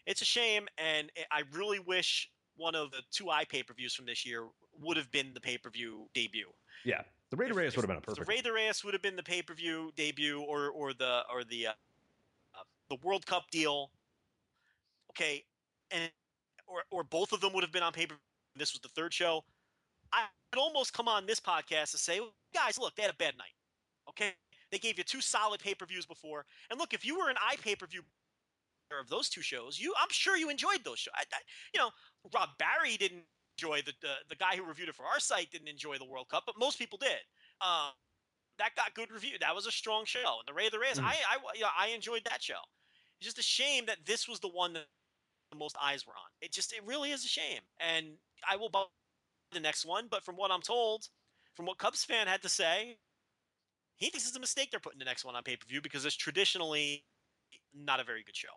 Speaker 4: it's a shame. And I- I really wish one of the two eye pay per views from this year would have been the pay per view debut.
Speaker 5: Yeah, the Rey
Speaker 4: de
Speaker 5: Reyes would have been a
Speaker 4: The
Speaker 5: perfect.
Speaker 4: Rey de Reyes would have been the pay per view debut, or or the or the uh, uh, the World Cup deal. Okay, and or or both of them would have been on paper. This was the third show. I would almost come on this podcast and say, guys, look, they had a bad night. Okay, they gave you two solid pay per views before, and look, if you were an eye pay per view of those two shows, you I'm sure you enjoyed those shows. I, I, you know, Rob Barry didn't enjoy the, the the guy who reviewed it for our site didn't enjoy the World Cup, but most people did. Um, that got good review. That was a strong show. And the Rey de Reyes,
Speaker 5: Mm.
Speaker 4: I I you know, I enjoyed that show. It's just a shame that this was the one that the most eyes were on. It just it really is a shame. And I will buy the next one, but from what I'm told, from what Cubs fan had to say, he thinks it's a mistake they're putting the next one on pay per view because it's traditionally not a very good show.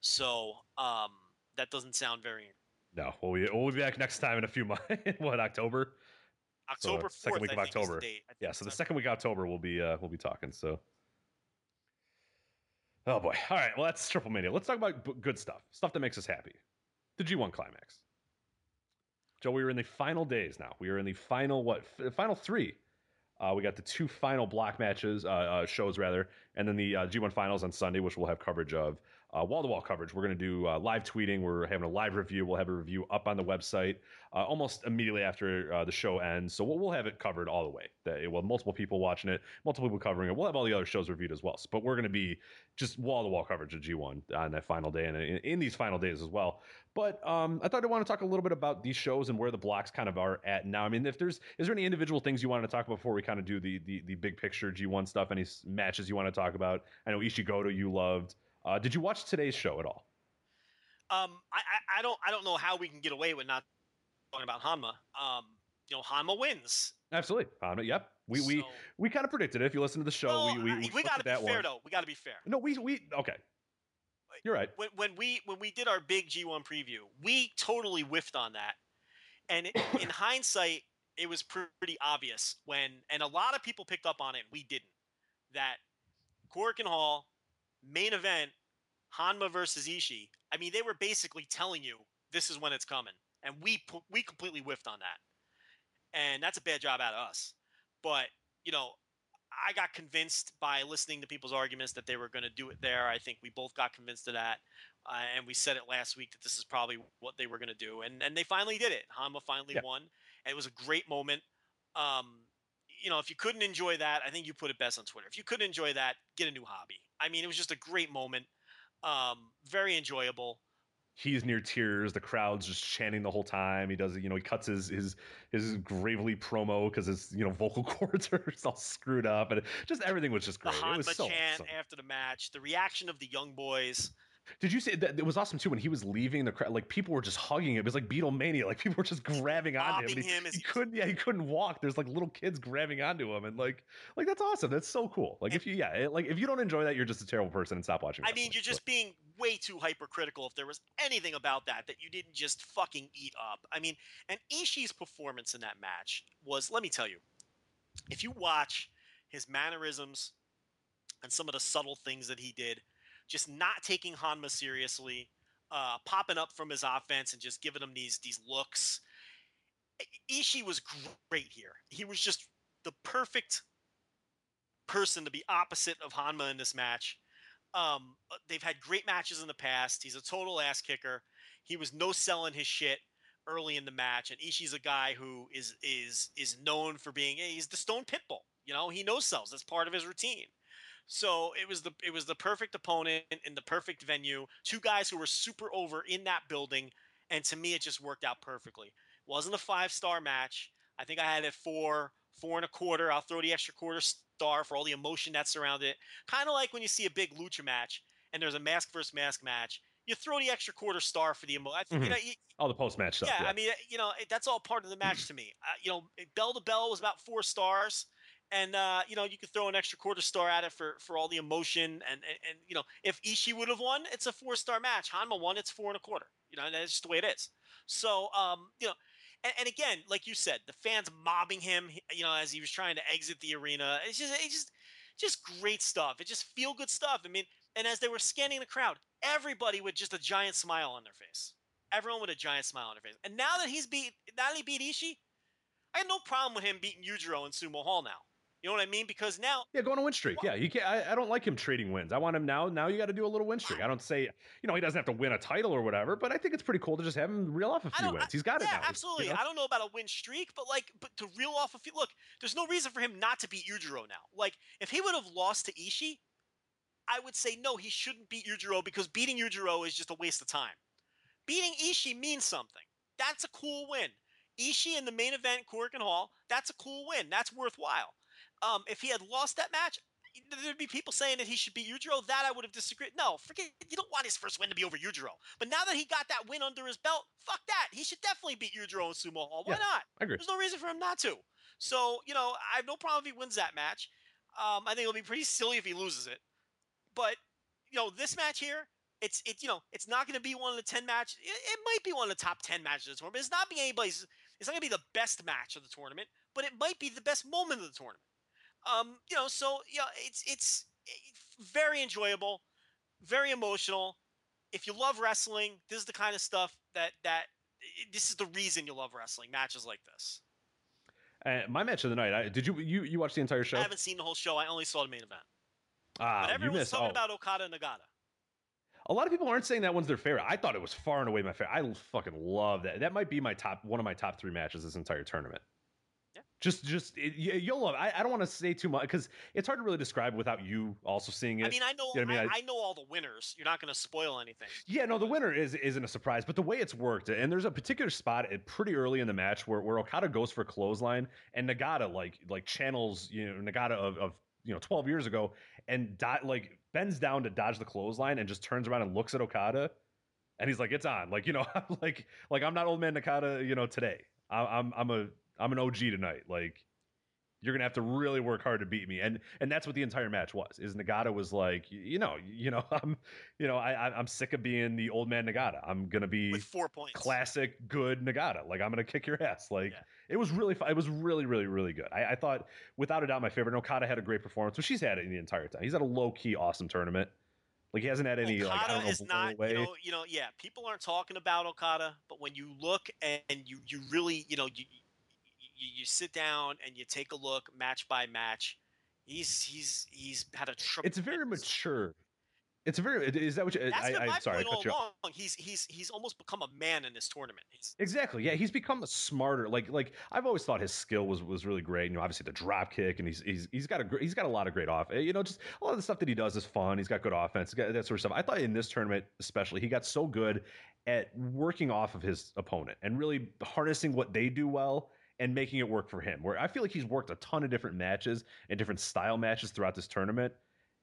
Speaker 4: So um, that doesn't sound very.
Speaker 5: No, we'll be, we'll be back next time in a few months. what October?
Speaker 4: October
Speaker 5: so, second week of October. Yeah, so the second week of October we'll be uh, we'll be talking. So, oh boy. All right. Well, that's Triple Mania. Let's talk about good stuff, stuff that makes us happy. The G1 climax. Joe, we are in the final days now. We are in the final what? F- final three. Uh, we got the two final block matches, uh, uh, shows rather, and then the uh, G1 finals on Sunday, which we'll have coverage of, wall to wall coverage. We're going to do uh, live tweeting. We're having a live review. We'll have a review up on the website uh, almost immediately after uh, the show ends. So we'll, we'll have it covered all the way. That have multiple people watching it, multiple people covering it. We'll have all the other shows reviewed as well. So, but we're going to be just wall to wall coverage of G1 on that final day and in, in these final days as well. But um, I thought I want to talk a little bit about these shows and where the blocks kind of are at now. I mean, if there's is there any individual things you wanted to talk about before we kind of do the the, the big picture G1 stuff? Any matches you want to talk about? I know Ishigoto you loved. Uh, did you watch today's show at all?
Speaker 4: Um, I, I I don't I don't know how we can get away with not talking about Honma. Um, you know, Honma wins.
Speaker 5: Absolutely. Um, yep. We we
Speaker 4: So-
Speaker 5: we kind of predicted it. If you listen to the show,
Speaker 4: Well,
Speaker 5: we we, we,
Speaker 4: we got to be fair
Speaker 5: one.
Speaker 4: though. We got to be fair.
Speaker 5: No, we we okay. You're right.
Speaker 4: When when we when we did our big G1 preview, we totally whiffed on that. And it, in hindsight, it was pretty obvious when, and a lot of people picked up on it. and We didn't. That Korakuen Hall main event, Honma versus Ishii. I mean, they were basically telling you this is when it's coming, and we we completely whiffed on that. And that's a bad job out of us. But you know, I got convinced by listening to people's arguments that they were going to do it there. I think we both got convinced of that, uh, and we said it last week that this is probably what they were going to do, and and they finally did it. Honma finally
Speaker 5: Yeah.
Speaker 4: won, and it was a great moment. Um, you know, if you couldn't enjoy that, I think you put it best on Twitter. If you couldn't enjoy that, get a new hobby. I mean, it was just a great moment, um, very enjoyable.
Speaker 5: He's near tears. The crowd's just chanting the whole time. He does, you know, he cuts his his his gravely promo because his you know vocal cords are all screwed up, and just everything was just
Speaker 4: The
Speaker 5: great. it
Speaker 4: Honma
Speaker 5: was so
Speaker 4: chant
Speaker 5: awesome.
Speaker 4: after the match, the reaction of the young boys.
Speaker 5: Did you see that? It was awesome too when he was leaving the crowd. Like people were just hugging him. It was like Beatlemania. Like people were just grabbing onto him. He,
Speaker 4: him
Speaker 5: he
Speaker 4: he-
Speaker 5: couldn't. Yeah, he couldn't walk. There's like little kids grabbing onto him, and like, like that's awesome. That's so cool. Like if you, yeah, it- like if you don't enjoy that, you're just a terrible person and stop watching.
Speaker 4: I mean, you're just being way too hypercritical. If there was anything about that that you didn't just fucking eat up. I mean, and Ishii's performance in that match was, let me tell you, if you watch his mannerisms and some of the subtle things that he did, just not taking Honma seriously, uh, popping up from his offense and just giving him these these looks. I- Ishii was great here. He was just the perfect person to be opposite of Honma in this match. Um, uh, they've had great matches in the past. He's a total ass kicker. He was no selling his shit early in the match, and Ishii's a guy who is is is known for being he's the Stone Pitbull. You know, he no sells. That's part of his routine. So it was the it was the perfect opponent in the perfect venue. Two guys who were super over in that building, and to me, it just worked out perfectly. wasn't a five star match. I think I had it four four and a quarter. I'll throw the extra quarter star for all the emotion that surrounded it. Kind of like when you see a big lucha match and there's a mask versus mask match. You throw the extra quarter star for the emotion. Think you know. You,
Speaker 5: all the post match stuff.
Speaker 4: yeah, I mean, you know, it- that's all part of the match to me. Uh, you know, bell to bell was about four stars, and uh, you know, you could throw an extra quarter star at it for for all the emotion. And and, and you know, if Ishii would have won, it's a four star match. Honma won, it's four and a quarter. You know, that's just the way it is. So, um, you know. And, and again, like you said, the fans mobbing him, you know, as he was trying to exit the arena. It's just, it's just, just great stuff. It just feel good stuff. I mean, and as they were scanning the crowd, everybody with just a giant smile on their face. Everyone with a giant smile on their face. And now that he's beat, now that he beat Ishii, I have no problem with him beating Yujiro in Sumo Hall now. You know what I mean? Because now,
Speaker 5: Yeah, go on a win streak. Yeah, you can't. I, I don't like him trading wins. I want him now. Now you got to do a little win streak. I don't say, you know, he doesn't have to win a title or whatever, but I think it's pretty cool to just have him reel off a few wins.
Speaker 4: I-
Speaker 5: He's got it
Speaker 4: yeah,
Speaker 5: now. He's-
Speaker 4: absolutely.
Speaker 5: you know?
Speaker 4: I don't know about a win streak, but like, but to reel off a few. Look, there's no reason for him not to beat Yujiro now. Like, if he would have lost to Ishii, I would say no, he shouldn't beat Yujiro because beating Yujiro is just a waste of time. Beating Ishii means something. That's a cool win. Ishii in the main event, Korakuen Hall, that's a cool win. That's worthwhile. Um, if he had lost that match, there'd be people saying that he should beat Yujiro. That I would have disagreed. No, forget. You don't want his first win to be over Yujiro. But now that he got that win under his belt, fuck that. He should definitely beat Yujiro in Sumo Hall. Why
Speaker 5: Yeah,
Speaker 4: not?
Speaker 5: I agree.
Speaker 4: There's no reason for him not to. So you know, I have no problem if he wins that match. Um, I think it'll be pretty silly if he loses it. But you know, this match here, it's it you know, it's not going to be one of the ten matches. It, it might be one of the top ten matches of the tournament. It's not being anybody's. It's not going to be the best match of the tournament, but it might be the best moment of the tournament. Um, you know, so yeah, it's it's it's very enjoyable, very emotional. If you love wrestling, this is the kind of stuff that that this is the reason you love wrestling matches like this.
Speaker 5: Uh, my match of the night. I, did you you you watch the entire show?
Speaker 4: I haven't seen the whole show. I only saw the main event.
Speaker 5: Ah,
Speaker 4: But
Speaker 5: you
Speaker 4: everyone's
Speaker 5: missed.
Speaker 4: talking about Okada and Nagata.
Speaker 5: A lot of people aren't saying that one's their favorite. I thought it was far and away my favorite. I fucking love that. That might be my top one of my top three matches this entire tournament. Just, just it, you, you'll love. I, I don't want to say too much because it's hard to really describe without you also seeing it.
Speaker 4: I mean, I know,
Speaker 5: You know I mean? I-
Speaker 4: I know all the winners. You're not going to spoil anything.
Speaker 5: Yeah, no, the winner is isn't a surprise, but the way it's worked, and there's a particular spot at pretty early in the match where, where Okada goes for a clothesline, and Nagata like like channels you know Nagata of, of you know 12 years ago, and do, like bends down to dodge the clothesline, and just turns around and looks at Okada, and he's like, "It's on!" Like you know, I'm like like I'm not old man Nagata, you know, today. I, I'm I'm a I'm an OG tonight. Like you're gonna have to really work hard to beat me, and and that's what the entire match was. Is Nagata was like, you know, you know, I'm, you know, I I'm sick of being the old man Nagata. I'm gonna be
Speaker 4: With four points.
Speaker 5: classic good Nagata. Like I'm gonna kick your ass. Like
Speaker 4: Yeah.
Speaker 5: it was really, it was really, really, really good. I, I thought, without a doubt, my favorite. Okada had a great performance, but she's had it in the entire time. He's had a low key awesome tournament. Like he hasn't had any like I
Speaker 4: Okada
Speaker 5: don't know
Speaker 4: is not,
Speaker 5: away.
Speaker 4: you know, you know, yeah. People aren't talking about Okada, but when you look and you you really, you know, you you, you sit down and you take a look match by match. He's he's he's had a
Speaker 5: it's very mature. It's a very. Is that what you?
Speaker 4: That's
Speaker 5: I,
Speaker 4: been
Speaker 5: I, sorry,
Speaker 4: point all
Speaker 5: off.
Speaker 4: along. He's he's he's almost become a man in this tournament. He's,
Speaker 5: Exactly. Yeah, he's become a smarter. Like like I've always thought his skill was was really great. You know, obviously the drop kick, and he's he's he's got a gr- he's got a lot of great off. Eh, you know, just a lot of the stuff that he does is fun. He's got good offense, got that sort of stuff. I thought in this tournament especially, he got so good at working off of his opponent and really harnessing what they do well and making it work for him. Where I feel like he's worked a ton of different matches and different style matches throughout this tournament.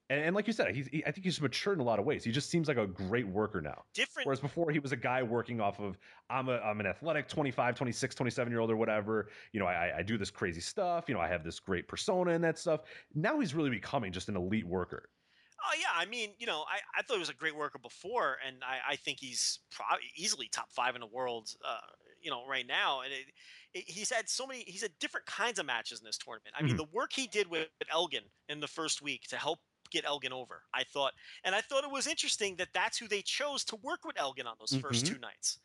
Speaker 5: And, and like you said, he's, he, I think he's matured in a lot of ways. He just seems like a great worker now.
Speaker 4: different
Speaker 5: Whereas before he was a guy working off of I'm a I'm an athletic 25, 26, 27 year old or whatever. You know, I, I do this crazy stuff. You know, I have this great persona and that stuff. Now he's really becoming just an elite worker.
Speaker 4: Oh yeah, I mean, you know, I, I thought he was a great worker before, and I, I think he's probably easily top five in the world, uh, you know, right now. And it, it, he's had so many, he's had different kinds of matches in this tournament. I mean,
Speaker 5: Mhm.
Speaker 4: the work he did with Elgin in the first week to help get Elgin over, I thought, and I thought it was interesting that that's who they chose to work with Elgin on those first
Speaker 5: Mhm.
Speaker 4: two nights.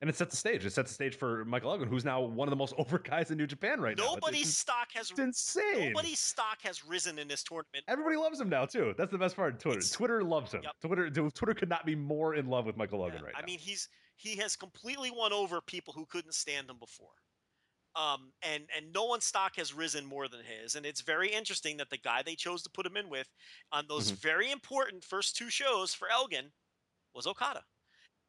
Speaker 5: And it sets the stage. It sets the stage for Michael Elgin, who's now one of the most over guys in New Japan right now.
Speaker 4: Nobody's stock has
Speaker 5: it's insane.
Speaker 4: nobody's stock has risen in this tournament.
Speaker 5: Everybody loves him now too. That's the best part Twitter.
Speaker 4: It's-
Speaker 5: Twitter loves him.
Speaker 4: Yep.
Speaker 5: Twitter Twitter could not be more in love with Michael Elgin
Speaker 4: Yeah,
Speaker 5: right
Speaker 4: I
Speaker 5: now.
Speaker 4: mean, he's he has completely won over people who couldn't stand him before. Um, and and no one's stock has risen more than his, and it's very interesting that the guy they chose to put him in with on those
Speaker 5: Mhm.
Speaker 4: very important first two shows for Elgin was Okada.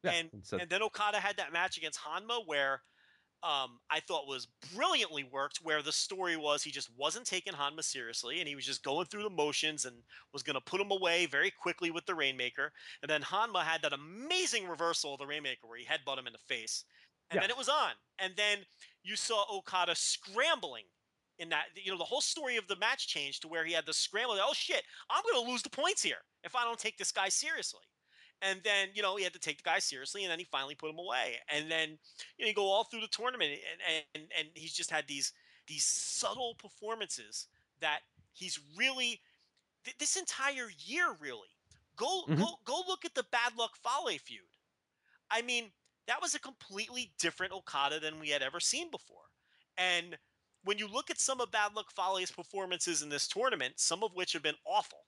Speaker 5: yeah,
Speaker 4: and
Speaker 5: a-
Speaker 4: and then Okada had that match against Honma where um, I thought was brilliantly worked, where the story was he just wasn't taking Honma seriously and he was just going through the motions and was going to put him away very quickly with the Rainmaker. And then Honma had that amazing reversal of the Rainmaker where he headbutt him in the face. And
Speaker 5: Yeah.
Speaker 4: then it was on. And then you saw Okada scrambling in that. You know, the whole story of the match changed to where he had the scramble. Oh, shit, I'm going to lose the points here if I don't take this guy seriously. And then, you know, he had to take the guy seriously, and then he finally put him away. And then, you know, you go all through the tournament, and and and he's just had these these subtle performances that he's really th- this entire year really. Go
Speaker 5: Mhm.
Speaker 4: go go look at the Bad Luck Fale feud. I mean, that was a completely different Okada than we had ever seen before. And when you look at some of Bad Luck Fale's performances in this tournament, some of which have been awful.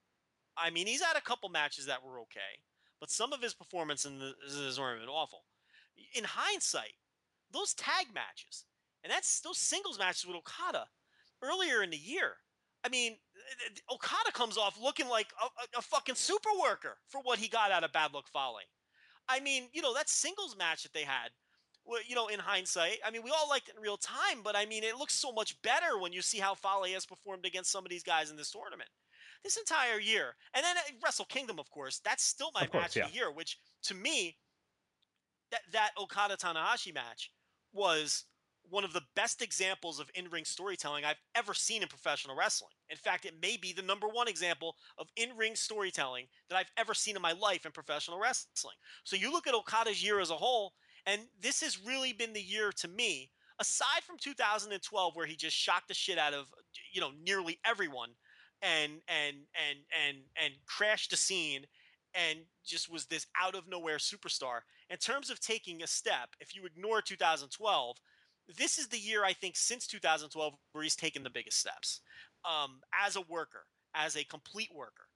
Speaker 4: I mean, he's had a couple matches that were okay, but some of his performance in this been awful. In hindsight, those tag matches and that's those singles matches with Okada earlier in the year. I mean, Okada comes off looking like a, a, fucking super worker for what he got out of Bad Luck Fale. I mean, you know, that singles match that they had, you know, in hindsight, I mean, we all liked it in real time, but I mean, it looks so much better when you see how Fale has performed against some of these guys in this tournament. This entire year, and then at Wrestle Kingdom, of course, that's still my
Speaker 5: Of course,
Speaker 4: match
Speaker 5: yeah.
Speaker 4: of the year. Which to me, that that Okada Tanahashi match was one of the best examples of in-ring storytelling I've ever seen in professional wrestling. In fact, it may be the number one example of in-ring storytelling that I've ever seen in my life in professional wrestling. So you look at Okada's year as a whole, and this has really been the year to me, aside from 2012 where he just shocked the shit out of you know nearly everyone and and and and and crashed the scene and just was this out of nowhere superstar. In terms of taking a step, if you ignore 2012, this is the year I think since 2012 where he's taken the biggest steps um, as a worker, as a complete worker.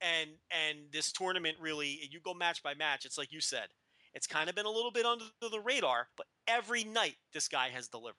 Speaker 4: And and this tournament really, you go match by match. It's like you said, it's kind of been a little bit under the radar, but every night this guy has delivered.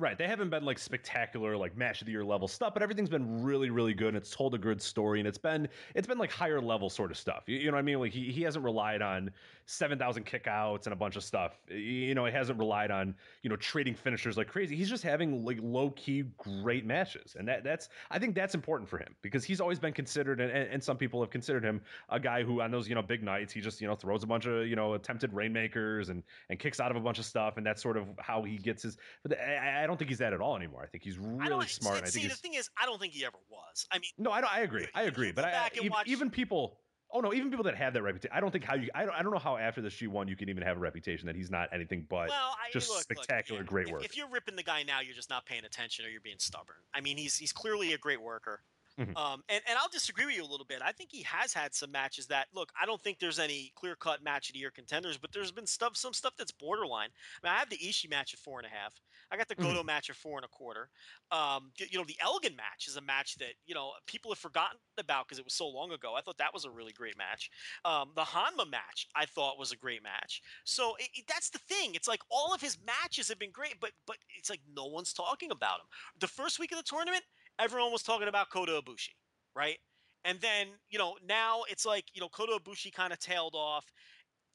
Speaker 5: Right. They haven't been like spectacular, like match of the year level stuff, but everything's been really, really good. And it's told a good story, and it's been it's been like higher level sort of stuff. You, you know what I mean? Like he, he hasn't relied on seven thousand kickouts and a bunch of stuff. You know, he hasn't relied on you know trading finishers like crazy. He's just having like low key great matches, and that that's I think that's important for him because he's always been considered, and, and some people have considered him a guy who on those you know big nights he just you know throws a bunch of you know attempted rainmakers and and kicks out of a bunch of stuff, and that's sort of how he gets his. But I, I don't think he's that at all anymore. I think he's really smart.
Speaker 4: and
Speaker 5: I
Speaker 4: see,
Speaker 5: think
Speaker 4: the thing is, I don't think he ever was. I mean,
Speaker 5: no, I don't. I agree. I agree. But I, even,
Speaker 4: watch-
Speaker 5: even people. Oh no! Even people that have that reputation, I don't think how you. I don't. I don't know how after this G one you can even have a reputation that he's not anything but
Speaker 4: well, I,
Speaker 5: just
Speaker 4: look, look,
Speaker 5: spectacular,
Speaker 4: yeah,
Speaker 5: great
Speaker 4: if,
Speaker 5: work.
Speaker 4: If you're ripping the guy now, you're just not paying attention, or you're being stubborn. I mean, he's he's clearly a great worker.
Speaker 5: Mhm.
Speaker 4: Um, and, and I'll disagree with you a little bit. I think he has had some matches that look. I don't think there's any clear cut match of the year contenders, but there's been stuff, some stuff that's borderline. I mean, I have the Ishii match at four and a half. I got the
Speaker 5: Mm-hmm.
Speaker 4: Goto match at four and a quarter. Um, you know, the Elgin match is a match that you know people have forgotten about because it was so long ago. I thought that was a really great match. Um, the Honma match I thought was a great match. So it, it- that's the thing. It's like all of his matches have been great, but but it's like no one's talking about him. The first week of the tournament, everyone was talking about Kota Ibushi, right? And then you know now it's like you know Kota Ibushi kind of tailed off.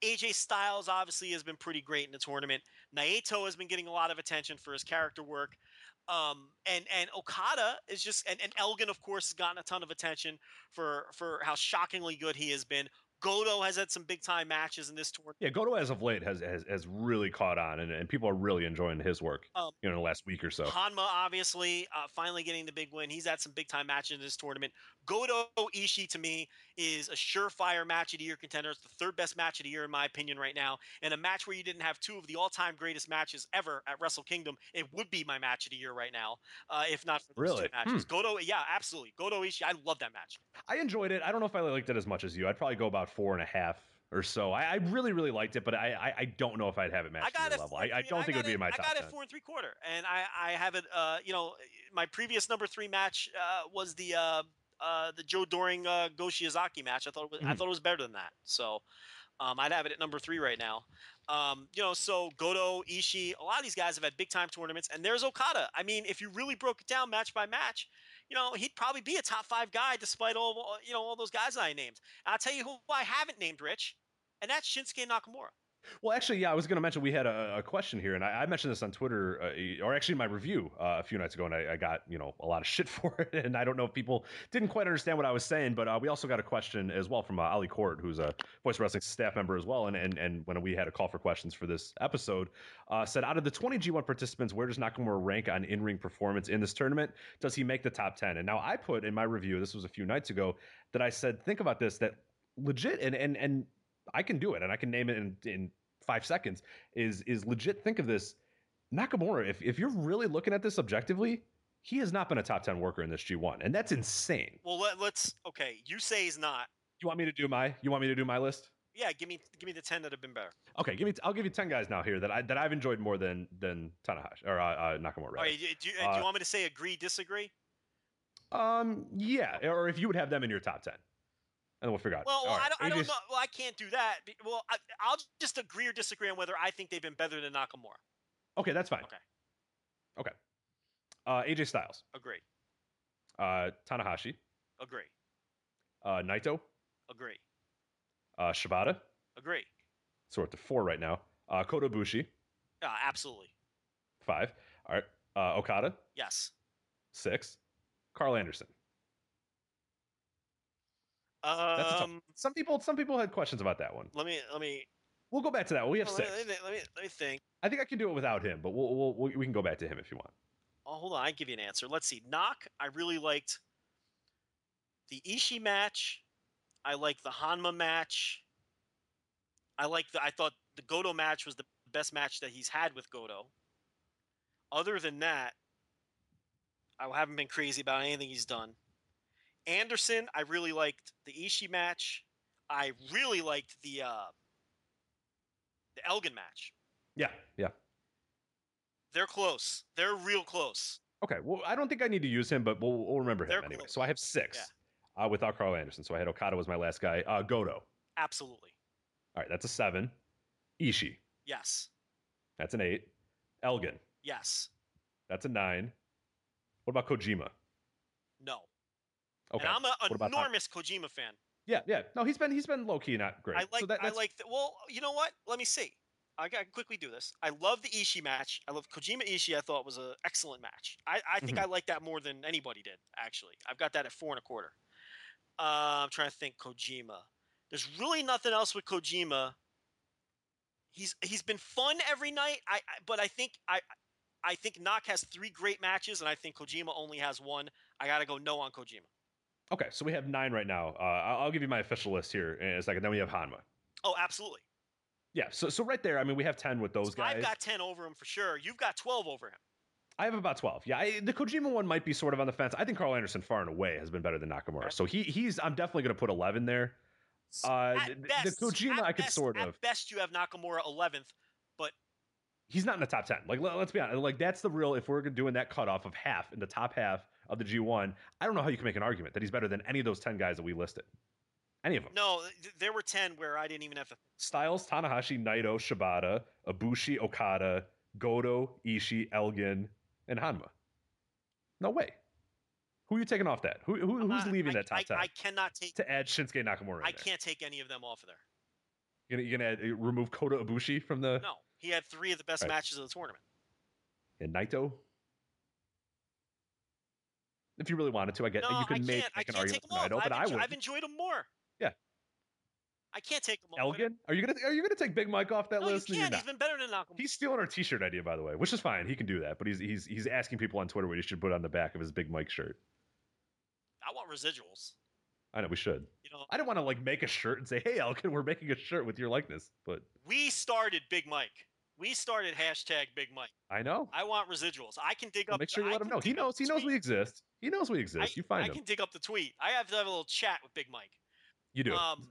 Speaker 4: AJ Styles obviously has been pretty great in the tournament. Naito has been getting a lot of attention for his character work. Um, and and Okada is just and, and Elgin of course has gotten a ton of attention for for how shockingly good he has been. Goto has had some big time matches in this tournament.
Speaker 5: yeah, Goto as of late has has, has really caught on, and, and people are really enjoying his work.
Speaker 4: Um,
Speaker 5: you know, in the last week or so.
Speaker 4: Honma obviously uh, finally getting the big win. He's had some big time matches in this tournament. Goto Ishii to me is a surefire match of the year contender. It's the third best match of the year in my opinion right now. And a match where you didn't have two of the all time greatest matches ever at Wrestle Kingdom, it would be my match of the year right now, uh, if not for those
Speaker 5: Really?
Speaker 4: two matches. Goto, yeah, absolutely. Goto Ishii, I love that match.
Speaker 5: I enjoyed it. I don't know if I liked it as much as you. I'd probably go about four and a half or so. I, I really, really liked it, but I, I, I don't know if I'd have it match
Speaker 4: I got it.
Speaker 5: your level. I, I don't think it would be in my
Speaker 4: I
Speaker 5: top
Speaker 4: got it four and three quarter, and I, I have it. Uh, you know, my previous number three match uh, was the uh, uh, the Joe Doering uh, Go Shiozaki match. I thought it was, I
Speaker 5: Mhm.
Speaker 4: thought it was better than that. So um, I'd have it at number three right now. Um, you know, so Goto, Ishii, a lot of these guys have had big time tournaments, and there's Okada. I mean, if you really broke it down match by match, you know, he'd probably be a top five guy despite all you know all those guys I named. And I'll tell you who I haven't named, Rich, and that's Shinsuke Nakamura.
Speaker 5: Well, actually, yeah, I was going to mention we had a, a question here, and I, I mentioned this on Twitter, uh, or actually my review uh, a few nights ago, and I, I got you know a lot of shit for it, and I don't know if people didn't quite understand what I was saying, but uh, we also got a question as well from uh, Ali Court, who's a Voice Wrestling staff member as well, and and and when we had a call for questions for this episode, uh, said out of the 20 G1 participants, where does Nakamura rank on in-ring performance in this tournament? Does he make the top 10? And now I put in my review, this was a few nights ago, that I said think about this, that legit, and and and I can do it, and I can name it in in five seconds is is legit think of this nakamura if, if you're really looking at this objectively he has not been a top 10 worker in this g1 and that's insane
Speaker 4: Well, let, let's okay. You say he's not.
Speaker 5: you want me to do my you want me to do my list
Speaker 4: Yeah, give me give me the ten that have been better.
Speaker 5: okay give me i'll give you 10 guys now here that i that i've enjoyed more than than tanahashi or uh, uh, nakamura rather.
Speaker 4: right, do, do, you- do
Speaker 5: Uh,
Speaker 4: you want me to say agree, disagree?
Speaker 5: um yeah or if you would have them in your top 10 and we'll figure out
Speaker 4: Well, well
Speaker 5: right,
Speaker 4: I don't, I don't
Speaker 5: AJ
Speaker 4: know. Well, I can't do that. Well, I, I'll just agree or disagree on whether I think they've been better than Nakamura.
Speaker 5: okay that's fine
Speaker 4: Okay.
Speaker 5: okay uh aj styles
Speaker 4: Agree,
Speaker 5: uh tanahashi
Speaker 4: agree,
Speaker 5: uh naito
Speaker 4: agree,
Speaker 5: uh shibata
Speaker 4: agree.
Speaker 5: so we're up to four right now uh kota bushi
Speaker 4: Uh, absolutely,
Speaker 5: five all right uh okada
Speaker 4: yes.
Speaker 5: six. Carl Anderson.
Speaker 4: Um,
Speaker 5: some people some people had questions about that one.
Speaker 4: let me let me
Speaker 5: We'll go back to that one. We have
Speaker 4: let
Speaker 5: six.
Speaker 4: me, let me let me think.
Speaker 5: I think I can do it without him, but we'll, we'll, we we can go back to him if you want.
Speaker 4: Oh, hold on, I give you an answer. Let's see. Knock, I really liked the Ishii match. I like the Honma match. I like the. I thought the Goto match was the best match that he's had with Goto. Other than that, I haven't been crazy about anything he's done. Anderson, I really liked the Ishii match. I really liked the uh, the Elgin match.
Speaker 5: Yeah, yeah.
Speaker 4: They're close. They're real close.
Speaker 5: Okay. Well, I don't think I need to use him, but we'll, we'll remember him
Speaker 4: They're
Speaker 5: anyway.
Speaker 4: close.
Speaker 5: So I have six
Speaker 4: Yeah.
Speaker 5: uh, without Carl Anderson. So I had Okada was my last guy. Uh, Goto.
Speaker 4: Absolutely.
Speaker 5: All right, that's a seven. Ishii.
Speaker 4: Yes.
Speaker 5: That's an eight. Elgin.
Speaker 4: Yes.
Speaker 5: That's a nine. What about Kojima?
Speaker 4: No.
Speaker 5: Okay.
Speaker 4: And I'm an enormous Kojima fan.
Speaker 5: Yeah, yeah. No, he's been he's been low key not great.
Speaker 4: I like
Speaker 5: so that,
Speaker 4: I like the, well, you know what? Let me see. I to quickly do this. I love the Ishii match. I love Kojima Ishii. I thought was an excellent match. I, I think
Speaker 5: Mhm.
Speaker 4: I like that more than anybody did. Actually, I've got that at four and a quarter. Uh, I'm trying to think Kojima. There's really nothing else with Kojima. He's he's been fun every night. I, I but I think I I think Knock has three great matches, and I think Kojima only has one. I got to go no on Kojima.
Speaker 5: Okay. So we have nine right now. Uh, I'll, give you my official list here in a second. Then we have Honma.
Speaker 4: Oh, absolutely.
Speaker 5: Yeah. So so right there, I mean, we have ten with those
Speaker 4: So
Speaker 5: guys.
Speaker 4: I've got 10 over him for sure. You've got 12 over him.
Speaker 5: I have about twelve. Yeah, I, the Kojima one might be sort of on the fence. I think Carl Anderson far and away has been better than Nakamura.
Speaker 4: Okay.
Speaker 5: So he he's I'm definitely going to put eleven there. Uh,
Speaker 4: At
Speaker 5: th- the
Speaker 4: best,
Speaker 5: Kojima
Speaker 4: at
Speaker 5: I could
Speaker 4: best-
Speaker 5: sort
Speaker 4: at
Speaker 5: of.
Speaker 4: best, you have Nakamura 11th.
Speaker 5: but He's not in the top ten. Like let, us be honest. Like that's the real. If we're doing that cutoff of half in the top half of the G1, I don't know how you can make an argument that he's better than any of those ten guys that we listed. Any of them.
Speaker 4: No, there were 10 where I didn't even have to.
Speaker 5: Styles, Tanahashi, Naito, Shibata, Ibushi, Okada, Goto, Ishii, Elgin, and Honma. No way. Who are you taking off that? Who, who who's
Speaker 4: not-
Speaker 5: leaving
Speaker 4: I,
Speaker 5: that top
Speaker 4: I,
Speaker 5: ten
Speaker 4: I cannot take.
Speaker 5: to add Shinsuke Nakamura?
Speaker 4: I
Speaker 5: there?
Speaker 4: can't take any of them off of there.
Speaker 5: You're gonna, add, uh, remove Kota Ibushi from the
Speaker 4: No, he had three of the best
Speaker 5: Right.
Speaker 4: matches of the tournament.
Speaker 5: and Naito. If you really wanted to, I get
Speaker 4: No,
Speaker 5: you can make,
Speaker 4: I
Speaker 5: make an argument for
Speaker 4: them off.
Speaker 5: Naito,
Speaker 4: I've,
Speaker 5: but I
Speaker 4: enjo-
Speaker 5: would.
Speaker 4: I've enjoyed them more.
Speaker 5: Yeah.
Speaker 4: I can't take them off.
Speaker 5: Elgin, are you gonna are you gonna take Big Mike off that
Speaker 4: No,
Speaker 5: list? you're
Speaker 4: can't. He's been better than Nakamura.
Speaker 5: He's stealing our T-shirt idea, by the way, which is fine. He can do that, but he's he's he's asking people on Twitter what he should put on the back of his Big Mike shirt.
Speaker 4: I want residuals.
Speaker 5: I know we should.
Speaker 4: You know,
Speaker 5: I don't want to like make a shirt and say, "Hey, Elgin, we're making a shirt with your likeness," but
Speaker 4: we started Big Mike. We started hashtag Big Mike.
Speaker 5: I know.
Speaker 4: I want residuals. I can dig
Speaker 5: Well,
Speaker 4: up.
Speaker 5: make sure you
Speaker 4: I
Speaker 5: let him know. He knows. He knows
Speaker 4: tweet.
Speaker 5: we exist. He knows we
Speaker 4: I,
Speaker 5: exist. you find
Speaker 4: I
Speaker 5: him.
Speaker 4: can dig up the tweet. I have to have a little chat with Big Mike.
Speaker 5: You do.
Speaker 4: Um,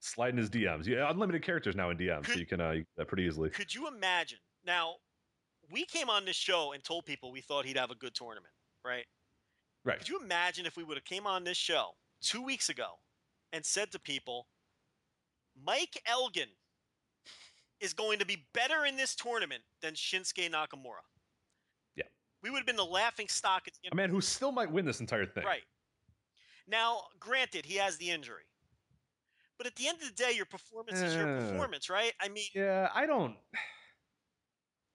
Speaker 5: Slide in his DMs. Yeah, unlimited characters now in DMs, so you can uh, that pretty easily.
Speaker 4: could you imagine? Now, we came on this show and told people we thought he'd have a good tournament, right?
Speaker 5: Right.
Speaker 4: Could you imagine if we would have came on this show two weeks ago and said to people, Mike Elgin is going to be better in this tournament than Shinsuke Nakamura?
Speaker 5: Yeah.
Speaker 4: We would have been the laughing stock at the end.
Speaker 5: A man who still might win this entire thing.
Speaker 4: Right. Now, granted, he has the injury. But at the end of the day, your performance is your
Speaker 5: Uh,
Speaker 4: performance, right? I mean,
Speaker 5: Yeah, I don't.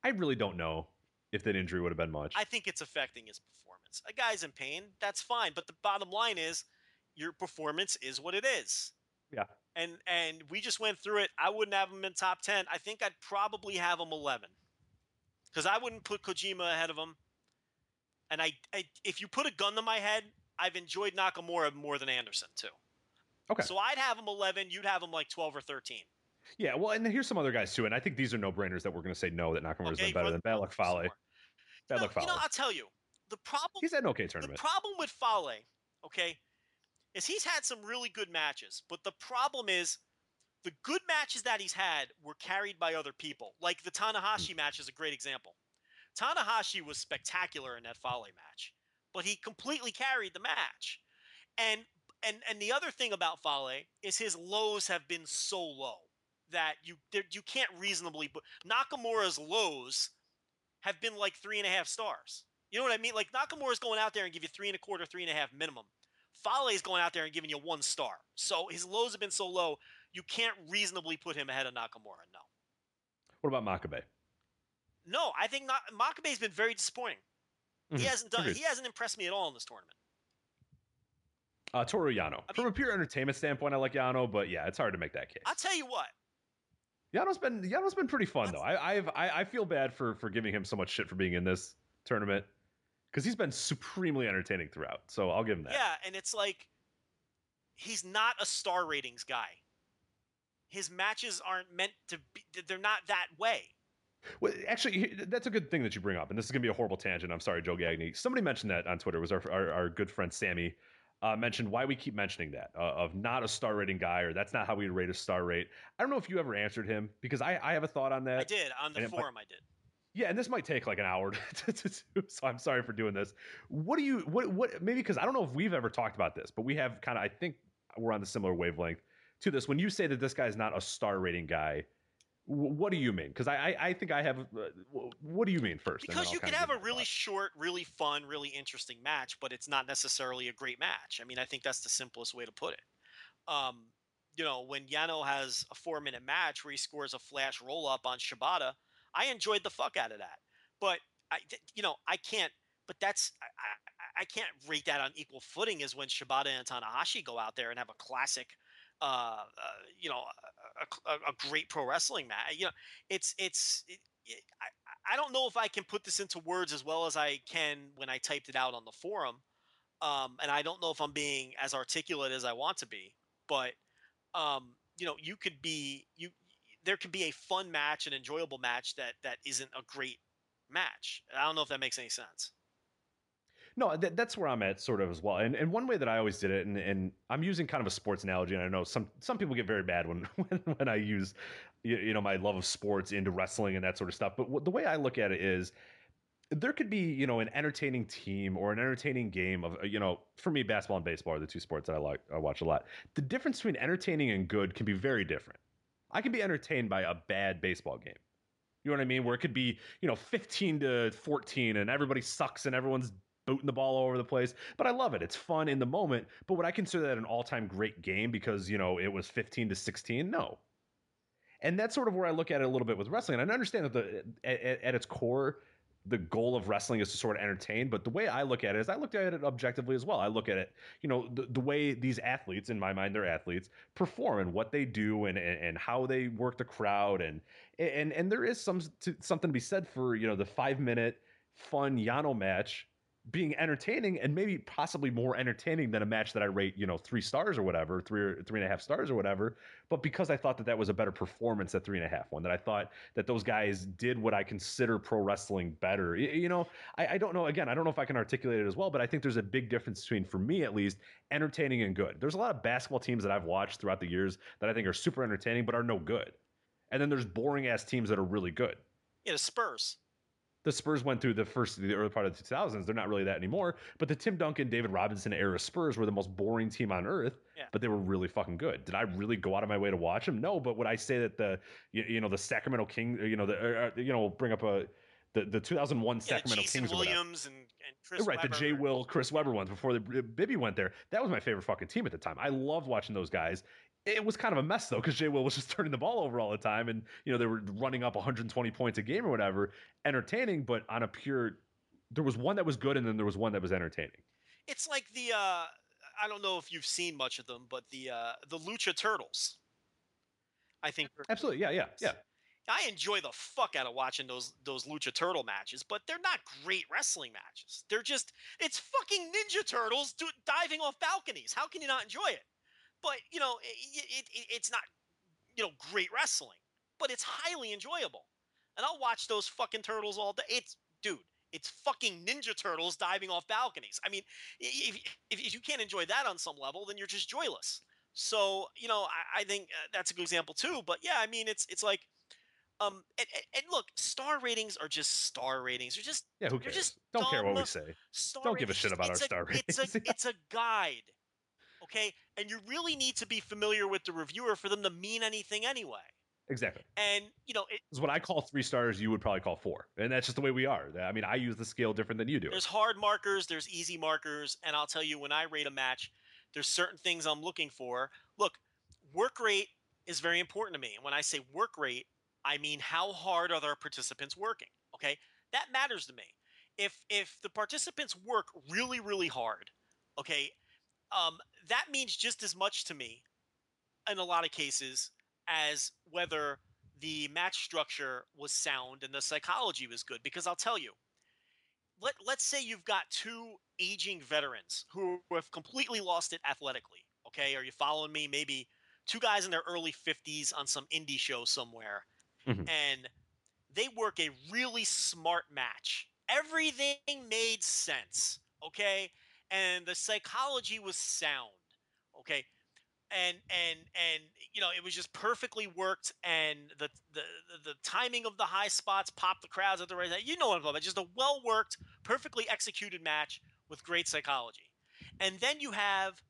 Speaker 5: I really don't know if that injury would have been much.
Speaker 4: I think it's affecting his performance. A guy's in pain, that's fine. But the bottom line is, your performance is what it is.
Speaker 5: Yeah.
Speaker 4: And and we just went through it. I wouldn't have him in top ten. I think I'd probably have him eleven, because I wouldn't put Kojima ahead of him. And I, I, if you put a gun to my head, I've enjoyed Nakamura more than Anderson too.
Speaker 5: Okay.
Speaker 4: So I'd have him eleven. You'd have him like twelve or thirteen.
Speaker 5: yeah, well, and here's some other guys too, and I think these are no brainers that we're going to say no that Nakamura's
Speaker 4: Okay,
Speaker 5: been better than Balak
Speaker 4: run through some
Speaker 5: Fale.
Speaker 4: you know, you know, I'll tell you the problem.
Speaker 5: He's had an okay tournament.
Speaker 4: the problem with Fale, okay, is he's had some really good matches, but the problem is the good matches that he's had were carried by other people. Like the Tanahashi
Speaker 5: Hmm.
Speaker 4: match is a great example. Tanahashi was spectacular in that Fale match, but he completely carried the match. And and and the other thing about Fale is his lows have been so low that you there, you can't reasonably but Nakamura's lows have been like three and a half stars. You know what I mean? Like Nakamura's going out there and give you three and a quarter, three and a half minimum. Fale's going out there and giving you one star. So his lows have been so low, you can't reasonably put him ahead of Nakamura. No,
Speaker 5: What about Makabe?
Speaker 4: no, I think not. Makabe's been very disappointing. He
Speaker 5: Mhm,
Speaker 4: hasn't done.
Speaker 5: agreed.
Speaker 4: He hasn't impressed me at all in this tournament.
Speaker 5: Uh, Toru Yano. From a pure entertainment standpoint, I like Yano, but yeah, it's hard to make that case.
Speaker 4: I'll tell you what.
Speaker 5: Yano's been Yano's been pretty fun though. I I've, I I feel bad for for giving him so much shit for being in this tournament because he's been supremely entertaining throughout. So I'll give him that.
Speaker 4: Yeah, and it's like he's not a star ratings guy. His matches aren't meant to be. They're not that way.
Speaker 5: Well, actually, that's a good thing that you bring up, and this is gonna be a horrible tangent. I'm sorry, Joe Gagney. Somebody mentioned that on Twitter. It was our our, our good friend Sammy uh, mentioned why we keep mentioning that uh, of not a star rating guy or that's not how we rate a star rate. I don't know if you ever answered him because I, I have a thought on that.
Speaker 4: I did on the forum.
Speaker 5: Might,
Speaker 4: I did.
Speaker 5: Yeah, and this might take like an hour to, to, do, so I'm sorry for doing this. What do you what what maybe because I don't know if we've ever talked about this, but we have kind of I think we're on the similar wavelength to this. When you say that this guy is not a star rating guy, what do you mean? Because I, I, I think I have. Uh, what do you mean first?
Speaker 4: Because you can have a really short, really fun, really interesting match, but it's not necessarily a great match. I mean, I think that's the simplest way to put it. Um, you know, when Yano has a four-minute match where he scores a flash roll-up on Shibata, I enjoyed the fuck out of that. But I, you know, I can't. But that's I, I, I can't rate that on equal footing as when Shibata and Tanahashi go out there and have a classic uh, uh, you know, a, a, a, great pro wrestling match. You know, it's it's. It, I, I don't know if I can put this into words as well as I can when I typed it out on the forum, um, and I don't know if I'm being as articulate as I want to be. But um, you know, you could be you. There could be a fun match, an enjoyable match that that isn't a great match. I don't know if that makes any sense.
Speaker 5: No, th- that's where I'm at, sort of as well. And and one way that I always did it, and, and I'm using kind of a sports analogy, and I know some some people get very bad when when, when I use you, you know my love of sports into wrestling and that sort of stuff. But w- the way I look at it is there could be you know an entertaining team or an entertaining game of you know for me basketball and baseball are the two sports that I like I watch a lot. The difference between entertaining and good can be very different. I can be entertained by a bad baseball game. You know what I mean? Where it could be, you know, 15 to 14 and everybody sucks and everyone's booting the ball all over the place. But I love it. It's fun in the moment. But would I consider that an all time great game because, you know, it was 15 to 16? No. And that's sort of where I look at it a little bit with wrestling. And I understand that the at, at its core, the goal of wrestling is to sort of entertain. But the way I look at it is I look at it objectively as well. I look at it, you know, the, the way these athletes, in my mind, they're athletes, perform and what they do and, and, and how they work the crowd. And, and, and there is some, to, something to be said for, you know, the five minute fun Yano match being entertaining and maybe possibly more entertaining than a match that I rate, you know, three stars or whatever, three or three and a half stars or whatever. But because I thought that that was a better performance at three and a half one, that I thought that those guys did what I consider pro wrestling better. You know, I, I don't know. Again, I don't know if I can articulate it as well, but I think there's a big difference between, for me at least, entertaining and good. There's a lot of basketball teams that I've watched throughout the years that I think are super entertaining, but are no good. And then there's boring ass teams that are really good.
Speaker 4: Yeah, the Spurs
Speaker 5: the Spurs went through the first the early part of the 2000s. They're not really that anymore. But the Tim Duncan, David Robinson era Spurs were the most boring team on earth.
Speaker 4: Yeah.
Speaker 5: But they were really fucking good. Did I really go out of my way to watch them? No. But would I say that the you, you know the Sacramento King you know the uh, you know we'll bring up a the, the 2001
Speaker 4: yeah,
Speaker 5: Sacramento
Speaker 4: Jason
Speaker 5: Kings
Speaker 4: Williams and, and Chris
Speaker 5: right
Speaker 4: Webber.
Speaker 5: the Jay Will Chris Webber ones before the Bibby went there that was my favorite fucking team at the time I loved watching those guys it was kind of a mess though because Jay Will was just turning the ball over all the time, and you know they were running up 120 points a game or whatever. Entertaining, but on a pure, there was one that was good, and then there was one that was entertaining.
Speaker 4: It's like the uh, I don't know if you've seen much of them, but the uh, the Lucha Turtles. I think
Speaker 5: absolutely, yeah, yeah, yeah.
Speaker 4: I enjoy the fuck out of watching those those Lucha Turtle matches, but they're not great wrestling matches. They're just it's fucking Ninja Turtles do, diving off balconies. How can you not enjoy it? But you know, it, it, it, it's not you know great wrestling, but it's highly enjoyable. And I'll watch those fucking turtles all day. It's dude, it's fucking Ninja Turtles diving off balconies. I mean, if, if, if you can't enjoy that on some level, then you're just joyless. So you know, I, I think uh, that's a good example too. But yeah, I mean, it's it's like. Um and, and, look, star ratings are just star ratings. They're just
Speaker 5: yeah. Who cares?
Speaker 4: Just
Speaker 5: Don't care what we say. Don't give a shit about our
Speaker 4: a,
Speaker 5: star ratings.
Speaker 4: It's a it's a guide okay? And you really need to be familiar with the reviewer for them to mean anything anyway.
Speaker 5: Exactly.
Speaker 4: And you know, it,
Speaker 5: is what I call three stars. You would probably call four, and that's just the way we are. I mean, I use the scale different than you do.
Speaker 4: There's hard markers, there's easy markers, and I'll tell you when I rate a match, there's certain things I'm looking for. Look, work rate is very important to me, and when I say work rate, I mean how hard are their participants working. Okay, that matters to me. If if the participants work really really hard, okay, um, that means just as much to me in a lot of cases as whether the match structure was sound and the psychology was good. Because I'll tell you, let, let's say you've got two aging veterans who have completely lost it athletically. Okay. Are you following me? Maybe two guys in their early 50s on some indie show somewhere.
Speaker 5: Mhm.
Speaker 4: And they work a really smart match. Everything made sense. Okay. And the psychology was sound. Okay and and and you know it was just perfectly worked and the the the timing of the high spots popped the crowds at the right. You know what I'm talking about. Just a well worked, perfectly executed match with great psychology. And then you have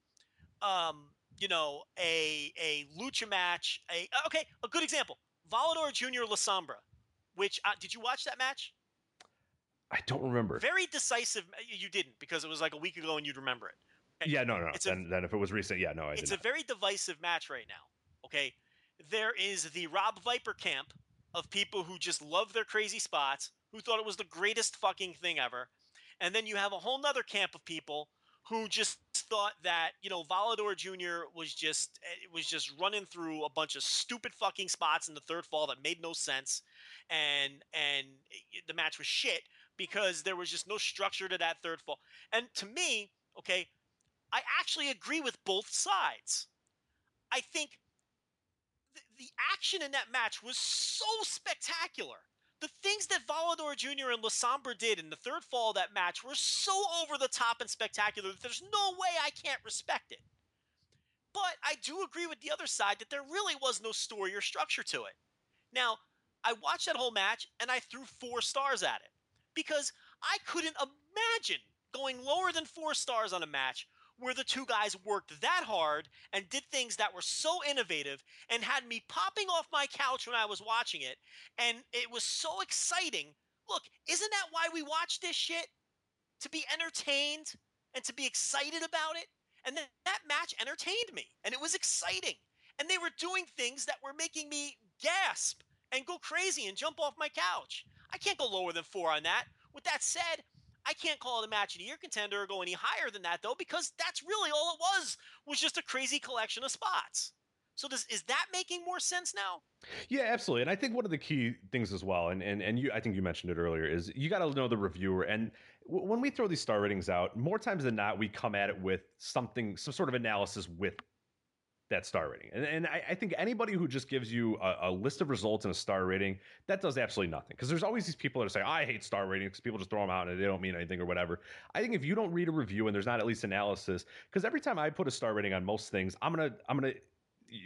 Speaker 4: um, you know, a a lucha match, a okay, a good example. Volador Jr. La Sombra, which uh, did you watch that match?
Speaker 5: I don't remember.
Speaker 4: Very decisive. Uh, you didn't because it was like a week ago and you'd remember it.
Speaker 5: yeah, no, no.
Speaker 4: It's a-
Speaker 5: Then, then if it was recent, yeah, no, I
Speaker 4: it's a
Speaker 5: not.
Speaker 4: very divisive match right now. Okay, there is the Rob Viper camp of people who just love their crazy spots, who thought it was the greatest fucking thing ever, and then you have a whole nother camp of people who just thought that you know Volador Jr. was just eh, it was just running through a bunch of stupid fucking spots in the third fall that made no sense, and and eh, the match was shit because there was just no structure to that third fall. And to me, okay, I actually agree with both sides. I think the, the action in that match was so spectacular. The things that Volador Jr. and La Sombra did in the third fall of that match were so over the top and spectacular that there's no way I can't respect it. But I do agree with the other side that there really was no story or structure to it. Now, I watched that whole match and I threw four stars at it because I couldn't imagine going lower than four stars on a match where the two guys worked that hard and did things that were so innovative and had me popping off my couch when I was watching it. And it was so exciting. Look, isn't that why we watch this shit? To be entertained and to be excited about it. And then that match entertained me and it was exciting. And they were doing things that were making me gasp and go crazy and jump off my couch. I can't go lower than four on that. With that said, I can't call it a match of the year contender or go any higher than that though, because that's really all it was was just a crazy collection of spots. So does is that making more sense now?
Speaker 5: Yeah, absolutely. And I think one of the key things as well, and and, and you, I think you mentioned it earlier, is you got to know the reviewer. And w- when we throw these star ratings out, more times than not, we come at it with something, some sort of analysis with that star rating. And, and I, I think anybody who just gives you a, a list of results and a star rating, that does absolutely nothing. Because there's always these people that say, I hate star ratings because people just throw them out and they don't mean anything or whatever. I think if you don't read a review and there's not at least analysis, because every time I put a star rating on most things, I'm gonna I'm gonna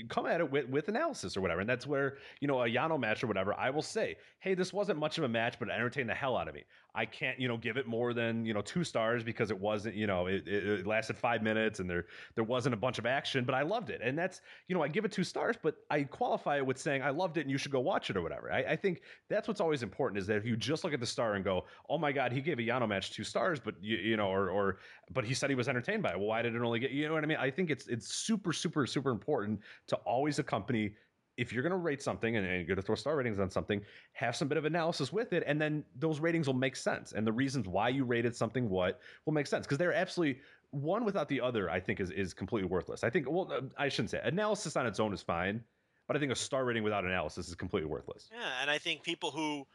Speaker 5: come at it with, with analysis or whatever. And that's where, you know, a Yano match or whatever, I will say, hey, this wasn't much of a match, but it entertained the hell out of me. I can't, you know, give it more than, you know, two stars because it wasn't, you know, it, it, it lasted five minutes and there there wasn't a bunch of action, but I loved it. And that's, you know, I give it two stars, but I qualify it with saying I loved it and you should go watch it or whatever. I, I think that's what's always important is that if you just look at the star and go, oh my God, he gave a Yano match two stars, but you, you know, or or but he said he was entertained by it. Well, why did it only get you know what I mean? I think it's it's super, super, super important to always accompany if you're going to rate something and, you're going to throw star ratings on something, have some bit of analysis with it, and then those ratings will make sense. And the reasons why you rated something what will make sense because they're absolutely one without the other. I think is is completely worthless. I think well, uh, I shouldn't say analysis on its own is fine, but I think a star rating without analysis is completely worthless.
Speaker 4: Yeah, and I think people who,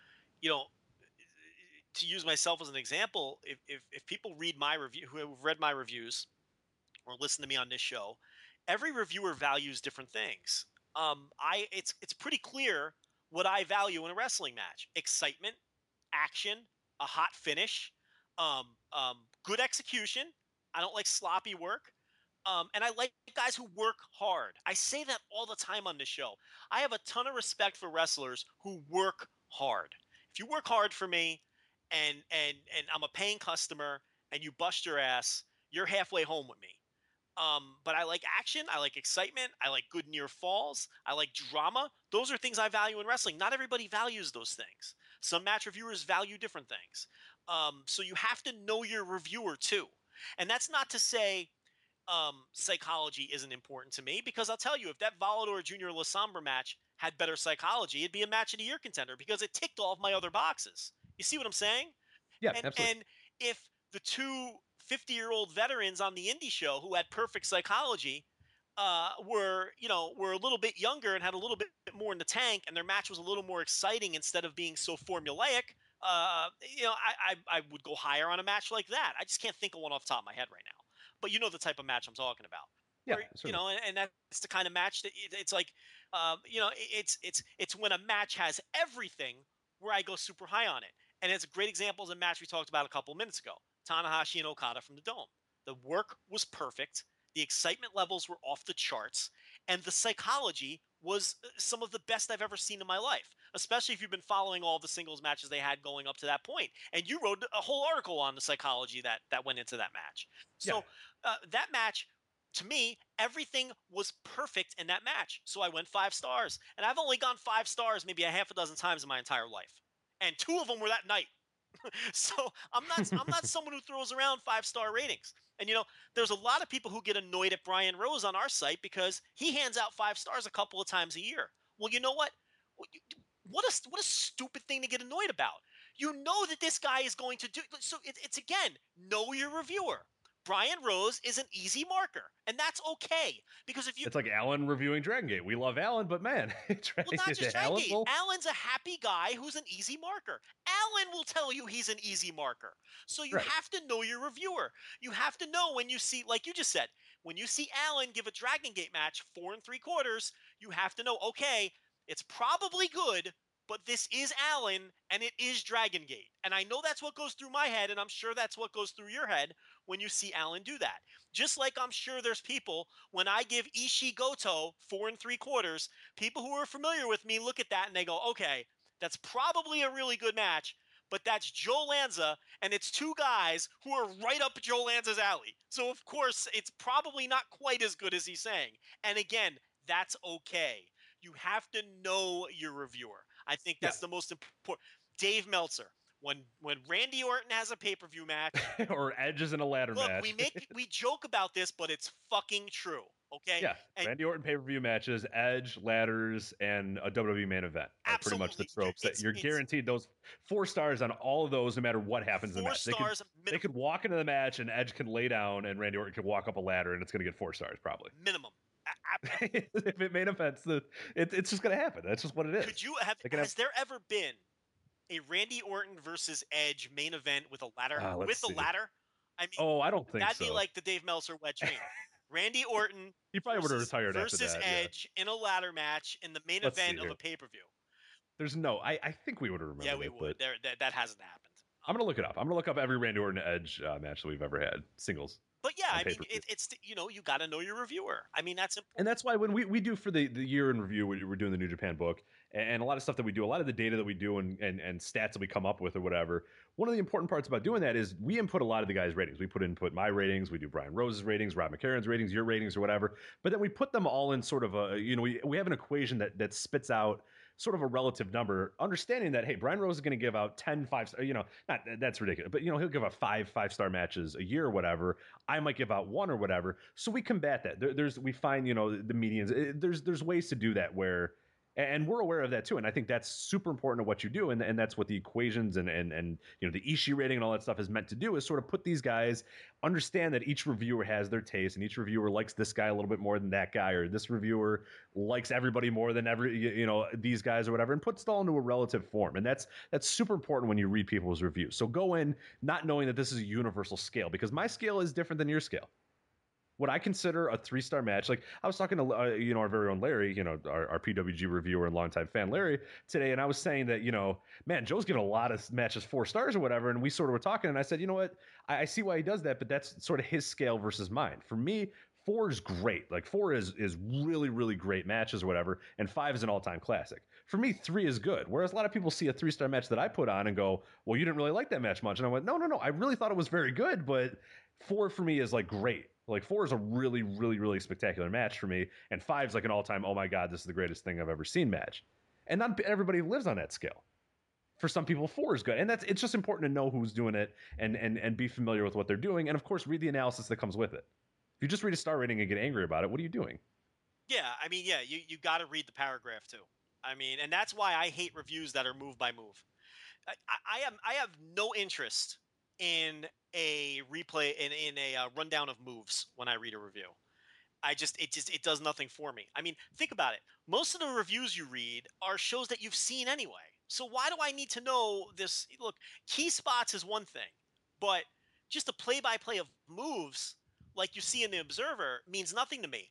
Speaker 4: you know, to use myself as an example, if if, if people read my review, who have read my reviews, or listen to me on this show, every reviewer values different things. Um, I it's it's pretty clear what I value in a wrestling match: excitement, action, a hot finish, um, um, good execution. I don't like sloppy work. Um, and I like guys who work hard. I say that all the time on this show. I have a ton of respect for wrestlers who work hard. If you work hard for me, and and and I'm a paying customer, and you bust your ass, you're halfway home with me. Um, but I like action. I like excitement. I like good near falls. I like drama. Those are things I value in wrestling. Not everybody values those things. Some match reviewers value different things. Um, so you have to know your reviewer too. And that's not to say um, psychology isn't important to me because I'll tell you, if that Volador Jr. La Sombra match had better psychology, it'd be a match of the year contender because it ticked all of my other boxes. You see what I'm saying?
Speaker 5: Yeah,
Speaker 4: and,
Speaker 5: absolutely.
Speaker 4: and if the two 50 year old veterans on the indie show who had perfect psychology uh, were you know were a little bit younger and had a little bit more in the tank, and their match was a little more exciting instead of being so formulaic. Uh, you know, I, I I would go higher on a match like that. I just can't think of one off the top of my head right now. But you know the type of match I'm talking about.
Speaker 5: Yeah,
Speaker 4: Where, you know, and, and that's the kind of match that it, it's like, um, you know, it- it's it's it's when a match has everything where I go super high on it. And it's a great example is a match we talked about a couple of minutes ago. Tanahashi and Okada from the Dome. The work was perfect. The excitement levels were off the charts, and the psychology was uh, some of the best I've ever seen in my life. Especially if you've been following all the singles matches they had going up to that point. and you wrote a whole article on the psychology that that went into that match. So uh, that match, to me, everything was perfect in that match. So I went five stars, and I've only gone five stars maybe a half a dozen times in my entire life, and two of them were that night. so I'm not I'm not someone who throws around five star ratings. And you know, there's a lot of people who get annoyed at Brian Rose on our site because he hands out five stars a couple of times a year. Well, you know what? What a what a stupid thing to get annoyed about. You know that this guy is going to do so. It, it's again, know your reviewer. Brian Rose is an easy marker, and that's okay because if you
Speaker 5: It's like Alan reviewing Dragon Gate. We love Alan, but man, Dragon
Speaker 4: well, not just Dragon Gate. Alan's a happy guy who's an easy marker. Alan will tell you he's an easy marker. So you
Speaker 5: Right.
Speaker 4: have to know your reviewer. You have to know when you see, like you just said, when you see Alan give a Dragon Gate match four and three quarters, you have to know, okay, it's probably good, but this is Alan and it is Dragon Gate. And I know that's what goes through my head, and I'm sure that's what goes through your head when you see Alan do that. Just like I'm sure there's people when I give Ishii Goto four and three quarters, people who are familiar with me look at that and they go, okay, that's probably a really good match, but that's Joe Lanza, and it's two guys who are right up Joe Lanza's alley. So of course it's probably not quite as good as he's saying. And again, that's okay. You have to know your reviewer. I think that's the most important. Dave Meltzer. When when Randy Orton has a pay per view match,
Speaker 5: or Edge is in a ladder
Speaker 4: look,
Speaker 5: match.
Speaker 4: we make we joke about this, but it's fucking true. Okay.
Speaker 5: yeah,
Speaker 4: And-
Speaker 5: Randy Orton pay per view matches, Edge, ladders, and a WWE main event are pretty much the tropes that you're guaranteed those four stars on all of those, no matter what happens in the match. They could-
Speaker 4: stars
Speaker 5: They could walk into the match and Edge can lay down and Randy Orton can walk up a ladder and it's going to get four stars probably.
Speaker 4: minimum.
Speaker 5: If it main events, the it, it's just going to happen. That's just what it is.
Speaker 4: Could you have?
Speaker 5: Could have-
Speaker 4: Has there ever been a Randy Orton versus Edge main event with a ladder?
Speaker 5: Let's
Speaker 4: with a ladder? I mean,
Speaker 5: oh, I don't think
Speaker 4: that'd
Speaker 5: so.
Speaker 4: be like the Dave Meltzer wet dream. Randy Orton
Speaker 5: he probably would have retired
Speaker 4: versus
Speaker 5: after that. yeah.
Speaker 4: Edge in a ladder match in the main
Speaker 5: Let's
Speaker 4: event of
Speaker 5: here.
Speaker 4: a pay per view.
Speaker 5: There's no. I, I think we would have remembered
Speaker 4: Yeah, we
Speaker 5: it,
Speaker 4: would. There, that, that hasn't happened.
Speaker 5: I'm gonna look it up. I'm gonna look up every Randy Orton Edge uh, match that we've ever had, singles.
Speaker 4: But yeah, I mean, it, it's you know you got to know your reviewer. I mean, that's important.
Speaker 5: and that's why when we, we do for the, the year in review we- we're doing the new japan book and a lot of stuff that we do a lot of the data that we do and, and, and stats that we come up with or whatever one of the important parts about doing that is we input a lot of the guys ratings we put input my ratings we do brian rose's ratings rob mccarron's ratings your ratings or whatever but then we put them all in sort of a you know we, we have an equation that that spits out sort of a relative number understanding that hey brian rose is going to give out 10 five you know not that's ridiculous but you know he'll give out five five star matches a year or whatever I might give out one or whatever. So we combat that. There, there's we find you know the medians. eh, There's there's ways to do that where, and we're aware of that too. And I think that's super important to what you do, and and that's what the equations and and and you know the Ishii rating and all that stuff is meant to do is sort of put these guys understand that each reviewer has their taste and each reviewer likes this guy a little bit more than that guy or this reviewer likes everybody more than every you know these guys or whatever and puts it all into a relative form and that's that's super important when you read people's reviews so go in not knowing that this is a universal scale because my scale is different than your scale what I consider a three star match, like I was talking to uh, you know our very own Larry, you know our, our PWG reviewer and longtime fan Larry today, and I was saying that you know man Joe's giving a lot of matches four stars or whatever, and we sort of were talking, and I said you know what I, I see why he does that, but that's sort of his scale versus mine. For me, four is great, like four is is really really great matches or whatever, and five is an all time classic. For me, three is good. Whereas a lot of people see a three star match that I put on and go, well you didn't really like that match much, and I went no no no I really thought it was very good, but four for me is like great. Like four is a really, really, really spectacular match for me, and five is like an all-time. Oh my god, this is the greatest thing I've ever seen match. And not everybody lives on that scale. For some people, four is good, and that's it's just important to know who's doing it and and and be familiar with what they're doing, and of course, read the analysis that comes with it. If you just read a star rating and get angry about it, what are you doing?
Speaker 4: Yeah, I mean, yeah, you you got to read the paragraph too. I mean, and that's why I hate reviews that are move by move. I, I, am I have no interest in a replay in in a uh, rundown of moves when I read a review. I just it just it does nothing for me. I mean, think about it. Most of the reviews you read are shows that you've seen anyway. So why do I need to know this? Look, key spots is one thing, but just a play-by-play of moves like you see in the Observer means nothing to me.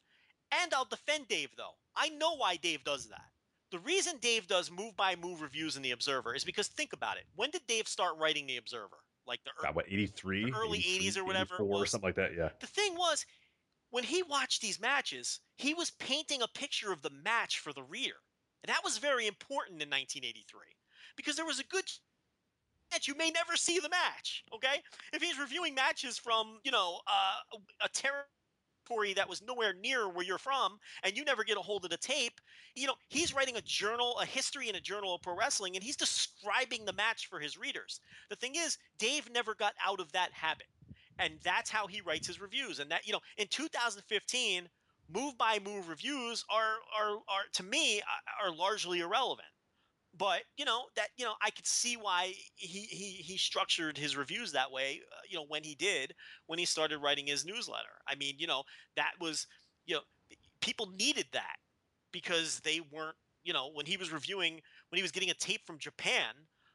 Speaker 4: And I'll defend Dave though. I know why Dave does that. The reason Dave does move by move reviews in the Observer is because think about it. When did Dave start writing the Observer? Like the
Speaker 5: God, what 83
Speaker 4: early 80s or whatever
Speaker 5: or something like that yeah
Speaker 4: the thing was, when he watched these matches, he was painting a picture of the match for the reader. And that was very important in 1983 because there was a good chance you may never see the match. Okay, if he's reviewing matches from you know uh, a that was nowhere near where you're from, and you never get a hold of the tape, you know he's writing a journal, a history in a journal of pro wrestling, and he's describing the match for his readers. The thing is, Dave never got out of that habit, and that's how he writes his reviews. And that you know, in 2015, move by move reviews are are are to me are largely irrelevant but you know that you know I could see why he he he structured his reviews that way. Uh, you know when he did when he started writing his newsletter. I mean, you know that was you know people needed that because they weren't you know when he was reviewing when he was getting a tape from Japan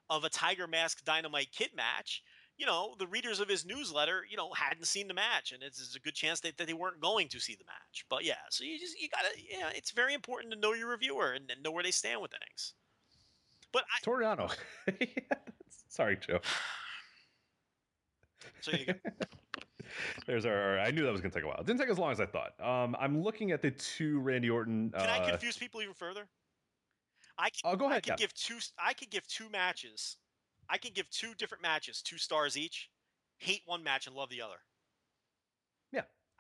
Speaker 4: of a Tiger Mask Dynamite Kid match. You know, the readers of his newsletter, you know, hadn't seen the match, and it's, it's a good chance that, that they weren't going to see the match. But yeah, so you just you gotta, yeah, it's very important to know your reviewer and, and know where they stand with things. But I,
Speaker 5: Toriano sorry Joe
Speaker 4: so you go.
Speaker 5: there's our I knew that was gonna take a while it didn't take as long as I thought um I'm looking at the two Randy Orton
Speaker 4: Can I
Speaker 5: uh,
Speaker 4: confuse people even further? I can,
Speaker 5: Oh, go
Speaker 4: I
Speaker 5: ahead,
Speaker 4: can
Speaker 5: yeah.
Speaker 4: give two. I could give two matches. I can give two different matches, two stars each. Hate one match and love the other.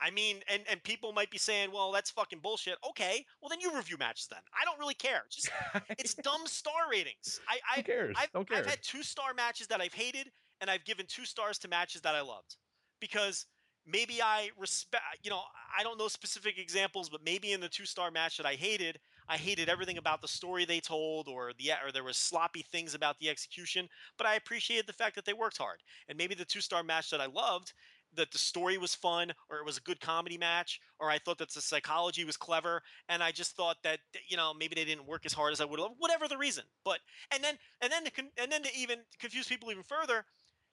Speaker 4: I mean, and and people might be saying, "Well, that's fucking bullshit." Okay, well then you review matches then. I don't really care. Just it's dumb star ratings. I I
Speaker 5: Who cares?
Speaker 4: I've,
Speaker 5: Don't care.
Speaker 4: I've had two star matches that I've hated, and I've given two stars to matches that I loved because maybe I respect. You know, I don't know specific examples, but maybe in the two star match that I hated, I hated everything about the story they told, or the or there was sloppy things about the execution. But I appreciated the fact that they worked hard. And maybe the two star match that I loved, that the story was fun, or it was a good comedy match, or I thought that the psychology was clever, and I just thought that you know maybe they didn't work as hard as I would have, whatever the reason. But and then and then to and then to even confuse people even further,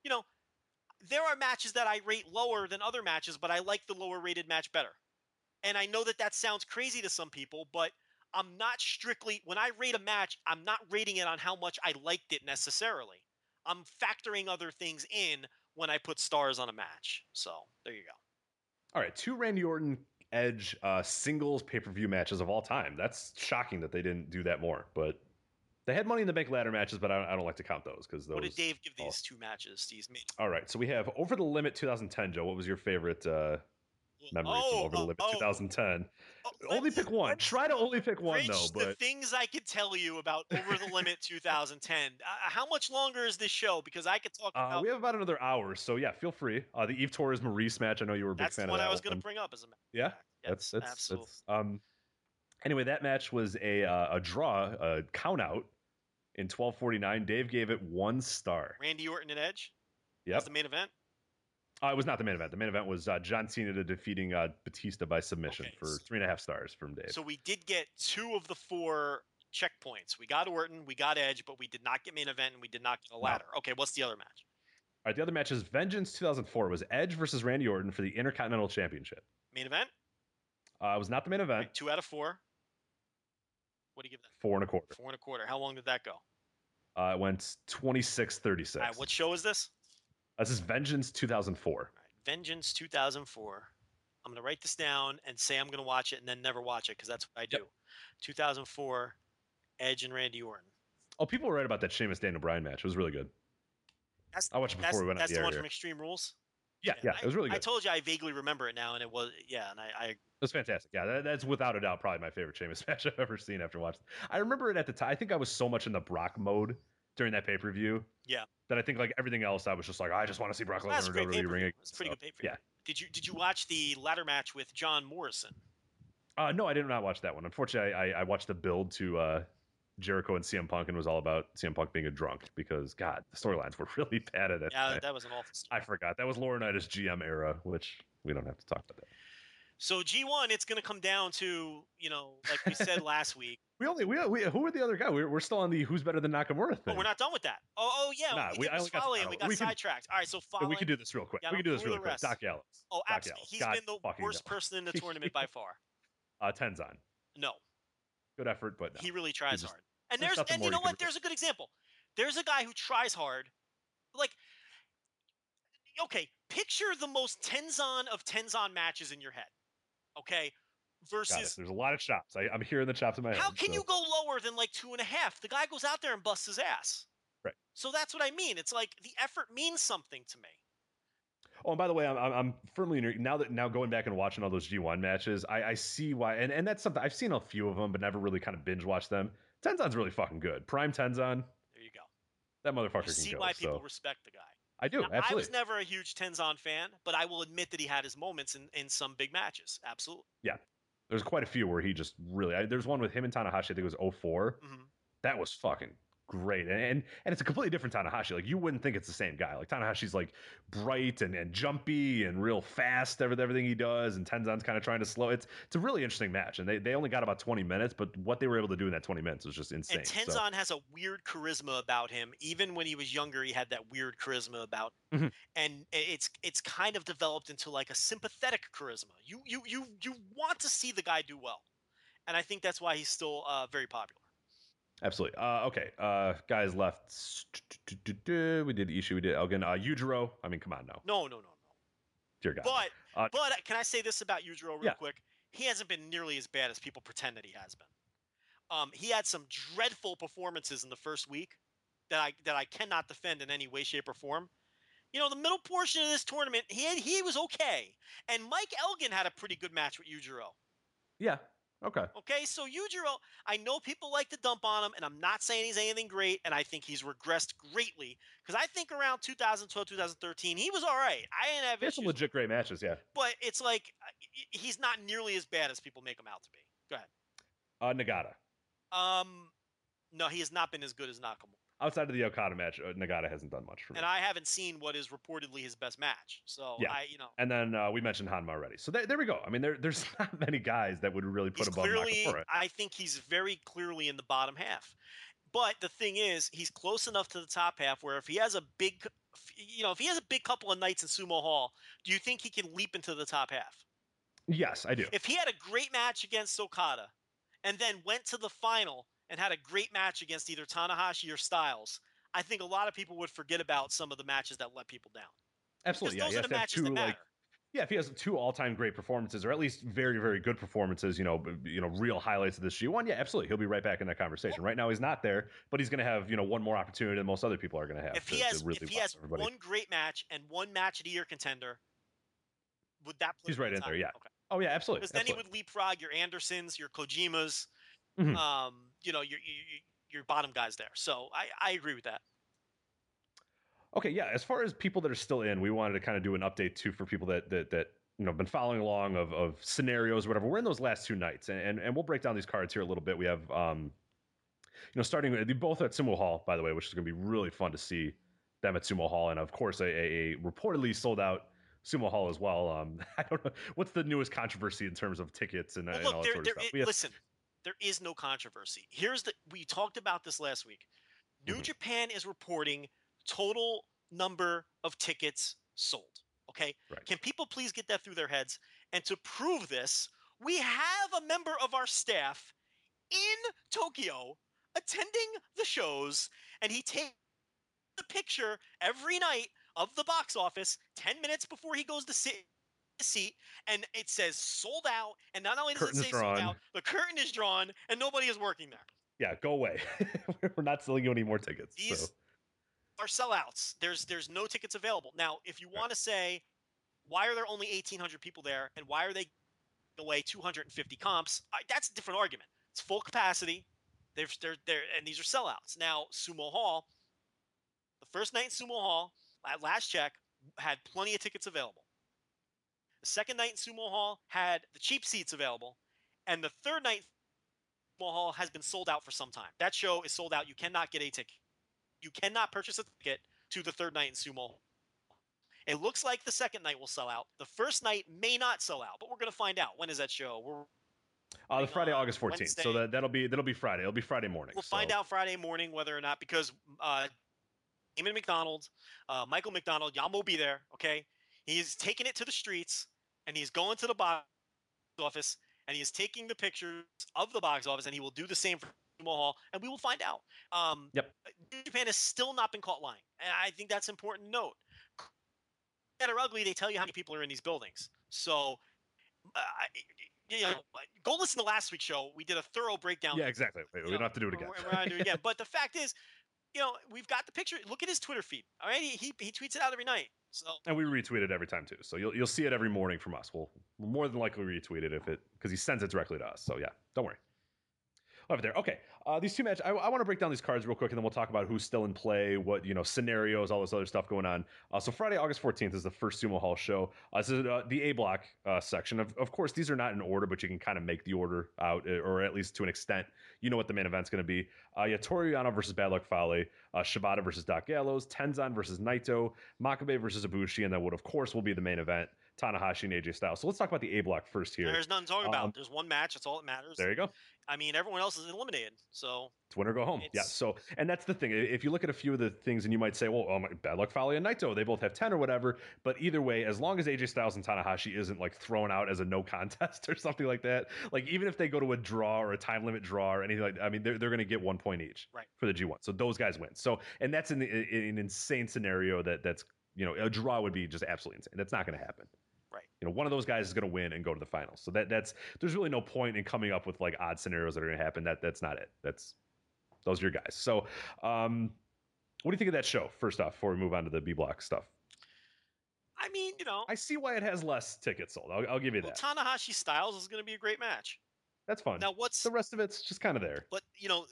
Speaker 4: you know, there are matches that I rate lower than other matches, but I like the lower rated match better. And I know that that sounds crazy to some people, but I'm not strictly when I rate a match, I'm not rating it on how much I liked it necessarily. I'm factoring other things in when I put stars on a match. So there you go.
Speaker 5: All right, two Randy Orton Edge uh, singles pay per view matches of all time. That's shocking that they didn't do that more. But they had Money in the Bank ladder matches, but I don't, I don't like to count those because those.
Speaker 4: What did Dave give these two matches? These
Speaker 5: All right, so we have Over the Limit 2010. Joe, what was your favorite uh, memory
Speaker 4: Oh,
Speaker 5: from Over the Limit
Speaker 4: oh.
Speaker 5: 2010?
Speaker 4: Oh,
Speaker 5: only pick one. Try to only pick one though.
Speaker 4: the things I could tell you about Over the Limit 2010. Uh, how much longer is this show? Because I could talk
Speaker 5: uh,
Speaker 4: about.
Speaker 5: we have about another hour, so yeah, feel free. Uh, the Eve Torres Maryse match. I know you were a big
Speaker 4: that's
Speaker 5: fan of that
Speaker 4: I was going to bring up as a of
Speaker 5: Yeah, that's that's,
Speaker 4: absolutely.
Speaker 5: that's um. Anyway, that match was a uh, a draw, a count out in 1249. Dave gave it one star.
Speaker 4: Randy Orton and Edge.
Speaker 5: Yep.
Speaker 4: That's the main event.
Speaker 5: Uh, it was not the main event. The main event was uh, John Cena defeating uh, Batista by submission
Speaker 4: Okay,
Speaker 5: for three and a half stars from Dave.
Speaker 4: So we did get two of the four checkpoints. We got Orton, we got Edge, but we did not get main event and we did not get a ladder. Okay, what's the other match?
Speaker 5: All right, the other match is Vengeance 2004. It was Edge versus Randy Orton for the Intercontinental Championship.
Speaker 4: Main event.
Speaker 5: Uh, it was not the main event.
Speaker 4: Right, two out of four. What do you give that?
Speaker 5: Four and a quarter.
Speaker 4: Four and a quarter. How long did that go?
Speaker 5: Uh, it went 26 36.
Speaker 4: All right, what show is this?
Speaker 5: Uh, this is Vengeance 2004.
Speaker 4: All right, Vengeance 2004. I'm going to write this down and say I'm going to watch it and then never watch it because that's what I do. 2004, Edge and Randy Orton.
Speaker 5: Oh, people were right about that Sheamus Daniel Bryan match. It was really good.
Speaker 4: That's,
Speaker 5: I watched it before we went on
Speaker 4: that's
Speaker 5: the
Speaker 4: the one from Extreme Rules.
Speaker 5: Yeah, yeah,
Speaker 4: I,
Speaker 5: it was really good.
Speaker 4: I told you I vaguely remember it now, and it was yeah, and I, I
Speaker 5: It was fantastic. Yeah, that, that's without a doubt probably my favorite Sheamus match I've ever seen after watching. I remember it at the time. I think I was so much in the Brock mode during that pay per view.
Speaker 4: Yeah.
Speaker 5: That I think like everything else, I was just like, I just want to see Brock Lesnar WWE
Speaker 4: pay per
Speaker 5: ring it.
Speaker 4: It's a pretty
Speaker 5: So,
Speaker 4: good pay per view.
Speaker 5: Yeah.
Speaker 4: Did you did you watch the ladder match with John Morrison?
Speaker 5: Uh, no, I did not watch that one. Unfortunately, I, I, I watched the build to uh, Jericho and CM Punk, and was all about CM Punk being a drunk because God, the storylines were really bad at it.
Speaker 4: Yeah, that was an awful story.
Speaker 5: I forgot that was Laurinaitis GM era, which we don't have to talk about that.
Speaker 4: So G1, it's going to come down to you know, like we said last week.
Speaker 5: We only we, we who are the other guy? We're, we're still on the who's better than Nakamura thing.
Speaker 4: Oh, we're not done with that. Oh, oh yeah,
Speaker 5: Nah,
Speaker 4: we,
Speaker 5: we- I got
Speaker 4: Foley and we got
Speaker 5: We can-
Speaker 4: sidetracked. All right, so
Speaker 5: we can do this real quick.
Speaker 4: Yeah,
Speaker 5: we can do this really quick. Doc Gallows.
Speaker 4: Oh,
Speaker 5: Doc
Speaker 4: absolutely.
Speaker 5: Gallows.
Speaker 4: He's
Speaker 5: God
Speaker 4: been the worst
Speaker 5: no.
Speaker 4: person in the tournament by far.
Speaker 5: Uh, Tenzan.
Speaker 4: No,
Speaker 5: Good effort, but no.
Speaker 4: he really tries
Speaker 5: just-
Speaker 4: hard. And
Speaker 5: there's
Speaker 4: there's, and you know what? There's a good example. There's a guy who tries hard. Like, okay, picture the most Tenzan of Tenzan matches in your head. Okay, versus
Speaker 5: There's a lot of chops. I, I'm hearing the chops in my head.
Speaker 4: how can
Speaker 5: so-
Speaker 4: you go lower than like two and a half? The guy goes out there and busts his ass.
Speaker 5: Right.
Speaker 4: So that's what I mean. It's like the effort means something to me.
Speaker 5: Oh, and by the way, I'm, I'm, firmly now that now going back and watching all those G1 matches, I, I see why, and, and that's something I've seen a few of them, but never really kind of binge watched them. Tenzan's really fucking good. Prime Tenzan,
Speaker 4: There you go.
Speaker 5: that motherfucker
Speaker 4: You
Speaker 5: can
Speaker 4: see
Speaker 5: go.
Speaker 4: why people respect the guy.
Speaker 5: I do
Speaker 4: Now, I was never a huge Tenzan fan, but I will admit that he had his moments in, in some big matches. Absolutely. Yeah.
Speaker 5: There's quite a few where he just really. I, there's one with him and Tanahashi. I think it was 04.
Speaker 4: Mhm.
Speaker 5: That was fucking great, and, and and it's a completely different Tanahashi. Like you wouldn't think it's the same guy. Like Tanahashi's like bright and, and jumpy and real fast. Everything everything he does, and Tenzan's kind of trying to slow. It's it's a really interesting match, and they, they only got about 20 minutes, but what they were able to do in that 20 minutes was just insane.
Speaker 4: And
Speaker 5: So-
Speaker 4: Tenzan has a weird charisma about him. Even when he was younger, he had that weird charisma about,
Speaker 5: Mhm.
Speaker 4: and it's it's kind of developed into like a sympathetic charisma. You you you you want to see the guy do well, and I think that's why he's still uh, very popular.
Speaker 5: Absolutely. Uh, okay. Uh, guys left. We did Ishii. We did Elgin. Uh, Yujiro. I mean, come on now,
Speaker 4: No, no, no, no.
Speaker 5: dear God.
Speaker 4: But
Speaker 5: Uh,
Speaker 4: but can I say this about Yujiro real
Speaker 5: Yeah.
Speaker 4: quick? He hasn't been nearly as bad as people pretend that he has been. Um, he had some dreadful performances in the first week that I that I cannot defend in any way, shape, or form. You know, the middle portion of this tournament, he had, he was okay, and Mike Elgin had a pretty good match with Yujiro.
Speaker 5: yeah. Okay.
Speaker 4: Okay, so Yujiro, I know people like to dump on him, and I'm not saying he's anything great, and I think he's regressed greatly because I think around 2012, 2013, he was all right. I didn't have
Speaker 5: He had some legit great matches. Yeah.
Speaker 4: but it's like uh, he's not nearly as bad as people make him out to be. Go ahead.
Speaker 5: Uh, Nagata.
Speaker 4: Um, no, he has not been as good as Nakamura,
Speaker 5: Outside of the Okada match, uh, Nagata hasn't done much for me.
Speaker 4: and I haven't seen what is reportedly his best match. So
Speaker 5: Yeah.
Speaker 4: I, you know,
Speaker 5: And then uh, we mentioned Honma already. So there, there we go. I mean, there, there's not many guys that would really put
Speaker 4: he's
Speaker 5: above
Speaker 4: clearly.
Speaker 5: Nakamura.
Speaker 4: I think he's very clearly in the bottom half. But the thing is, he's close enough to the top half where if he has a big, you know, if he has a big couple of nights in Sumo Hall, do you think he can leap into the top half?
Speaker 5: Yes, I do.
Speaker 4: If he had a great match against Okada, and then went to the final and had a great match against either Tanahashi or Styles, I think a lot of people would forget about some of the matches that let people down. Because
Speaker 5: Absolutely. Yeah.
Speaker 4: those are the matches
Speaker 5: two,
Speaker 4: that matter.
Speaker 5: like, yeah, if he has two all-time great performances, or at least very, very good performances, you know, you know, real highlights of this G1, yeah, absolutely, he'll be right back in that conversation. Right now, he's not there, but he's going to have, you know, one more opportunity than most other people are going to have.
Speaker 4: if
Speaker 5: to,
Speaker 4: he has,
Speaker 5: really
Speaker 4: if he has
Speaker 5: everybody.
Speaker 4: one great match and one match of the year contender, would that?
Speaker 5: He's right in
Speaker 4: top?
Speaker 5: there, yeah.
Speaker 4: Okay.
Speaker 5: oh yeah, absolutely.
Speaker 4: Because then he would leapfrog your Andersons, your Kojimas,
Speaker 5: Mhm.
Speaker 4: um, you know, your, your your bottom guys there. So I, I agree with that.
Speaker 5: Okay, yeah. As far as people that are still in, we wanted to kind of do an update too for people that that that you know been following along of of scenarios or whatever. We're in those last two nights, and and, and we'll break down these cards here a little bit. We have um, you know, starting with- they're both at Sumo Hall, by the way, which is going to be really fun to see them at Sumo Hall, and of course a, a, a reportedly sold out Sumo Hall as well. Um, I don't know what's the newest controversy in terms of tickets and,
Speaker 4: Well,
Speaker 5: and all that sort of stuff.
Speaker 4: i-
Speaker 5: But yeah,
Speaker 4: listen, there is no controversy. Here's the we talked about this last week. New
Speaker 5: Mhm.
Speaker 4: Japan is reporting total number of tickets sold. Okay,
Speaker 5: Right.
Speaker 4: can people please get that through their heads? And to prove this, we have a member of our staff in Tokyo attending the shows, and he takes the picture every night of the box office 10 minutes before he goes to sit seat and it says sold out and not only does
Speaker 5: Curtain's
Speaker 4: it say sold out the curtain is drawn and nobody is working there.
Speaker 5: Yeah, go away. We're not selling you any more tickets.
Speaker 4: These-
Speaker 5: so.
Speaker 4: are sellouts. There's there's no tickets available. Now if you want to say why are there only 1800 people there and why are they away 250 comps? I, that's a different argument. It's full capacity. They're, they're, they're, and these are sellouts. Now sumo hall the first night in sumo hall at last check had plenty of tickets available the second night in sumo hall had the cheap seats available and the third night Sumo Hall has been sold out for some time. That show is sold out. You cannot get a ticket. You cannot purchase a ticket to the third night in Sumo. It looks like the second night will sell out. The first night may not sell out, but we're going to find out. When is that show? We're
Speaker 5: Uh, the Friday, August 14th. So that that'll be that'll be Friday. It'll be Friday morning.
Speaker 4: We'll find out Friday morning whether or not because uh, Eamon McDonald, uh, Michael McDonald, Yam will be there. Okay, he's taking it to the streets and he's going to the box office and he is taking the pictures of the box office and he will do the same for Sumo Hall and we will find out. Um,
Speaker 5: Yep.
Speaker 4: Japan has still not been caught lying, and I think that's important to note. Bad or ugly, they tell you how many people are in these buildings. So, uh, you know, go listen to last week's show. We did a thorough breakdown
Speaker 5: Yeah, exactly. We don't have to do it again.
Speaker 4: we're, we're do it again. But the fact is, you know, we've got the picture. Look at his Twitter feed. All right, he he, he tweets it out every night. So
Speaker 5: and we retweet it every time too. So you'll you'll see it every morning from us. We'll, we'll more than likely retweet it if it because he sends it directly to us. So yeah, don't worry. Over there. Okay. Uh, these two matches. I, I want to break down these cards real quick, and then we'll talk about who's still in play, what you know, scenarios, all this other stuff going on. Uh, so Friday, August fourteenth is the first Sumo Hall show. Uh, this is uh, the A block uh, section. Of, of course, these are not in order, but you can kind of make the order out, uh, or at least to an extent, you know what the main event's going to be. Uh, yeah, Toriano versus Bad Luck Fale, uh, Shibata versus Doc Gallows, Tenzan versus Naito, Makabe versus Ibushi, and then what of course will be the main event, Tanahashi and AJ Styles. So let's talk about the A block first here.
Speaker 4: there's nothing to talk
Speaker 5: Um,
Speaker 4: about. There's one match. That's all that matters.
Speaker 5: There you go.
Speaker 4: I mean, everyone else is eliminated. So
Speaker 5: It's win or go home. yeah. So, and that's the thing. If you look at a few of the things, and you might say, well, oh my, bad luck, Fale and Naito, they both have 10 or whatever. But either way, as long as AJ Styles and Tanahashi isn't like thrown out as a no contest or something like that, like even if they go to a draw or a time limit draw or anything like that, I mean, they're, they're going to get one point each
Speaker 4: Right.
Speaker 5: for the G1. So those guys win. So, and that's an, an insane scenario that that's, you know, a draw would be just absolutely insane. That's not going to happen. You know, one of those guys is going to win and go to the finals. So that that's there's really no point in coming up with like odd scenarios that are going to happen. That that's not it. That's those are your guys. So, um, what do you think of that show? First off, before we move on to the B block stuff,
Speaker 4: I mean, you know,
Speaker 5: I see why it has less tickets sold. I'll, I'll give you
Speaker 4: well,
Speaker 5: that.
Speaker 4: Tanahashi Styles is going to be a great match.
Speaker 5: That's fun.
Speaker 4: Now, what's
Speaker 5: the rest of it's just kind of there.
Speaker 4: but you know,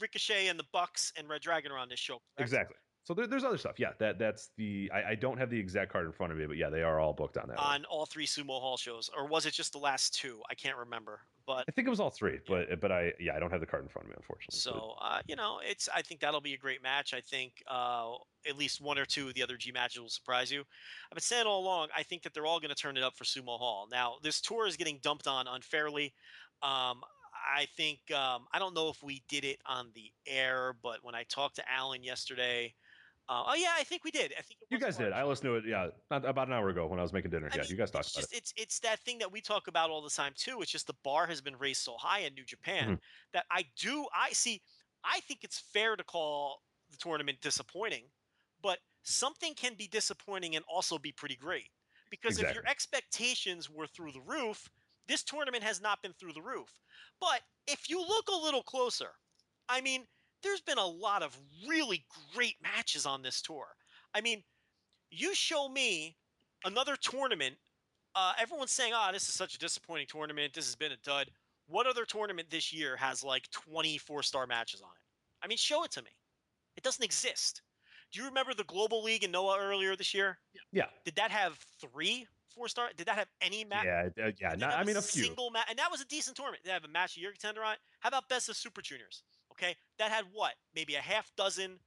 Speaker 4: Ricochet and the Bucks and Red Dragon are on this show. correct?
Speaker 5: Exactly. So there, there's other stuff. Yeah, that that's the. I, I don't have the exact card in front of me, but yeah, they are all booked on that. one.
Speaker 4: On all three Sumo Hall shows, or was it just the last two? I can't remember. But
Speaker 5: I think it was all three, but but I yeah I don't have the card in front of me unfortunately.
Speaker 4: So uh, you know, it's I think that'll be a great match. I think uh, at least one or two of the other G matches will surprise you. I've been saying all along. I think that they're all going to turn it up for Sumo Hall. Now this tour is getting dumped on unfairly. Um, I think um, I don't know if we did it on the air, but when I talked to Alan yesterday, uh, oh yeah, I think we did. I think it
Speaker 5: You guys did. I listened to it. Yeah, not, about an hour ago when I was making dinner.
Speaker 4: I
Speaker 5: yeah,
Speaker 4: mean,
Speaker 5: you guys talked about
Speaker 4: just,
Speaker 5: it.
Speaker 4: It's it's that thing that we talk about all the time too. It's just the bar has been raised so high in New Japan
Speaker 5: Mm-hmm.
Speaker 4: that I do I see. I think it's fair to call the tournament disappointing, but something can be disappointing and also be pretty great. Because if your expectations were through the roof, this tournament has not been through the roof. But if you look a little closer, I mean, there's been a lot of really great matches on this tour. I mean, you show me another tournament. Uh, everyone's saying, "Ah, this is such a disappointing tournament. This has been a dud." What other tournament this year has like 24 star matches on it? I mean, show it to me. It doesn't exist. Do you remember the Global League in Noah earlier this year?
Speaker 5: Yeah,
Speaker 4: Did that have three four star? Did that have any match?
Speaker 5: yeah, uh, yeah. Not, I mean, a few.
Speaker 4: Single match, and that was a decent tournament. Did they have a match of year contender on it? How about Best of Super Juniors? Okay, that had what? Maybe a half dozen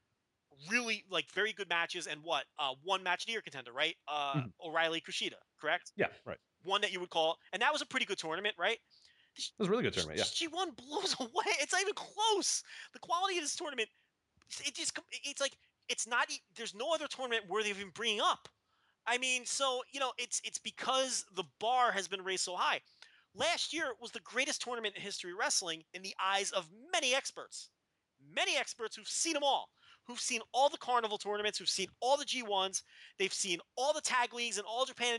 Speaker 4: really like very good matches, and what? Uh, one match of the year contender, right? Uh,
Speaker 5: Mhm.
Speaker 4: O'Reilly Kushida, correct?
Speaker 5: Yeah, right.
Speaker 4: One that you would call, and that was a pretty good tournament, right?
Speaker 5: It was a really good tournament. Yeah,
Speaker 4: G one blows away. It's not even close. The quality of this tournament, it just it's like it's not. There's no other tournament worthy of even bringing up. I mean, so you know, it's it's because the bar has been raised so high. Last year was the greatest tournament in history wrestling in the eyes of many experts, many experts who've seen them all, who've seen all the carnival tournaments, who've seen all the G1s, they've seen all the tag leagues and all Japan